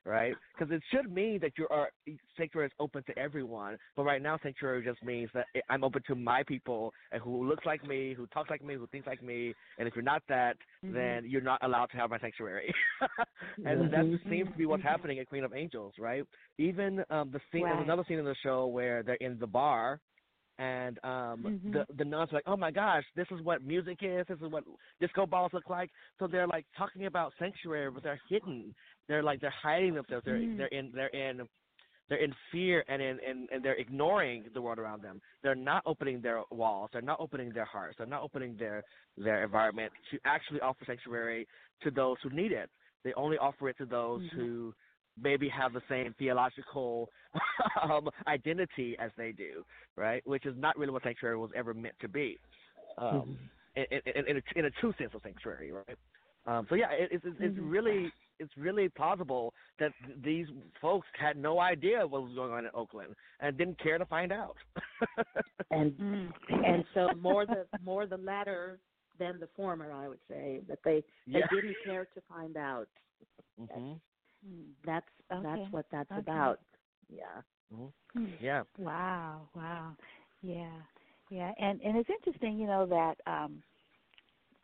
Right, because it should mean that you are sanctuary is open to everyone, but right now sanctuary just means that I'm open to my people and who looks like me, who talks like me, who thinks like me, and if you're not that, Mhm. then you're not allowed to have my sanctuary. and that Mhm. seems to be what's happening at Queen of Angels, right? Even um the scene there's another scene in the show where they're in the bar and um Mhm. the the nuns are like, Oh my gosh, this is what music is, this is what disco balls look like. So they're like talking about sanctuary but they're hidden. They're like they're hiding themselves. They're Mm. they're in they're in they're in fear and in and, and they're ignoring the world around them. They're not opening their walls. They're not opening their hearts. They're not opening their their environment to actually offer sanctuary to those who need it. They only offer it to those Mhm. who maybe have the same theological um, identity as they do, right? Which is not really what sanctuary was ever meant to be, um, in, in, in, in, a, in a true sense of sanctuary, right? Um, so yeah, it, it's it's it's Mhm. really it's really plausible that these folks had no idea what was going on in Oakland and didn't care to find out. and Mm. and so more the more the latter than the former, I would say that they they Yeah. didn't care to find out. hmm That's Okay. that's what that's Okay. about. Yeah. Hmm. Yeah. Wow, wow. Yeah. Yeah. And and it's interesting, you know, that um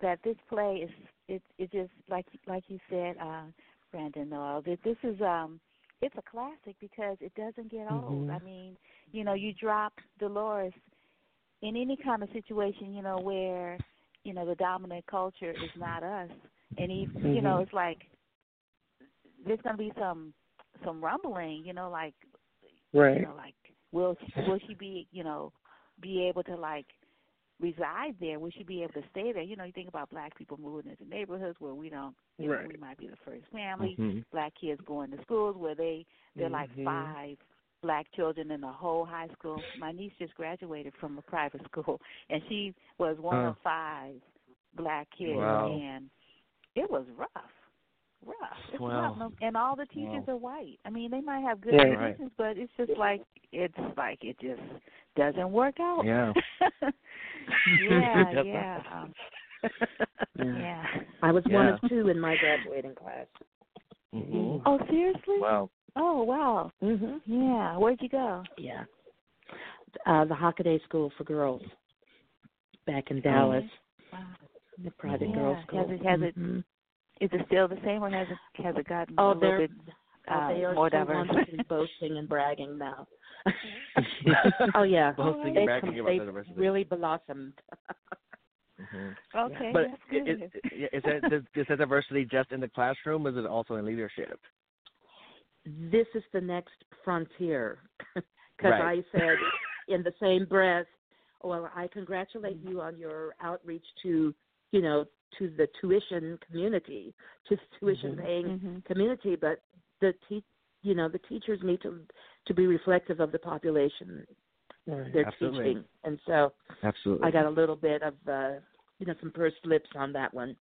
that this play is it it just like like you said, uh Brandon Noel, that this is um it's a classic because it doesn't get old. Mhm. I mean, you know, you drop Deloris in any kind of situation, you know, where, you know, the dominant culture is not us. And even you know, Mhm. it's like there's gonna be some some rumbling, you know, like Right. you know, like will will she be, you know, be able to like reside there? Will she be able to stay there? You know, you think about black people moving into neighborhoods where we don't, you know, Right. we might be the first family. Mhm. Black kids going to schools where they they're like Mhm. five black children in the whole high school. My niece just graduated from a private school, and she was one Huh. of five black kids, Wow. and it was rough. Rough. It's Wow. rough. And all the teachers Wow. are white. I mean, they might have good Yeah. intentions, but it's just like it's like it just doesn't work out. Yeah. yeah, yeah. Um, yeah. I was one of two in my graduating class. Mhm. Oh, seriously? Wow. Oh, wow. Mhm. Yeah. Where'd you go? Yeah. Uh the Hockaday School for Girls back in Dallas. Wow. The private Yeah. girls school. Has it has it Mhm. is it still the same or has it has it gotten Oh, a little they're bit oh, uh, they are more so boasting and bragging now. oh yeah, Boasting and they've, bragging com- about they've the really blossomed. Mhm. Okay, But that's good. is, is, that, is, is that diversity just in the classroom? Or is it also in leadership? this is the next frontier. Because Right. I said in the same breath, well, I congratulate you on your outreach to, you know, to the tuition community, to the tuition paying Mhm. community, but the te- you know, the teachers need to to be reflective of the population their Absolutely. teaching, and so Absolutely. I got a little bit of uh, you know some pursed lips on that one.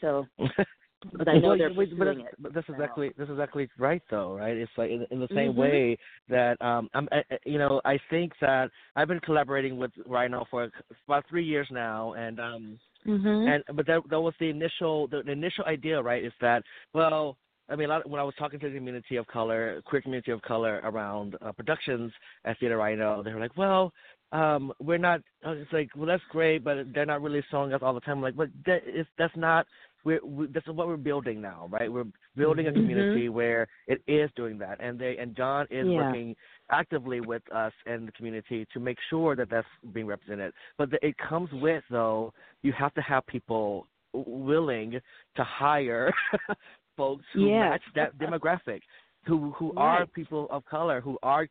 So, but I know Well, they're wait, but it. but that's exactly that's exactly right though, right? It's like in, in the same Mhm. way that um I'm I, I- you know I think that I've been collaborating with Rhino for about three years now, and um Mhm. and but that that was the initial the, the initial idea, right? Is that well. I mean, a lot when I was talking to the community of color, queer community of color around uh, productions at Theater Rhino, they were like, "Well, um, we're not." I was like, "Well, that's great, but they're not really showing us all the time." I'm like, but that is that's not. We're, we, this is what we're building now, right? We're building a Mhm. community where it is doing that, and they and John is Yeah. working actively with us and the community to make sure that that's being represented. But the, it comes with though, you have to have people willing to hire folks who Yeah. match that demographic, who who are people of color, who are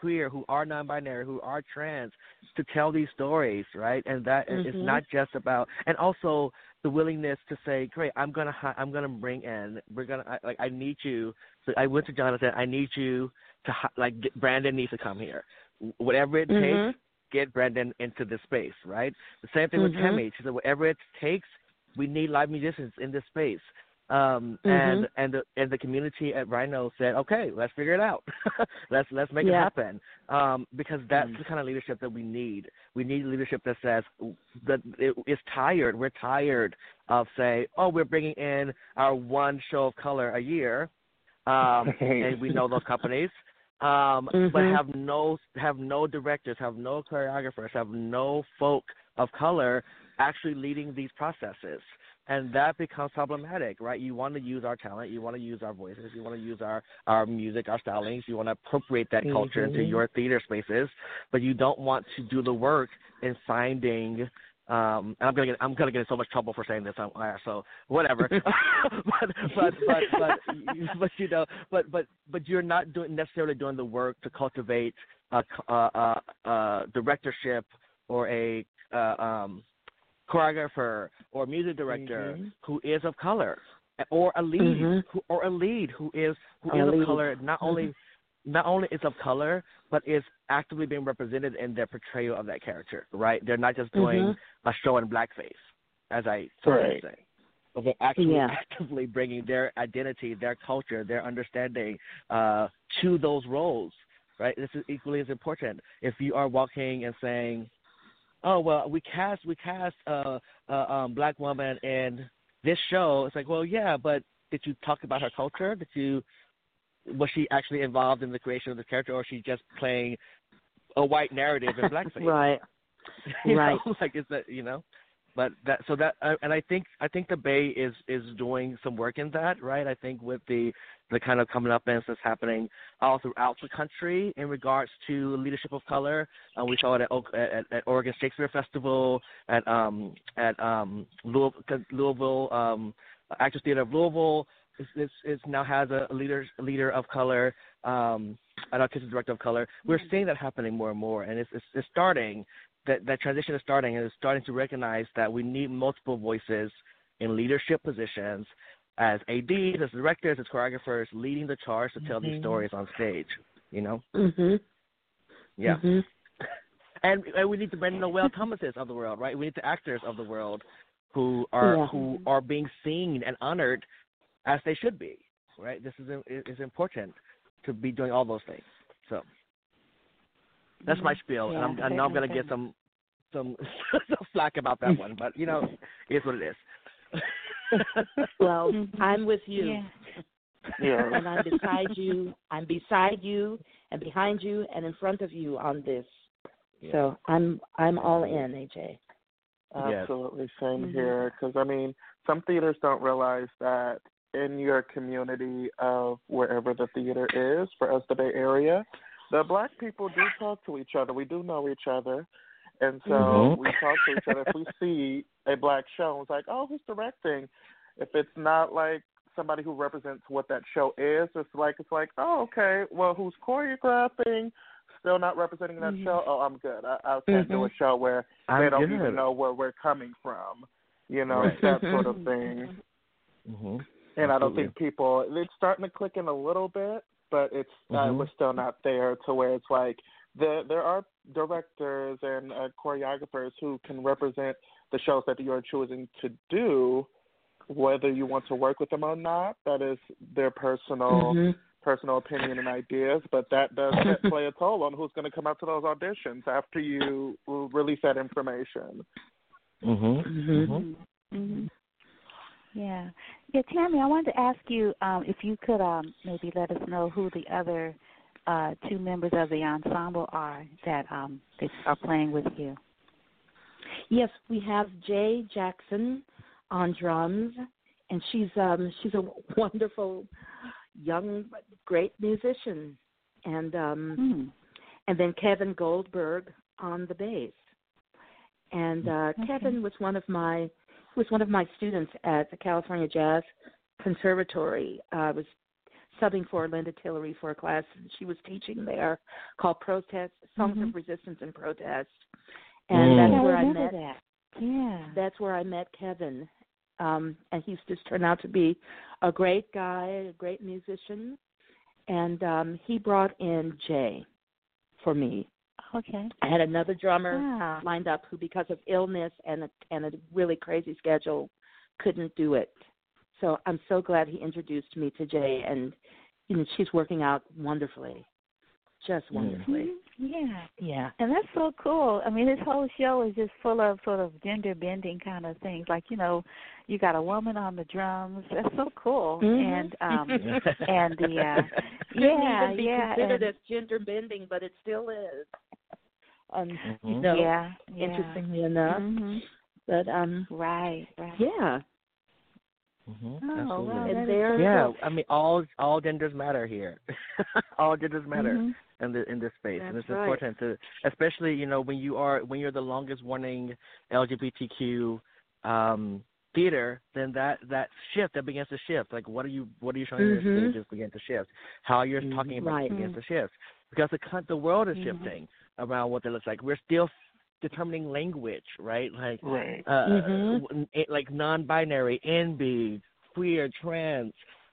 queer, who are non-binary, who are trans, to tell these stories, right? And that it's Mhm. not just about, and also the willingness to say, great, I'm gonna I'm gonna bring in, we're gonna I, like I need you. So I went to Jonathan, I need you to like get, Brandon needs to come here, whatever it Mhm. takes, get Brandon into this space, right? The same thing with Mhm. Tammy. She said, whatever it takes, we need live musicians in this space. Um, Mhm. and and the and the community at Rhino said, okay, let's figure it out. let's let's make it happen. Um, because that's Mm. the kind of leadership that we need. We need leadership that says that it is tired. We're tired of say, oh, we're bringing in our one show of color a year, um, and we know those companies. Um, but Mhm. have no have no directors, have no choreographers, have no folk of color actually leading these processes and that becomes problematic, right? You want to use our talent, you want to use our voices, you want to use our our music, our stylings, you want to appropriate that culture into Mhm. your theater spaces, but you don't want to do the work in finding. Um, and I'm gonna get I'm gonna get in so much trouble for saying this on air, so whatever. but but but but but you know, but but but you're not doing necessarily doing the work to cultivate a, a, a, a directorship or a uh, um, choreographer or music director Mhm. who is of color or a lead Mhm. who, or a lead who is who A is lead. of color not only not only is of color but is actively being represented in their portrayal of that character right they're not just doing Mhm. a show in blackface as i Right. say but they're actually Yeah. actively bringing their identity their culture their understanding uh to those roles right this is equally as important if you are walking and saying oh well we cast we cast a, a um black woman in this show it's like well yeah but did you talk about her culture did you was she actually involved in the creation of the character or is she just playing a white narrative in blackface Right. You know, Right. like is that you know but that so that uh, and i think i think the bay is is doing some work in that right? I think with the the kind of coming up events that's happening all throughout the country in regards to leadership of color. Uh, we saw it at, at at oregon shakespeare festival at um at um louisville, louisville um actors theater of louisville is is, is now has a leader leader of color um an artistic director of color. We're seeing that happening more and more and it's it's, it's starting that that transition is starting and is starting to recognize that we need multiple voices in leadership positions as ADs, as directors, as choreographers, leading the charge to tell these Mhm. stories on stage. You know, Mhm. yeah. Mhm. And, and we need the Brendan Noel Thomases of the world, right? We need the actors of the world who are Yeah. who are being seen and honored as they should be, right? This is is important to be doing all those things. So that's my spiel, Yeah, and I'm, I know I'm going to get some some some flack about that one, but you know, it is what it is. Well, I'm with you. Yeah. Yeah. And I'm beside you. I'm beside you and behind you and in front of you on this. So I'm I'm all in, AJ. Absolutely, same Mhm. here. Because I mean, some theaters don't realize that in your community of wherever the theater is, for us, the Bay Area, the black people do talk to each other. We do know each other, and so Mhm. we talk to each other. If we see a black show, it's like, oh, who's directing? If it's not like somebody who represents what that show is, it's like it's like, oh, okay, well, who's choreographing? Still not representing that Mhm. show. Oh, I'm good. I, I can't do a Mhm. show where I'm they don't good. even know where we're coming from. You know, Right. that sort of thing. hmm And I don't think people it's starting to click in a little bit, but it's uh, Mhm. we're still not there to where it's like there there are directors and uh, choreographers who can represent the shows that you're choosing to do, whether you want to work with them or not. That is their personal Mhm. personal opinion and ideas, but that does play a toll on who's going to come out to those auditions after you release that information. Mhm. Mhm. hmm Yeah, yeah, Tammy. I wanted to ask you um, if you could um, maybe let us know who the other uh, two members of the ensemble are that um, that are playing with you. Yes, we have Jay Jackson on drums, and she's um she's a wonderful young great musician, and um Hmm. and then Kevin Goldberg on the bass. And uh Okay. Kevin was one of my was one of my students at the California Jazz Conservatory. I was subbing for Linda Tillery for a class she was teaching there called Protest Songs Mhm. of Resistance and Protest. And Mm. that's Yeah, I where I remember met that. Yeah. that's where I met Kevin. Um, and he's just turned out to be a great guy, a great musician. And um, he brought in Jay for me. Okay. I had another drummer Wow. lined up who, because of illness and a, and a really crazy schedule, couldn't do it. So I'm so glad he introduced me to Jay, and you know she's working out wonderfully, just wonderfully. Mhm. Yeah. Yeah. And that's so cool. I mean, this whole show is just full of sort of gender bending kind of things. Like, you know, you got a woman on the drums. That's so cool. Mhm. And um and the uh Couldn't yeah, even be yeah. considered and, as gender bending, but it still is. Um, you Mhm. know, yeah, yeah. interestingly enough. Mhm. But um, Right, right. yeah, Mhm. Oh, Absolutely. wow, And there- Yeah, cool. I mean all all genders matter here. all genders matter Mhm. In the in this space, and it's right. important to, especially you know when you are when you're the longest running LGBTQ um, theater, then that that shift that begins to shift. Like what are you what are you showing Mhm. your stages begin to shift. How you're talking about Right. it begins to shift because the the world is Mhm. shifting around what it looks like. We're still determining language, right? Like Right. uh, Mhm. like non-binary, NB, queer, trans,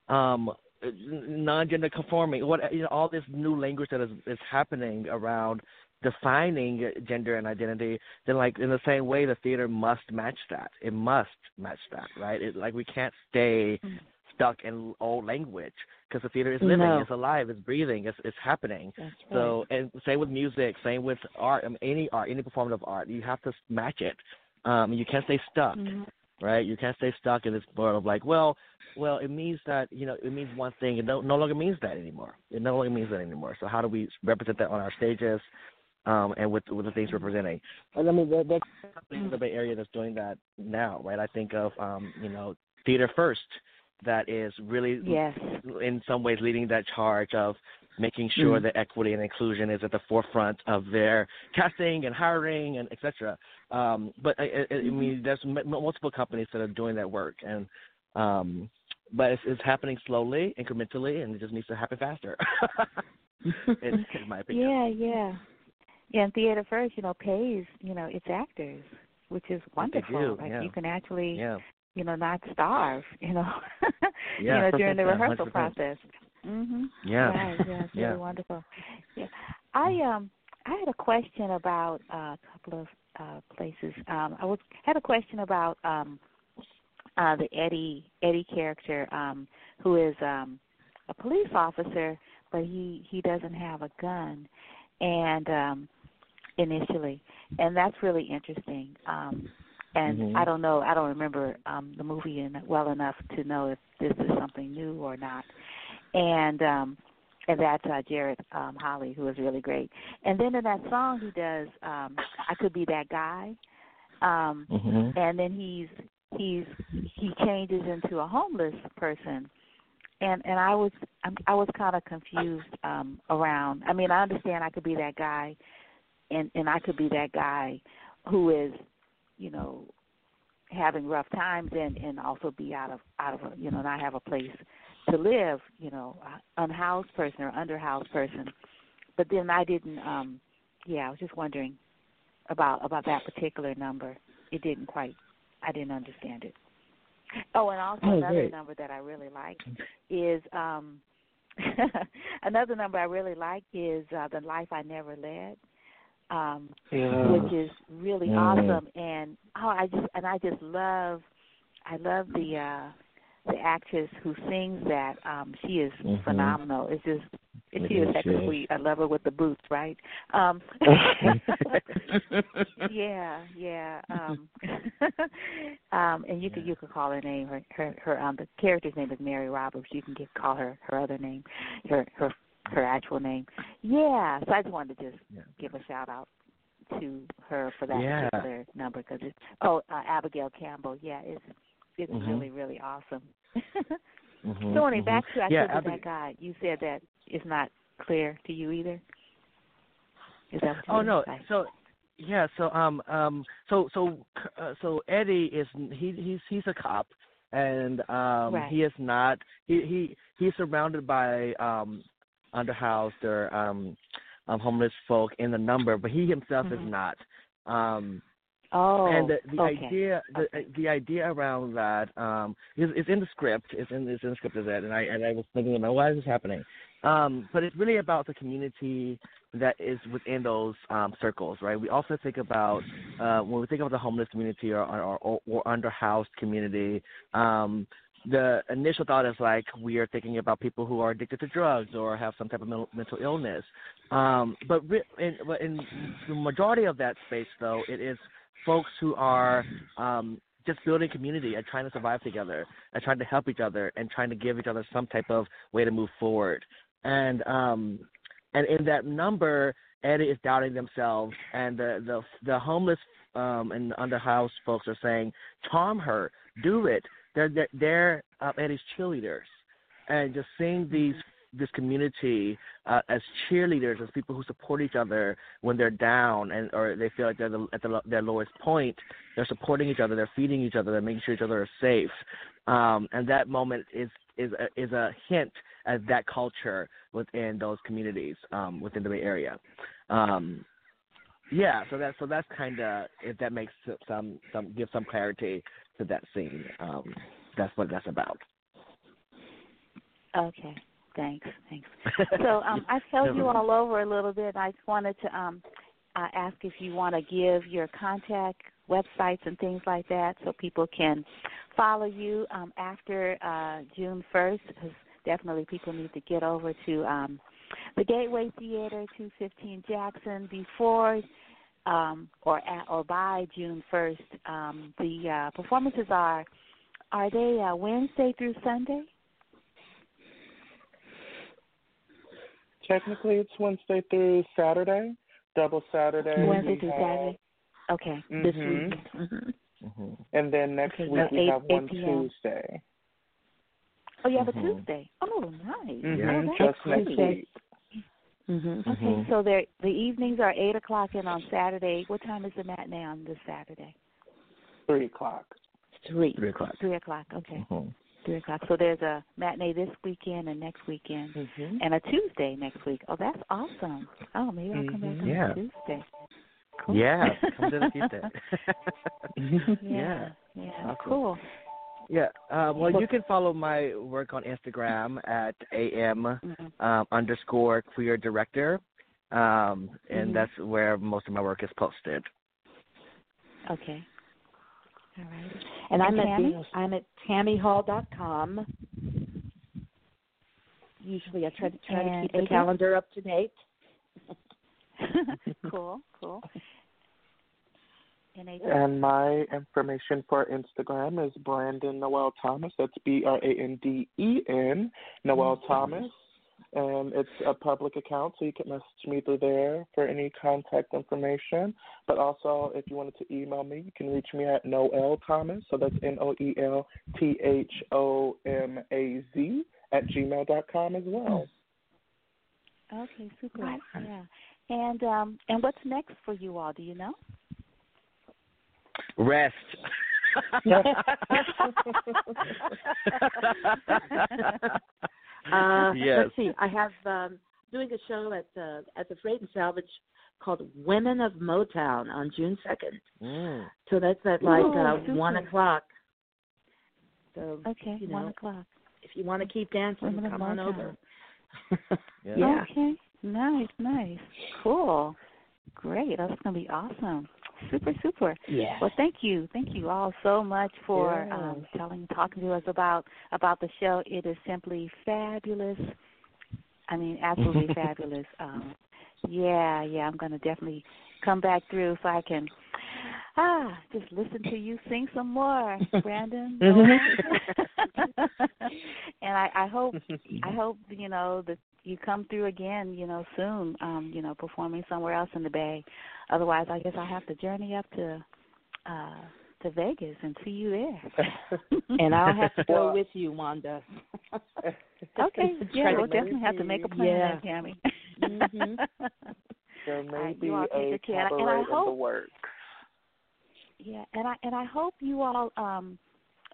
um, n- non-gender conforming, what you know, all this new language that is is happening around defining gender and identity. Then, like in the same way, the theater must match that. It must match that, right? It, like we can't stay Mhm. stuck in old language because the theater is living, No. it's alive, it's breathing, it's it's happening. right. So, and same with music, same with art, I mean, any art, any performative art, you have to match it. Um, you can't stay stuck, Mhm. Right? You can't stay stuck in this world of like, well, well, it means that you know it means one thing, it no, no longer means that anymore. It no longer means that anymore. So how do we represent that on our stages, um, and with with the things we're presenting? And I mean, there, there's companies in the Bay Area that's doing that now, right? I think of um, you know, Theater First, that is really Yes. in some ways leading that charge of making sure Mm. that equity and inclusion is at the forefront of their casting and hiring and et cetera. Um, but I, I, I mean, there's m- multiple companies that are doing that work, and um, but it's, it's happening slowly, incrementally, and it just needs to happen faster. in, in my opinion. Yeah, yeah. Yeah, and Theater First, you know, pays, you know, its actors, which is wonderful. do, like yeah. you can actually, Yeah. you know, not starve, you know, Yeah, you know, during the rehearsal 100%. process. Mhm. Yeah. Right, yeah, it's Yeah. really wonderful. Yeah. I um I had a question about uh, a couple of uh places. Um I was had a question about um uh the Eddie Eddie character um who is um a police officer but he he doesn't have a gun and um initially and that's really interesting um and Mhm. I don't know I don't remember um the movie in well enough to know if this is something new or not and um and that's uh Jared um Holly who is really great and then in that song he does um I could be that guy um Mhm. and then he's he's he changes into a homeless person and and I was I'm, I was kind of confused um around. I mean, I understand I could be that guy, and and I could be that guy who is, you know, having rough times and and also be out of out of a, you know not have a place to live, you know, unhoused person or underhoused person. But then I didn't. um Yeah, I was just wondering about about that particular number. It didn't quite. I didn't understand it. Oh, and also Oh, another great. number that I really like is um another number I really like is uh, the life I never led, um, Yeah. which is really Mm. awesome. And oh, I just and I just love, I love the uh, the actress who sings that. Um, she is Mhm. phenomenal. It's just It she is is, sweet. I love her with the boots, right? Um, yeah, yeah. Um, um, and you could you could call her name. Her her her um the character's name is Mary Roberts. You can get call her her other name, her her her actual name. Yeah. So I just wanted to just give a shout out to her for that Yeah. particular number because it's oh uh, Abigail Campbell. Yeah, it's it's Mhm. really really awesome. Mhm, so anyway, mhm. back to I Yeah, said that guy. You said that it's not clear to you either. Is that Oh no. So yeah. So um um so so uh, so Eddie is he he's he's a cop and um Right. he is not he he he's surrounded by um underhoused or um um homeless folk in the number, but he himself is Mhm. not. Um Oh, and the, the okay. idea the the idea around that um is, is in the script it's in it's in the script as that and I and I was thinking about why is this happening? Um but it's really about the community that is within those um circles right? We also think about uh when we think about the homeless community or or or, or underhoused community um the initial thought is like we are thinking about people who are addicted to drugs or have some type of mental, illness. Um but re- in, but in the majority of that space though it is folks who are um, just building community and trying to survive together and trying to help each other and trying to give each other some type of way to move forward. And um, and in that number, Eddie is doubting themselves, and the the the homeless um, and underhoused folks are saying, "Tom her, do it." They're they're, they're uh, Eddie's cheerleaders, and just seeing these this community uh, as cheerleaders, as people who support each other when they're down and or they feel like they're the, at the, their lowest point. They're supporting each other. They're feeding each other. They're making sure each other are safe. Um, and that moment is is a, is a hint at that culture within those communities um, within the Bay Area. Um, yeah, so that's so that's kind of if that makes some some give some clarity to that scene. Um, that's what that's about. Okay. Thanks. Thanks. So um, I've held you all over a little bit. I just wanted to um, uh, ask if you want to give your contact websites and things like that so people can follow you um, after uh, June 1st because definitely people need to get over to um, the Gateway Theater, 215 Jackson, before um, or at, or by June 1st. Um, the uh, performances are are they uh, Wednesday through Sunday? Technically, it's Wednesday through Saturday. Double Saturday. Wednesday we through have- Saturday. Okay. This Mhm. week. hmm Mm-hmm. And then next Okay, week so we eight- have one p.m. Tuesday. Oh, you have a Tuesday. Oh, nice. Mhm, Oh, just next week. Mm-hmm. Okay, Mhm. so there the evenings are eight o'clock, and on Saturday, what time is the matinee on this Saturday? Three o'clock. Three. Three o'clock. Three o'clock. Okay. Three o'clock. So there's a matinee this weekend and next weekend, Mhm. and a Tuesday next week. Oh, that's awesome. Oh, maybe I'll come back Mhm. on Yeah. Tuesday. Cool. Yeah, come to the Tuesday. yeah. Yeah. Awesome. Cool. Yeah. Uh, well, you can follow my work on Instagram at am Mhm. um, underscore queer director, um, and Mhm. that's where most of my work is posted. Okay. All right. And I'm And at the, I'm at tammyhall.com. Usually, I try to try to And keep the Adrian? calendar up to date. cool. Cool. And And my information for Instagram is Brandon Noel Thomas. That's B R A N D E N Noel mm-hmm. Thomas. And it's a public account, so you can message me through there for any contact information. But also, if you wanted to email me, you can reach me at Noel Thomas. So that's N O E L T H O M A Z at gmail dot com as well. Okay, super. Yeah. And um and what's next for you all? Do you know? Rest. Uh, Yes. Let's see. I have um, doing a show at the at the Freight and Salvage called Women of Motown on June second. Mm. So that's at like Ooh, uh, super. one o'clock. So Okay, you one know, o'clock. if you want to keep dancing, Women come on Motown. over. yeah. Okay. Nice, nice. Cool. Great. That's gonna be awesome. Super, super. Yeah. Well, thank you, thank you all so much for Yeah. um, telling, talking to us about about the show. It is simply fabulous. I mean, absolutely fabulous. Um, yeah, yeah. I'm gonna definitely come back through so I can ah just listen to you sing some more, Brandon. and I, I hope I hope you know that you come through again, you know, soon. Um, you know, performing somewhere else in the Bay. Otherwise, I guess I have to journey up to uh to Vegas and see you there. and I'll have to go Well- with you, Wanda. Okay, yeah, we'll definitely have to make a plan, Yeah. then, Tammy. Mhm. There may right, be a take good. And I cabaret in the hope- works. Yeah, and I and I hope you all um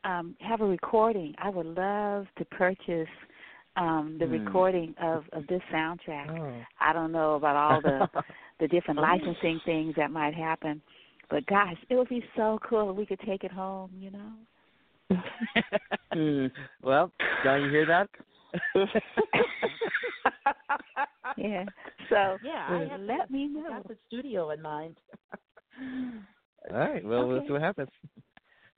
um have a recording. I would love to purchase um the Hmm. recording of of this soundtrack. Oh. I don't know about all the the different Oh. licensing things that might happen, but gosh, it would be so cool if we could take it home, you know. Hmm. Well, don't you hear that? Yeah. So Yeah, I have let me I know. got the studio in mind. All right. Well, we'll see what happens.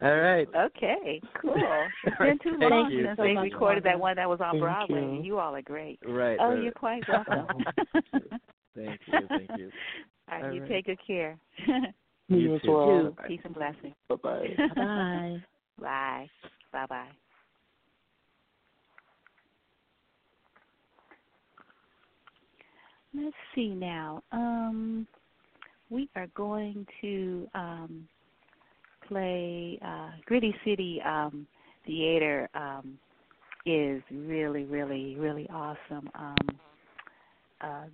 All right. Okay, cool. It's been too Thank long you since so they recorded that one that was on Thank Broadway. you. and You all are great. Right. Oh, right. you're quite welcome. Thank you. Thank you. All right, All you right. take good care. You as too. well. Peace and blessings. Bye bye. Bye. Bye. Bye bye. Let's see now. Um we are going to um play uh Gritty City um Theater um is really, really, really awesome. Um uh